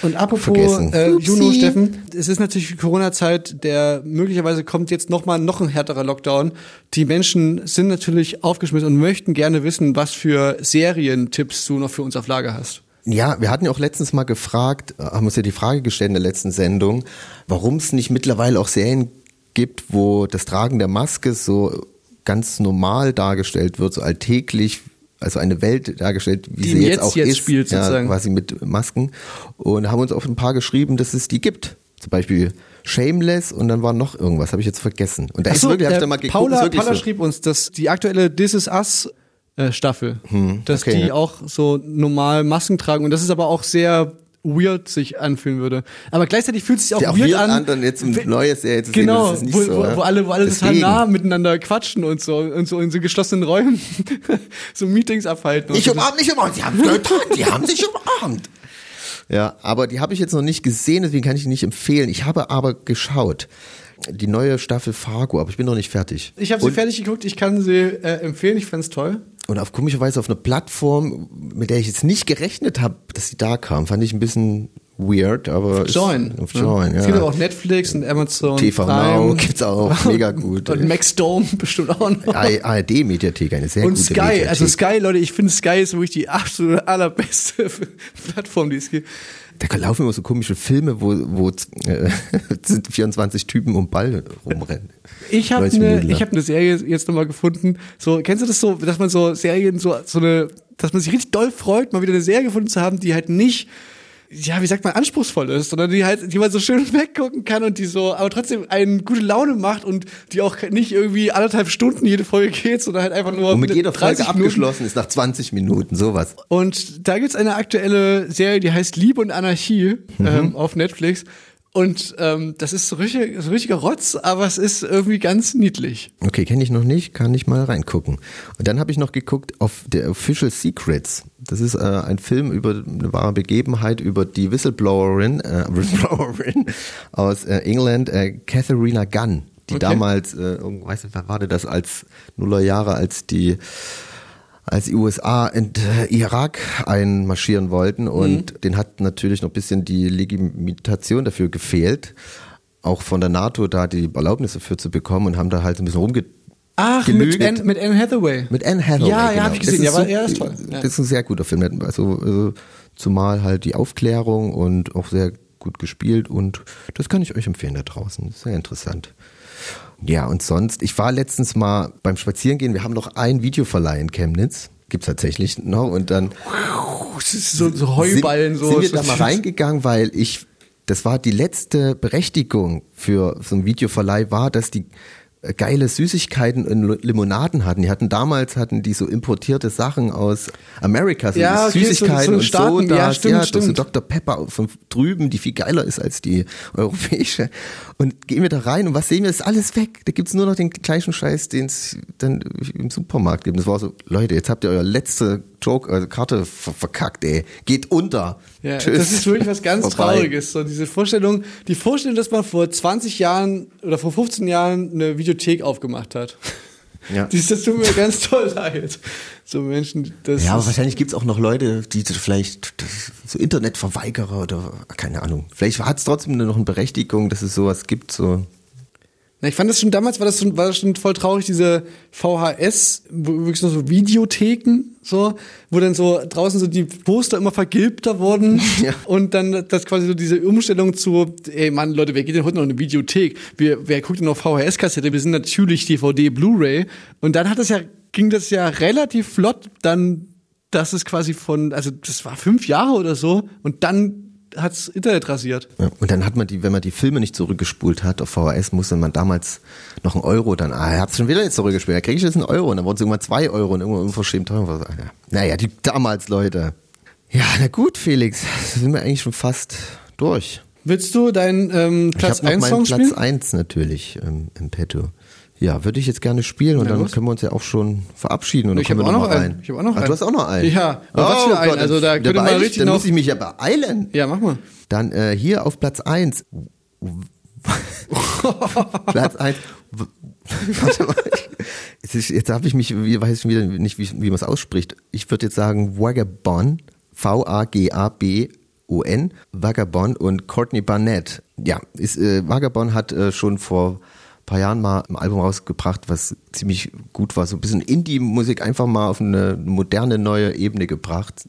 Und apropos Vergessen. äh, Juno. Steffen, es ist natürlich die Corona-Zeit, der möglicherweise kommt jetzt noch mal noch ein härterer Lockdown. Die Menschen sind natürlich aufgeschmissen und möchten gerne wissen, was für Serientipps du noch für uns auf Lager hast. Ja, wir hatten ja auch letztens mal gefragt, äh, haben uns ja die Frage gestellt in der letzten Sendung, warum es nicht mittlerweile auch Serien gibt, wo das Tragen der Maske so ganz normal dargestellt wird, so alltäglich, also eine Welt dargestellt, wie Die sie jetzt, Jetzt auch jetzt ist, spielt, ja, sozusagen. quasi mit Masken. Und haben uns auch ein paar geschrieben, dass es die gibt. Zum Beispiel Shameless und dann war noch irgendwas, habe ich jetzt vergessen. Und da Ach ist so, wirklich, hab ich äh, da mal geguckt, Paula, ist wirklich Paula so. schrieb uns, dass die aktuelle This Is Us äh, Staffel, dass okay, die ja. auch so normal Masken tragen und das ist aber auch sehr weird sich anfühlen würde. Aber gleichzeitig fühlt es sich auch Ja, auch weird weird an. an, dann jetzt ein neues zu sehen, Genau, ist nicht wo, so, wo, ja. wo alle, wo alle total nah miteinander quatschen und so und so in so geschlossenen Räumen so Meetings abhalten. so. umarmt, nicht umarmt, die haben getan, die haben sich umarmt. Ja, aber die habe ich jetzt noch nicht gesehen, deswegen kann ich die nicht empfehlen. Ich habe aber geschaut. Die neue Staffel Fargo, aber ich bin noch nicht fertig. Ich habe sie fertig geguckt, ich kann sie äh, empfehlen, ich fand's toll. Und auf komischerweise auf einer Plattform, mit der ich jetzt nicht gerechnet habe, dass sie da kam, fand ich ein bisschen weird, aber ist- Join. Auf ne? Join, ja. Es gibt aber auch Netflix und Amazon. TV Prime. Now gibt's auch, mega gut. Und Max Dome bestimmt auch noch. ARD Mediathek, eine sehr und gute Sky, Mediathek. also Sky, Leute, ich finde Sky ist wirklich die absolute allerbeste Plattform, die es gibt. Da laufen immer so komische Filme, wo, wo äh, sind 24 Typen um Ball rumrennen. Ich habe 90 eine, habe eine Serie jetzt nochmal gefunden. So, kennst du das so, dass man so Serien so so eine, dass man sich richtig doll freut, mal wieder eine Serie gefunden zu haben, die halt nicht ja, wie sagt man, anspruchsvoll ist, sondern die halt, die man so schön weggucken kann und die so, aber trotzdem einen gute Laune macht und die auch nicht irgendwie anderthalb Stunden jede Folge geht, sondern halt einfach nur Und mit eine jeder Folge 30 Minuten. abgeschlossen ist nach 20 Minuten, sowas. Und da gibt's eine aktuelle Serie, die heißt Liebe und Anarchie Mhm. ähm, auf Netflix. Und ähm, das ist so, richtig, so richtiger Rotz, aber es ist irgendwie ganz niedlich. Okay, kenne ich noch nicht, kann ich mal reingucken. Und dann habe ich noch geguckt auf The Official Secrets. Das ist äh, ein Film über eine wahre Begebenheit über die Whistleblowerin, äh, Whistleblowerin aus äh, England, äh, Katharina Gunn, die Okay. damals, äh, weiß nicht, wann war das, als Nullerjahre, als die als die USA in äh, Irak einmarschieren wollten und den hat natürlich noch ein bisschen die Legitimation dafür gefehlt, auch von der NATO da die Erlaubnis dafür zu bekommen und haben da halt ein bisschen Ach, mit. Anne, mit Anne Hathaway. Mit Anne Hathaway. Ja, ja, genau. hab ich Das gesehen. Ja, so- ja, ist toll. Ja. Das ist ein sehr guter Film. Also, also zumal halt die Aufklärung und auch sehr gut gespielt und das kann ich euch empfehlen da draußen. Sehr interessant. Ja, und sonst, ich war letztens mal beim Spazierengehen, wir haben noch einen Videoverleih in Chemnitz. Gibt's tatsächlich noch und dann so, so Heuballen, sind, so. sind wir da mal reingegangen, weil ich, das war die letzte Berechtigung für so einen Videoverleih war, dass die geile Süßigkeiten und Li- Limonaden hatten. Die hatten damals hatten die so importierte Sachen aus Amerika, so Ja, okay, so- Süßigkeiten so und Staaten, Sodas, ja, stimmt, ja, stimmt. so Dr. Pepper von drüben, die viel geiler ist als die europäische. Und gehen wir da rein und was sehen wir? Das ist alles weg. Da gibt's nur noch den gleichen Scheiß, den es dann im Supermarkt gibt. Das war so, Leute, jetzt habt ihr euer letzte Joke, also Karte ver verkackt, ey. Geht unter. Ja, Tschüss. das ist wirklich was ganz Vorbei. Trauriges. So diese Vorstellung, die Vorstellung, dass man vor 20 Jahren oder vor 15 Jahren eine Videothek aufgemacht hat. Ja. Dies, das tut mir ganz toll leid. So Menschen, das Ja, aber wahrscheinlich gibt's auch noch Leute, die vielleicht so Internetverweigerer oder keine Ahnung. Vielleicht hat's trotzdem noch eine Berechtigung, dass es sowas gibt. So. Na, ich fand das schon damals war das schon, war das schon voll traurig, diese VHS, wo wirklich noch so Videotheken, so, wo dann so draußen so die Poster immer vergilbter wurden und dann das quasi so diese Umstellung zu, ey Mann, Leute, wer geht denn heute noch in eine Videothek? Wer, wer guckt denn auf VHS-Kassette? Wir sind natürlich DVD, Blu-ray. Und dann hat das ja, ging das ja relativ flott dann, dass es quasi von, also das war fünf Jahre oder so und dann hat's Internet rasiert. Ja. Und dann hat man die, wenn man die Filme nicht zurückgespult hat auf VHS, musste man damals noch einen Euro dann, ah, ihr habt's schon wieder jetzt zurückgespult, da kriege ich jetzt einen Euro und dann wurden es irgendwann zwei Euro und irgendwo unverschämt teuer. Ja. Naja, die damals, Leute. Ja, na gut, Felix, sind wir eigentlich schon fast durch. Willst du deinen ähm, Platz ich habe noch 1 meinen Song Platz spielen? 1 natürlich ähm, im Petto. Ja, würde ich jetzt gerne spielen und Na dann können wir uns ja auch schon verabschieden. Und Ich dann habe können auch wir noch mal einen. rein. Ich habe auch noch ah, einen. Du hast auch noch einen. Ja, aber was für einen? Also da könnte man richtig Dann noch- muss ich mich ja beeilen. Ja, mach mal. Dann äh, hier auf Platz 1. Platz 1. Warte mal. Jetzt, jetzt habe ich mich, wie weiß ich wieder nicht, wie, wie man es ausspricht. Ich würde jetzt sagen Vagabond, V-A-G-A-B-O-N, Vagabond und Courtney Barnett. Ja, ist, äh, Vagabond hat äh, schon vor paar Jahren mal ein Album rausgebracht, was ziemlich gut war. So ein bisschen Indie-Musik einfach mal auf eine moderne, neue Ebene gebracht.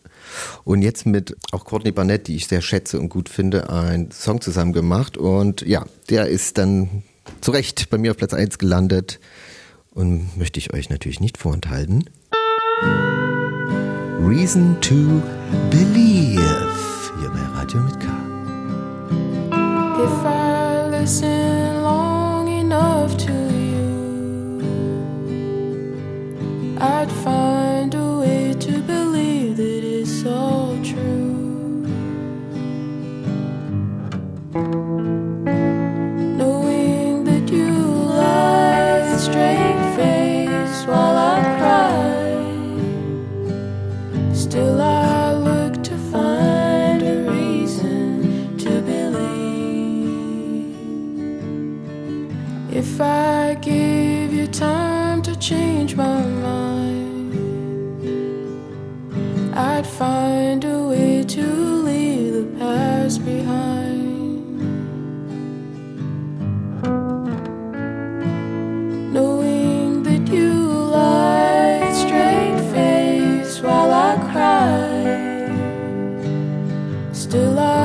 Und jetzt mit auch Courtney Barnett, die ich sehr schätze und gut finde, einen Song zusammen gemacht. Und ja, der ist dann zu Recht bei mir auf Platz 1 gelandet. Und möchte ich euch natürlich nicht vorenthalten. Reason to Believe. Hier bei Radio mit K. If I listen to you, I'd find a way to believe that it's all true. Knowing that you lie straight face while I cry, still I If I give you time to change my mind, I'd find a way to leave the past behind. Knowing that you lie straight face while I cry, still I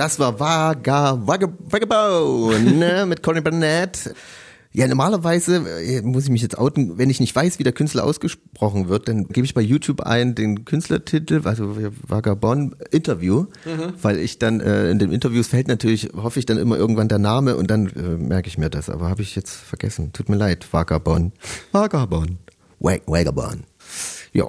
Das war Vaga, Vaga, Vagabone ne, mit Conny Burnett. Ja, normalerweise äh, muss ich mich jetzt outen, wenn ich nicht weiß, wie der Künstler ausgesprochen wird, dann gebe ich bei YouTube ein den Künstlertitel, also Vagabond Interview, Mhm. weil ich dann äh, in den Interviews fällt natürlich, hoffe ich dann immer irgendwann der Name und dann äh, merke ich mir das, aber habe ich jetzt vergessen. Tut mir leid, Vagabond. Vagabond. Vagabond. Ja.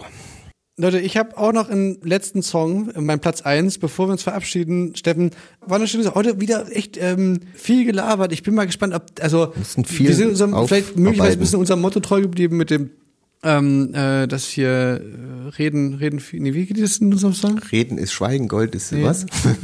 Leute, ich habe auch noch einen letzten Song, mein Platz eins, bevor wir uns verabschieden. Steffen, war eine schöne Sache. Heute wieder echt ähm, viel gelabert. Ich bin mal gespannt, ob, also wir sind unserem, vielleicht möglicherweise ein bisschen unserem Motto treu geblieben mit dem ähm, äh, das hier äh, reden, reden, nee, wie geht das in unserem Song? Reden ist Schweigen, Gold ist Nee. was?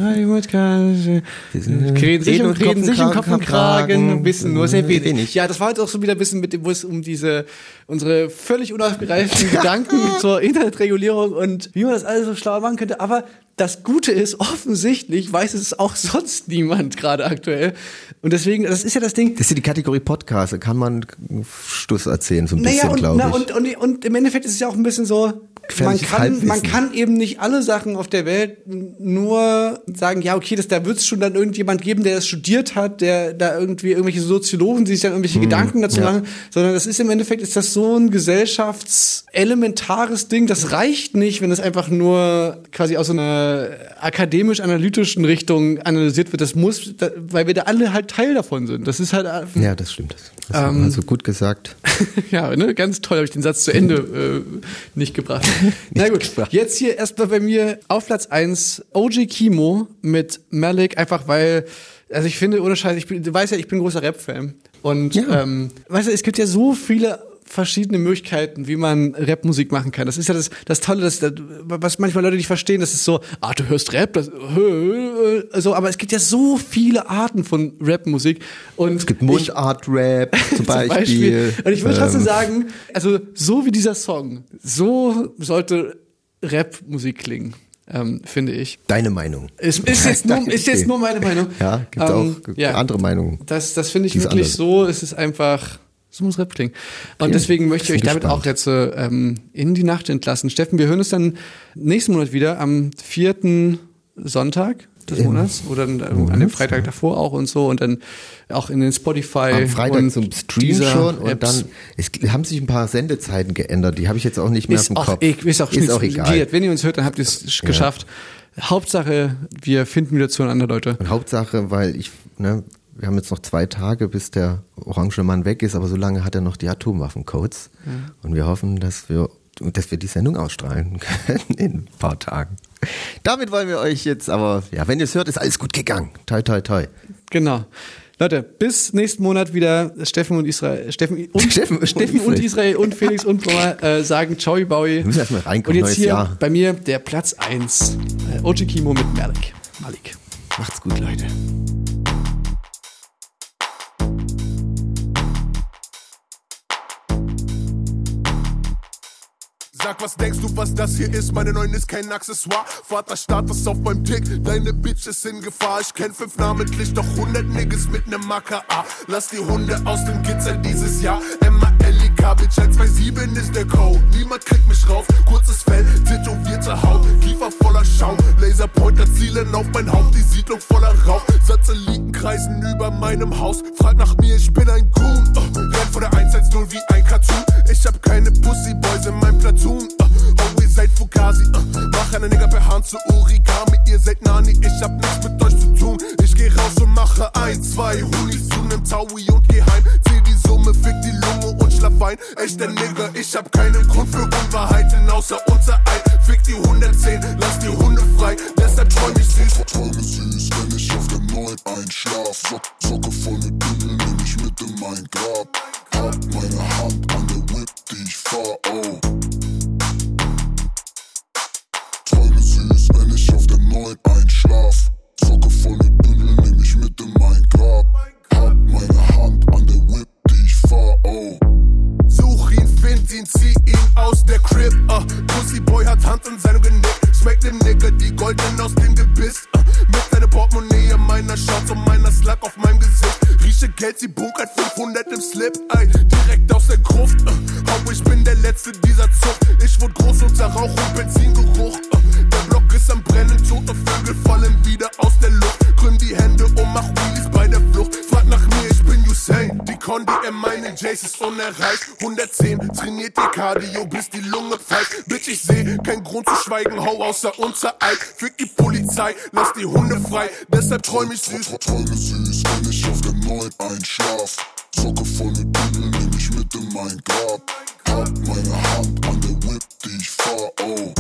Reden Reden sich und reden sich um Kopf und Kragen, wissen nur sehr wenig. wenig. Ja, das war jetzt auch so wieder ein bisschen mit dem, wo es um diese, unsere völlig unaufgereiften Gedanken zur Internetregulierung und wie man das alles so schlau machen könnte. Aber das Gute ist, offensichtlich weiß es auch sonst niemand gerade aktuell. Und deswegen, das ist ja das Ding, Das ist ja die Kategorie Podcast, da kann man Stuss erzählen, so ein naja, bisschen, glaube na, ich. und, und, und im Endeffekt ist es ja auch ein bisschen so, man kann, man kann eben nicht alle Sachen auf der Welt nur sagen, ja, okay, das, da wird es schon dann irgendjemand geben, der das studiert hat, der da irgendwie irgendwelche Soziologen, die sich dann irgendwelche Gedanken dazu Hm, ja. machen, sondern das ist im Endeffekt, ist das so ein gesellschaftselementares Ding, das reicht nicht, wenn es einfach nur quasi aus so einer akademisch-analytischen Richtung analysiert wird. Das muss, weil wir da alle halt Teil davon sind. Das ist halt, äh, Ja, das stimmt. Das Ähm, hast du gut gesagt. ja, ne, ganz toll, habe ich den Satz zu Ende äh, nicht gebracht. Na gut, jetzt hier erstmal bei mir auf Platz eins OG Kimo mit Malik, einfach weil, also ich finde, ohne Scheiß, ich bin, du weißt ja, ich bin großer Rap-Fan. Und ähm, weißt du, es gibt ja so viele verschiedene Möglichkeiten, wie man Rapmusik machen kann. Das ist ja das, das Tolle, das, das, was manchmal Leute nicht verstehen, das ist so, ah, du hörst Rap, das, äh, so, aber es gibt ja so viele Arten von Rapmusik. Und Es gibt Mundart-Rap zum zum Beispiel. Und ich würde trotzdem Ähm, sagen, also so wie dieser Song, so sollte Rap-Musik klingen, ähm, finde ich. Deine Meinung. Es ist jetzt nur, ist jetzt nur meine Meinung. Ja, gibt Ähm, auch ja. andere Meinungen. Das, das finde ich ist wirklich anders. so, es ist einfach, so muss Rap klingen. Und deswegen möchte ich euch bin damit gespannt. auch jetzt äh, ähm, in die Nacht entlassen. Steffen, wir hören uns dann nächsten Monat wieder am vierten Sonntag des Im Monats oder dann, ähm, an dem Freitag davor auch und so und dann auch in den Spotify Am Freitag zum Stream schon und Apps. dann es haben sich ein paar Sendezeiten geändert, die habe ich jetzt auch nicht mehr ist dem auch, Kopf. ich, ist auch, ist auch egal. Wenn ihr uns hört, dann habt ihr es geschafft. Hauptsache, wir finden wieder zueinander, Leute. Und Hauptsache, weil ich, ne, wir haben jetzt noch zwei Tage, bis der orange Mann weg ist, aber so lange hat er noch die Atomwaffencodes. Ja. Und wir hoffen, dass wir, dass wir die Sendung ausstrahlen können in ein paar Tagen. Damit wollen wir euch jetzt aber, ja, wenn ihr es hört, ist alles gut gegangen. Toi, toi, toi. Genau. Leute, bis nächsten Monat wieder Steffen und Israel, Steffen und, Steffen und Steffen und Israel. Und Felix und Brummer äh, sagen Ciao, Baui. Wir müssen erstmal Und reinkommen, jetzt neues hier Jahr. bei mir der Platz 1. Äh, Oji Kimo mit Malik. Malik. Macht's gut, Leute. Sag, was denkst du, was das hier ist? Meine Neun ist kein Accessoire. Vaterstatus auf meinem Tick, deine Bitch ist in Gefahr. Ich kenn fünf namentlich, doch hundert Niggas mit nem Macker A. Lass die Hunde aus dem Gitzel dieses Jahr. Emma Elika, Bitch 127 ist der Code. Niemand kriegt mich raus. Kurzes Fell, tätowierte Haut, Kiefer voller Schaum. Laserpointer zielen auf mein Haupt, die Siedlung voller Rauch. Satelliten kreisen über meinem Haus. Frag nach mir, ich bin ein Goon. Uh, renn vor der 110 wie ein Cartoon. Ich hab keine Pussyboys in meinem Platoon. Uh, oh, ihr seid Fugazi. Uh, mach eine Nigger per Hand zu Origami. Ihr seid Nani, ich hab nichts mit euch zu tun. Ich geh raus und mache ein, zwei Hunis zu nem Taui und geh heim. Zähl die Summe, fick die Lunge und schlaf ein. Echter Nigger, ich hab keinen Grund für Unwahrheiten außer unser Ei. Fick die 110, lass die Hunde frei. Deshalb träum ich süß. Träume süß, wenn ich auf der Neun einschlaf. So Socke voll mit Bündel nehm ich mit in mein Grab. Hab meine Hand an der Whip, die ich fahr, oh. Träume süß, wenn ich auf der Neun einschlaf. Socke voll mit Bündel nehm ich mit in mein Grab. 16, zieh ihn aus der Crib. Uh, Pussyboy hat Hand in seinem Genick. Schmeckt dem Nigger die Golden aus dem Gebiss. Uh, mit deiner Portemonnaie, meiner Shorts und meiner Slack auf meinem Gesicht. Rieche Geld, sie bunkert 500 im Slip. Ey, direkt aus der Gruft. Uh, hau, ich bin der Letzte dieser Zucht. Ich wurde groß unter Rauch und Benzingeruch. Uh, der Block ist am Brennen, tote Vögel fallen wieder aus der Luft. Krümm die Hände und mach Wheelies bei der Hey, Die Condi in meinen Jace ist unerreicht. 110 trainiert ihr Cardio, bis die Lunge pfeift. Bitch, ich seh kein Grund zu schweigen, hau außer unser Eid. Für die Polizei, lass die Hunde frei. Deshalb träum ich süß. Träume süß, wenn ich auf dem Neuen einschlaf. Socke voll mit Bibel, nehm ich mit in mein Grab. Hab meine Hand an der Whip, die ich fahr, oh.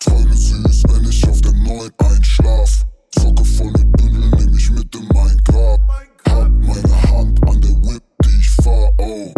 Träume süß, wenn ich auf der Neuen einschlaf. Socke voll mit Bibel, mein Grab. Hab meine Hand an der Whip, die ich fahr, oh.